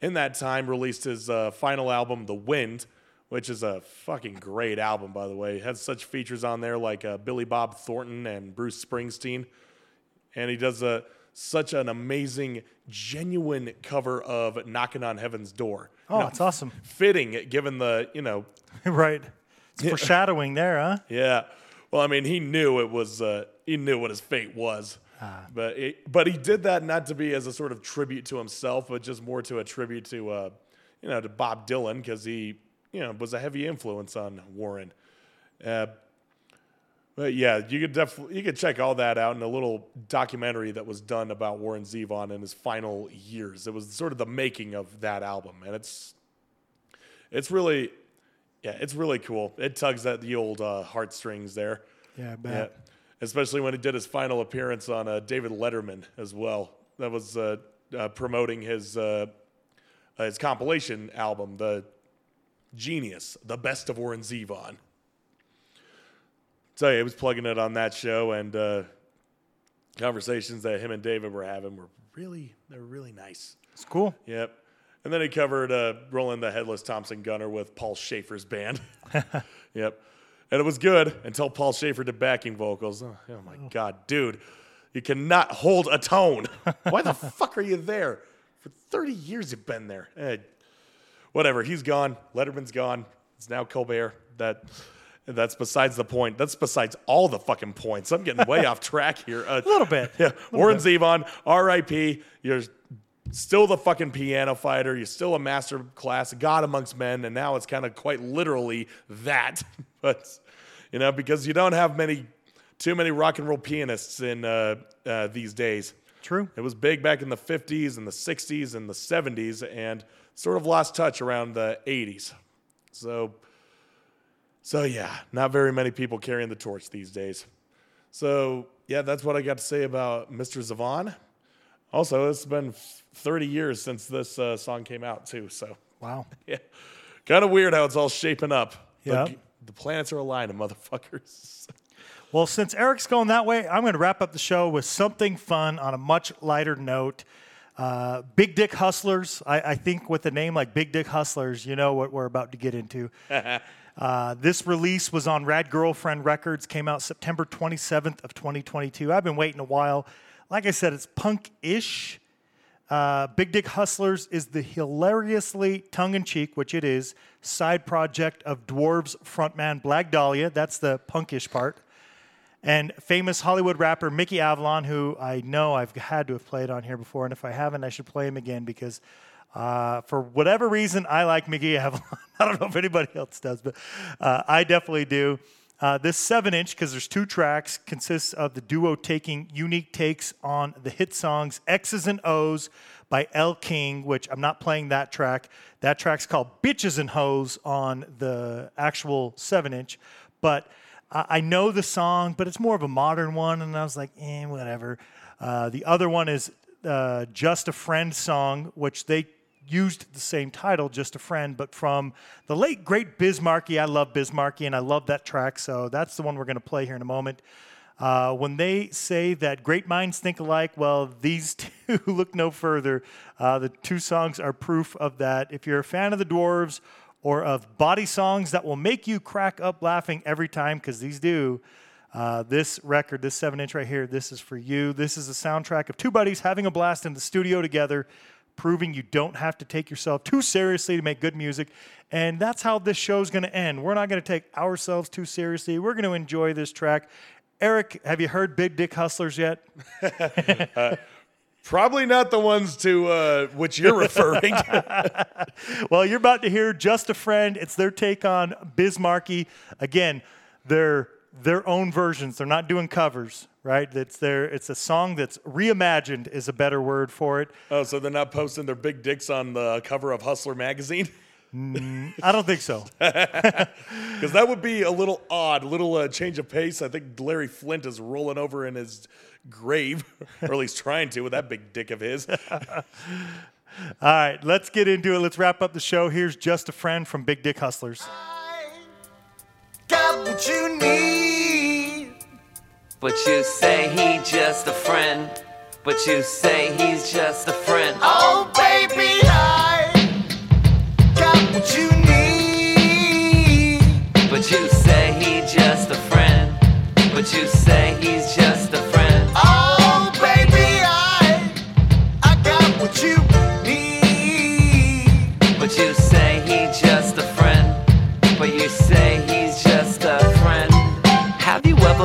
in that time released his uh, final album, The Wind, which is a fucking great album, by the way. It has such features on there like uh, Billy Bob Thornton and Bruce Springsteen, and he does a such an amazing, genuine cover of "Knocking on Heaven's Door." Oh, it's awesome. Fitting, given the you know right. It's foreshadowing there, huh? Yeah. Well, I mean, he knew it was. Uh, he knew what his fate was. But it, but he did that not to be as a sort of tribute to himself, but just more to a tribute to uh, you know to Bob Dylan because he you know was a heavy influence on Warren. Uh, but yeah, you could definitely you could check all that out in a little documentary that was done about Warren Zevon in his final years. It was sort of the making of that album, and it's it's really yeah, it's really cool. It tugs at the old uh, heartstrings there. Yeah, I bet. Yeah, especially when he did his final appearance on uh, David Letterman as well. That was uh, uh, promoting his uh, uh, his compilation album, the Genius, the best of Warren Zevon. So yeah, he was plugging it on that show, and uh, conversations that him and David were having were really they were really nice. It's cool. Yep. And then he covered uh, Roland the Headless Thompson Gunner with Paul Shaffer's band. yep. And it was good until Paul Schaefer did backing vocals. Oh, oh my God, dude. You cannot hold a tone. Why the fuck are you there? For 30 years you've been there. Eh, whatever. He's gone. Letterman's gone. It's now Colbert. That that's besides the point. That's besides all the fucking points. I'm getting way off track here. Uh, A little bit. yeah, Warren Zevon, R.I.P. You're still the fucking piano fighter. You're still a master class, God amongst men, and now it's kind of quite literally that. but you know, because you don't have many, too many rock and roll pianists in uh, uh, these days. True. It was big back in the 50s and the 60s and the 70s, and sort of lost touch around the 80s. So, so yeah, not very many people carrying the torch these days. So yeah, that's what I got to say about Mr. Zavon. Also, it's been 30 years since this uh, song came out too. So Wow. yeah, kind of weird how it's all shaping up. Yeah. The planets are aligning, motherfuckers. Well, since Eric's going that way, I'm going to wrap up the show with something fun on a much lighter note. Uh, Big Dick Hustlers. I, I think with a name like Big Dick Hustlers, you know what we're about to get into. uh, this release was on Rad Girlfriend Records. Came out September 27th of 2022. I've been waiting a while. Like I said, it's punk-ish. Uh, Big Dick Hustlers is the hilariously tongue-in-cheek, which it is, side project of Dwarves frontman Blag Dahlia. That's the punkish part and famous Hollywood rapper Mickey Avalon, who I know I've had to have played on here before, and if I haven't, I should play him again because uh, for whatever reason, I like Mickey Avalon. I don't know if anybody else does, but uh, I definitely do. Uh, this seven inch, because there's two tracks, consists of the duo taking unique takes on the hit songs X's and O's by Elle King, which I'm not playing that track. That track's called Bitches and Hoes on the actual seven inch. But I I know the song, but it's more of a modern one, and I was like, eh, whatever. Uh, the other one is uh, Just a Friend song, which they used the same title, Just a Friend, but from the late great Biz Markie. I love Biz Markie, and I love that track, so that's the one we're going to play here in a moment. Uh, when they say that great minds think alike, well, these two look no further. Uh, the two songs are proof of that. If you're a fan of the Dwarves or of body songs that will make you crack up laughing every time, because these do, uh, this record, this seven inch right here, this is for you. This is a soundtrack of two buddies having a blast in the studio together, proving you don't have to take yourself too seriously to make good music. And that's how this show's going to end. We're not going to take ourselves too seriously. We're going to enjoy this track. Eric, have you heard Big Dick Hustlers yet? Probably not the ones to uh, which you're referring. Well, you're about to hear Just a Friend. It's their take on Biz Markie. Again, they're their own versions. They're not doing covers. Right? That's there. It's a song that's reimagined is a better word for it. Oh, so they're not posting their big dicks on the cover of Hustler magazine? I don't think so. Because that would be a little odd, a little uh, change of pace. I think Larry Flynt is rolling over in his grave, or at least trying to, with that big dick of his. All right, let's get into it. Let's wrap up the show. Here's just a friend from Big Dick Hustlers. Got what you need. But you say he just a friend. But you say he's just a friend. Oh,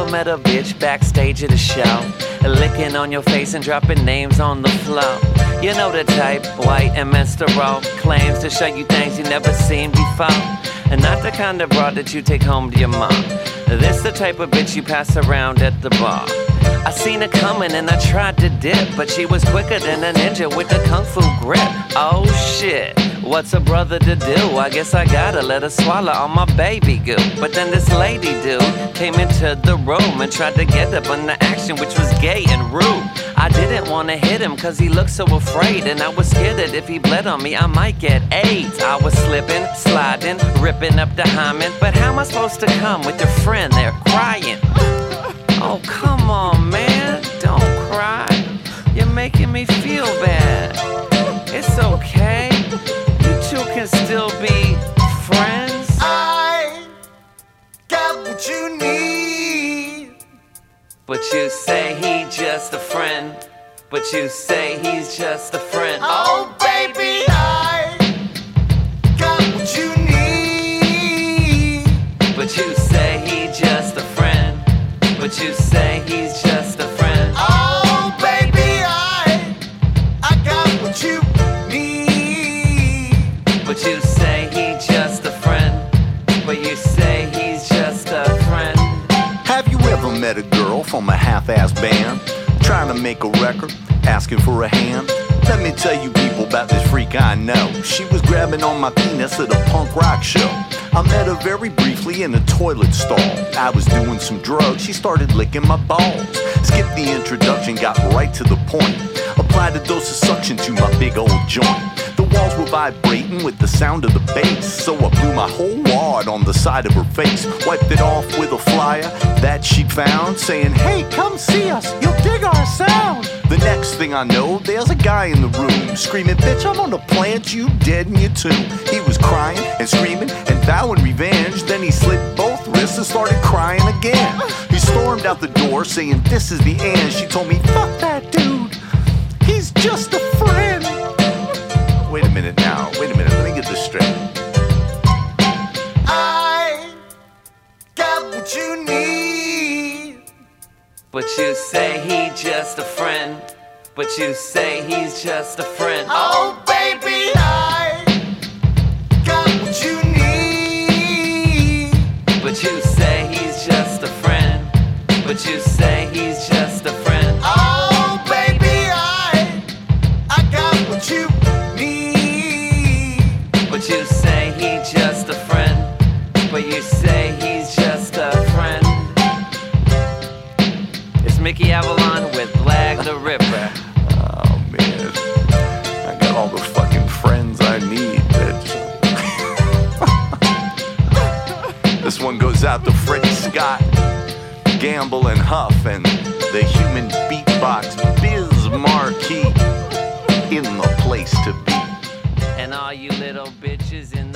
met a bitch backstage at a show? Licking on your face and dropping names on the floor. You know the type, white and menstrual. Claims to show you things you never seen before. And not the kind of broad that you take home to your mom. This the type of bitch you pass around at the bar. I seen her coming and I tried to dip, but she was quicker than a ninja with a kung fu grip. Oh shit. What's a brother to do? I guess I gotta let her swallow all my baby goo. But then this lady dude came into the room and tried to get up on the action, which was gay and rude. I didn't wanna hit him cause he looked so afraid, and I was scared that if he bled on me, I might get AIDS. I was slipping, sliding, ripping up the hymen. But how am I supposed to come with your friend there crying? But you say he's just a friend. Oh, oh baby, I got what you need. But you say he just a friend. But you say he's just a friend. Oh, baby, I I got what you need. But you say he just a friend. But you say he's just a friend. Have you ever met a girl from a half-ass band trying to make a record, asking for a hand? Let me tell you people about this freak I know. She was grabbing on my penis at a punk rock show. I met her very briefly in a toilet stall. I was doing some drugs, she started licking my balls. Skipped the introduction, got right to the point. Applied a dose of suction to my big old joint. The walls were vibrating with the sound of the bass, so I blew my whole wad on the side of her face. Wiped it off with a flyer that she found, saying, Hey, come see us, you'll dig our sound. The next thing I know, there's a guy in the room screaming, Bitch, I'm gonna plant you dead in your tomb. He was crying and screaming and vowing revenge. Then he slit both wrists and started crying again. He stormed out the door saying, This is the end. She told me, Fuck that dude. He's just a friend. Wait a minute now. Wait a minute. Let me get this straight. I got what you need. But you say he just a friend. But you say he's just a friend. Oh, baby, I got what you need. But you say he's just a friend. But you say It's Avalon with Blag the Ripper. Oh man, I got all the fucking friends I need, bitch. this one goes out to Freddie Scott, Gamble and Huff, and the human beatbox Biz Markie in the place to be. And all you little bitches in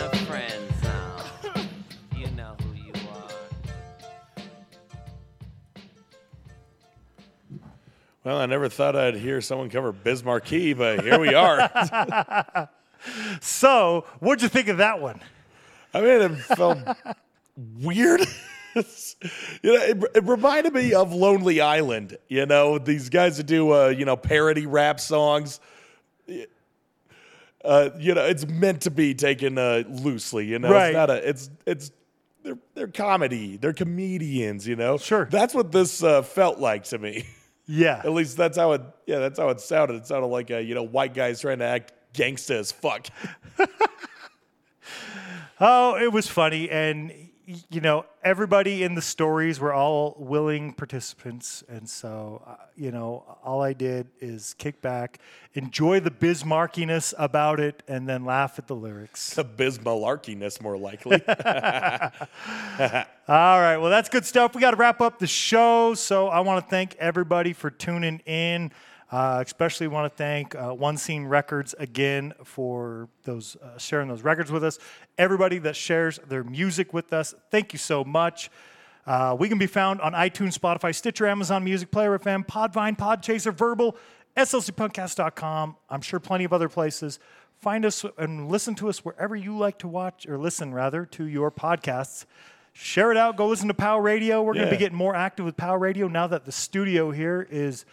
Well, I never thought I'd hear someone cover Biz Markie, but here we are. So, what'd you think of that one? I mean, it felt weird. you know, it, it reminded me of Lonely Island. You know, these guys that do uh, you know parody rap songs. Uh, you know, it's meant to be taken uh, loosely. You know, Right. it's not a. It's it's they're they're comedy, they're comedians, you know. Sure. That's what this uh, felt like to me. Yeah. At least that's how it. Yeah, that's how it sounded. It sounded like a you know white guys trying to act gangsta as fuck. Oh, it was funny, and you know everybody in the stories were all willing participants, and so uh, you know all I did is kick back, enjoy the Bismarckiness about it, and then laugh at the lyrics. Abysmalarchiness, more likely. All right, well that's good stuff. We got to wrap up the show, so I want to thank everybody for tuning in. Uh, especially want to thank uh, One Scene Records again for those uh, sharing those records with us. Everybody that shares their music with us, thank you so much. Uh, we can be found on iTunes, Spotify, Stitcher, Amazon Music, Player FM, Podbean, Podchaser, Vurbl, SLCPunkcast.com. I'm sure plenty of other places. Find us and listen to us wherever you like to watch or listen, rather, to your podcasts. Share it out. Go listen to Power Radio. We're going to be getting more active with Power Radio now that the studio here is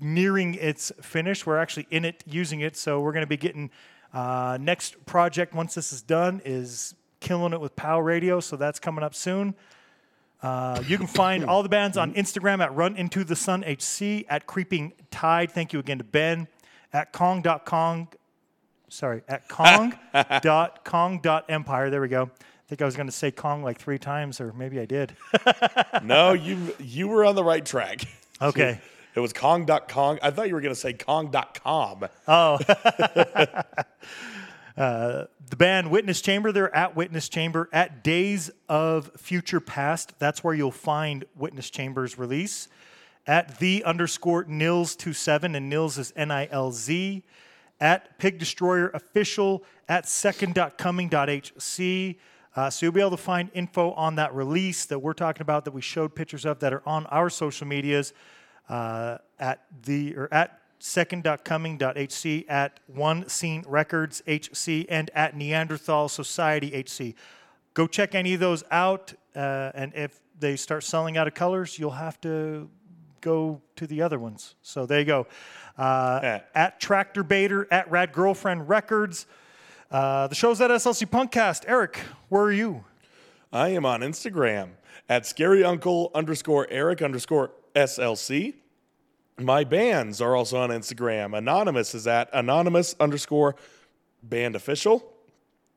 nearing its finish. We're actually in it, using it. So we're going to be getting uh, next project once this is done is killing it with Power Radio. So that's coming up soon. Uh, you can find all the bands on Instagram at Run Into the Sun HC at Creeping Tide. Thank you again to Ben at Kong.Kong. Sorry, at Kong dot Kong dot Empire. There we go. I think I was going to say Kong like three times, or maybe I did. no, you you were on the right track. Okay. It was Kong.Kong. I thought you were going to say Kong.com. Oh. The band Witness Chamber. They're at Witness Chamber at Days of Future Past. That's where you'll find Witness Chamber's release. At the underscore Nilz27, and Nilz is N I L Z. At Pig Destroyer Official. At second.coming.hc. Uh, so you'll be able to find info on that release that we're talking about that we showed pictures of that are on our social medias uh, at the or at second.coming.hc at one scene records hc and at neanderthal society hc go check any of those out uh, and if they start selling out of colors you'll have to go to the other ones. So there you go. Uh, Yeah. at tractorbator at rad girlfriend records uh, the show's at slc punkcast. Eric where are you? I am on Instagram at scary uncle underscore Eric underscore SLC. My bands are also on Instagram. Anonymous is at anonymous underscore band official.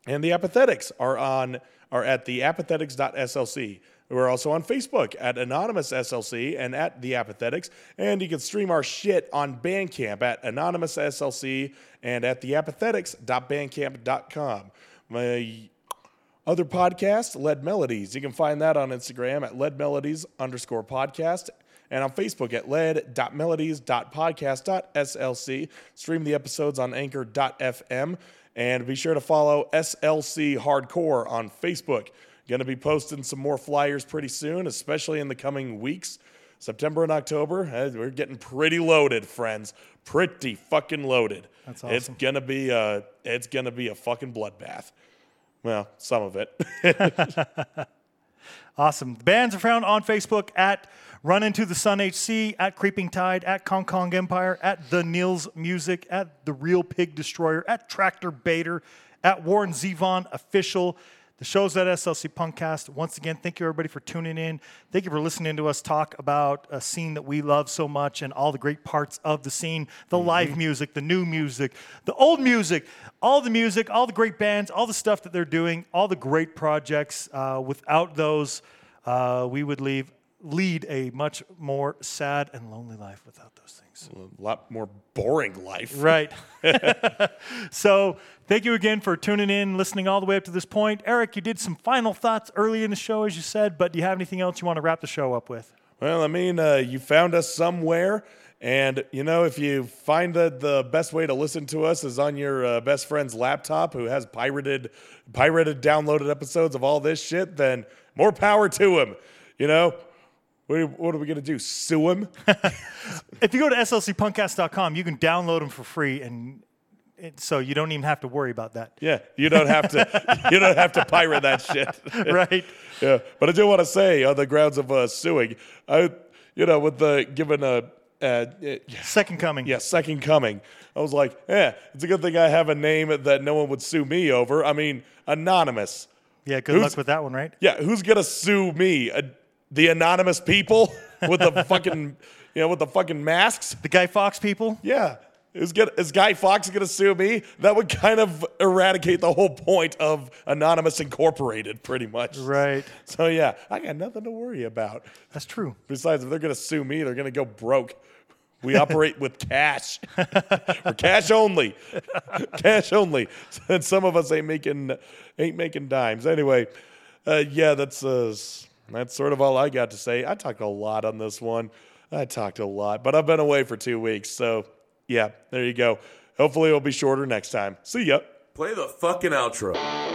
And the apathetics are on are at the apathetics.slc. We're also on Facebook at Anonymous SLC and at the Apathetics. And you can stream our shit on Bandcamp at Anonymous SLC and at theapathetics.bandcamp.com. My other podcast, Lead Melodies. You can find that on Instagram at Lead Melodies underscore podcast and on Facebook at lead.melodies.podcast.slc. Stream the episodes on anchor.fm and be sure to follow SLC Hardcore on Facebook. Going to be posting some more flyers pretty soon, especially in the coming weeks. September and October, eh, we're getting pretty loaded, friends. Pretty fucking loaded. That's awesome. It's gonna be a, it's gonna be a fucking bloodbath. Well, some of it. Awesome. The bands are found on Facebook at Run Into the Sun HC, at Creeping Tide, at Kong Kong Empire, at The Nilz Music, at The Real Pig Destroyer, at Tractorbator, at Warren Zevon Official. The show's at SLC Punkcast. Once again, thank you everybody for tuning in. Thank you for listening to us talk about a scene that we love so much and all the great parts of the scene the live music, the new music, the old music, all the music, all the great bands, all the stuff that they're doing, all the great projects. Uh, without those, uh, we would leave, lead a much more sad and lonely life without those things. a lot more boring life. Right. so, thank you again for tuning in, listening all the way up to this point. Eric, you did some final thoughts early in the show, as you said, but do you have anything else you want to wrap the show up with? Well, I mean, uh, you found us somewhere. And, you know, if you find that the best way to listen to us is on your uh, best friend's laptop who has pirated, pirated downloaded episodes of all this shit, then more power to him. You know, what are, what are we going to do? Sue him? If you go to slcpunkcast.com, you can download them for free, and so you don't even have to worry about that. yeah, you don't have to. you don't have to pirate that shit. right? Yeah, but I do want to say, on the grounds of uh, suing, I, you know, with the given a, uh, Second coming. yeah, second coming, I was like, yeah, it's a good thing I have a name that no one would sue me over. I mean, anonymous. Yeah, good Who's- luck with that one, right? Yeah, who's gonna sue me? The anonymous people with the fucking, you know, with the fucking masks. The Guy Fawkes people? Yeah. Is, gonna, is Guy Fawkes going to sue me? That would kind of eradicate the whole point of Anonymous Incorporated, pretty much. Right. So, yeah, I got nothing to worry about. That's true. Besides, if they're going to sue me, they're going to go broke. We operate with cash. We're cash only. cash only. And some of us ain't making ain't making dimes. Anyway, uh, yeah, that's uh, that's sort of all I got to say. I talked a lot on this one. I talked a lot, but I've been away for two weeks, so yeah, there you go. Hopefully, it'll be shorter next time. See ya. Play the fucking outro.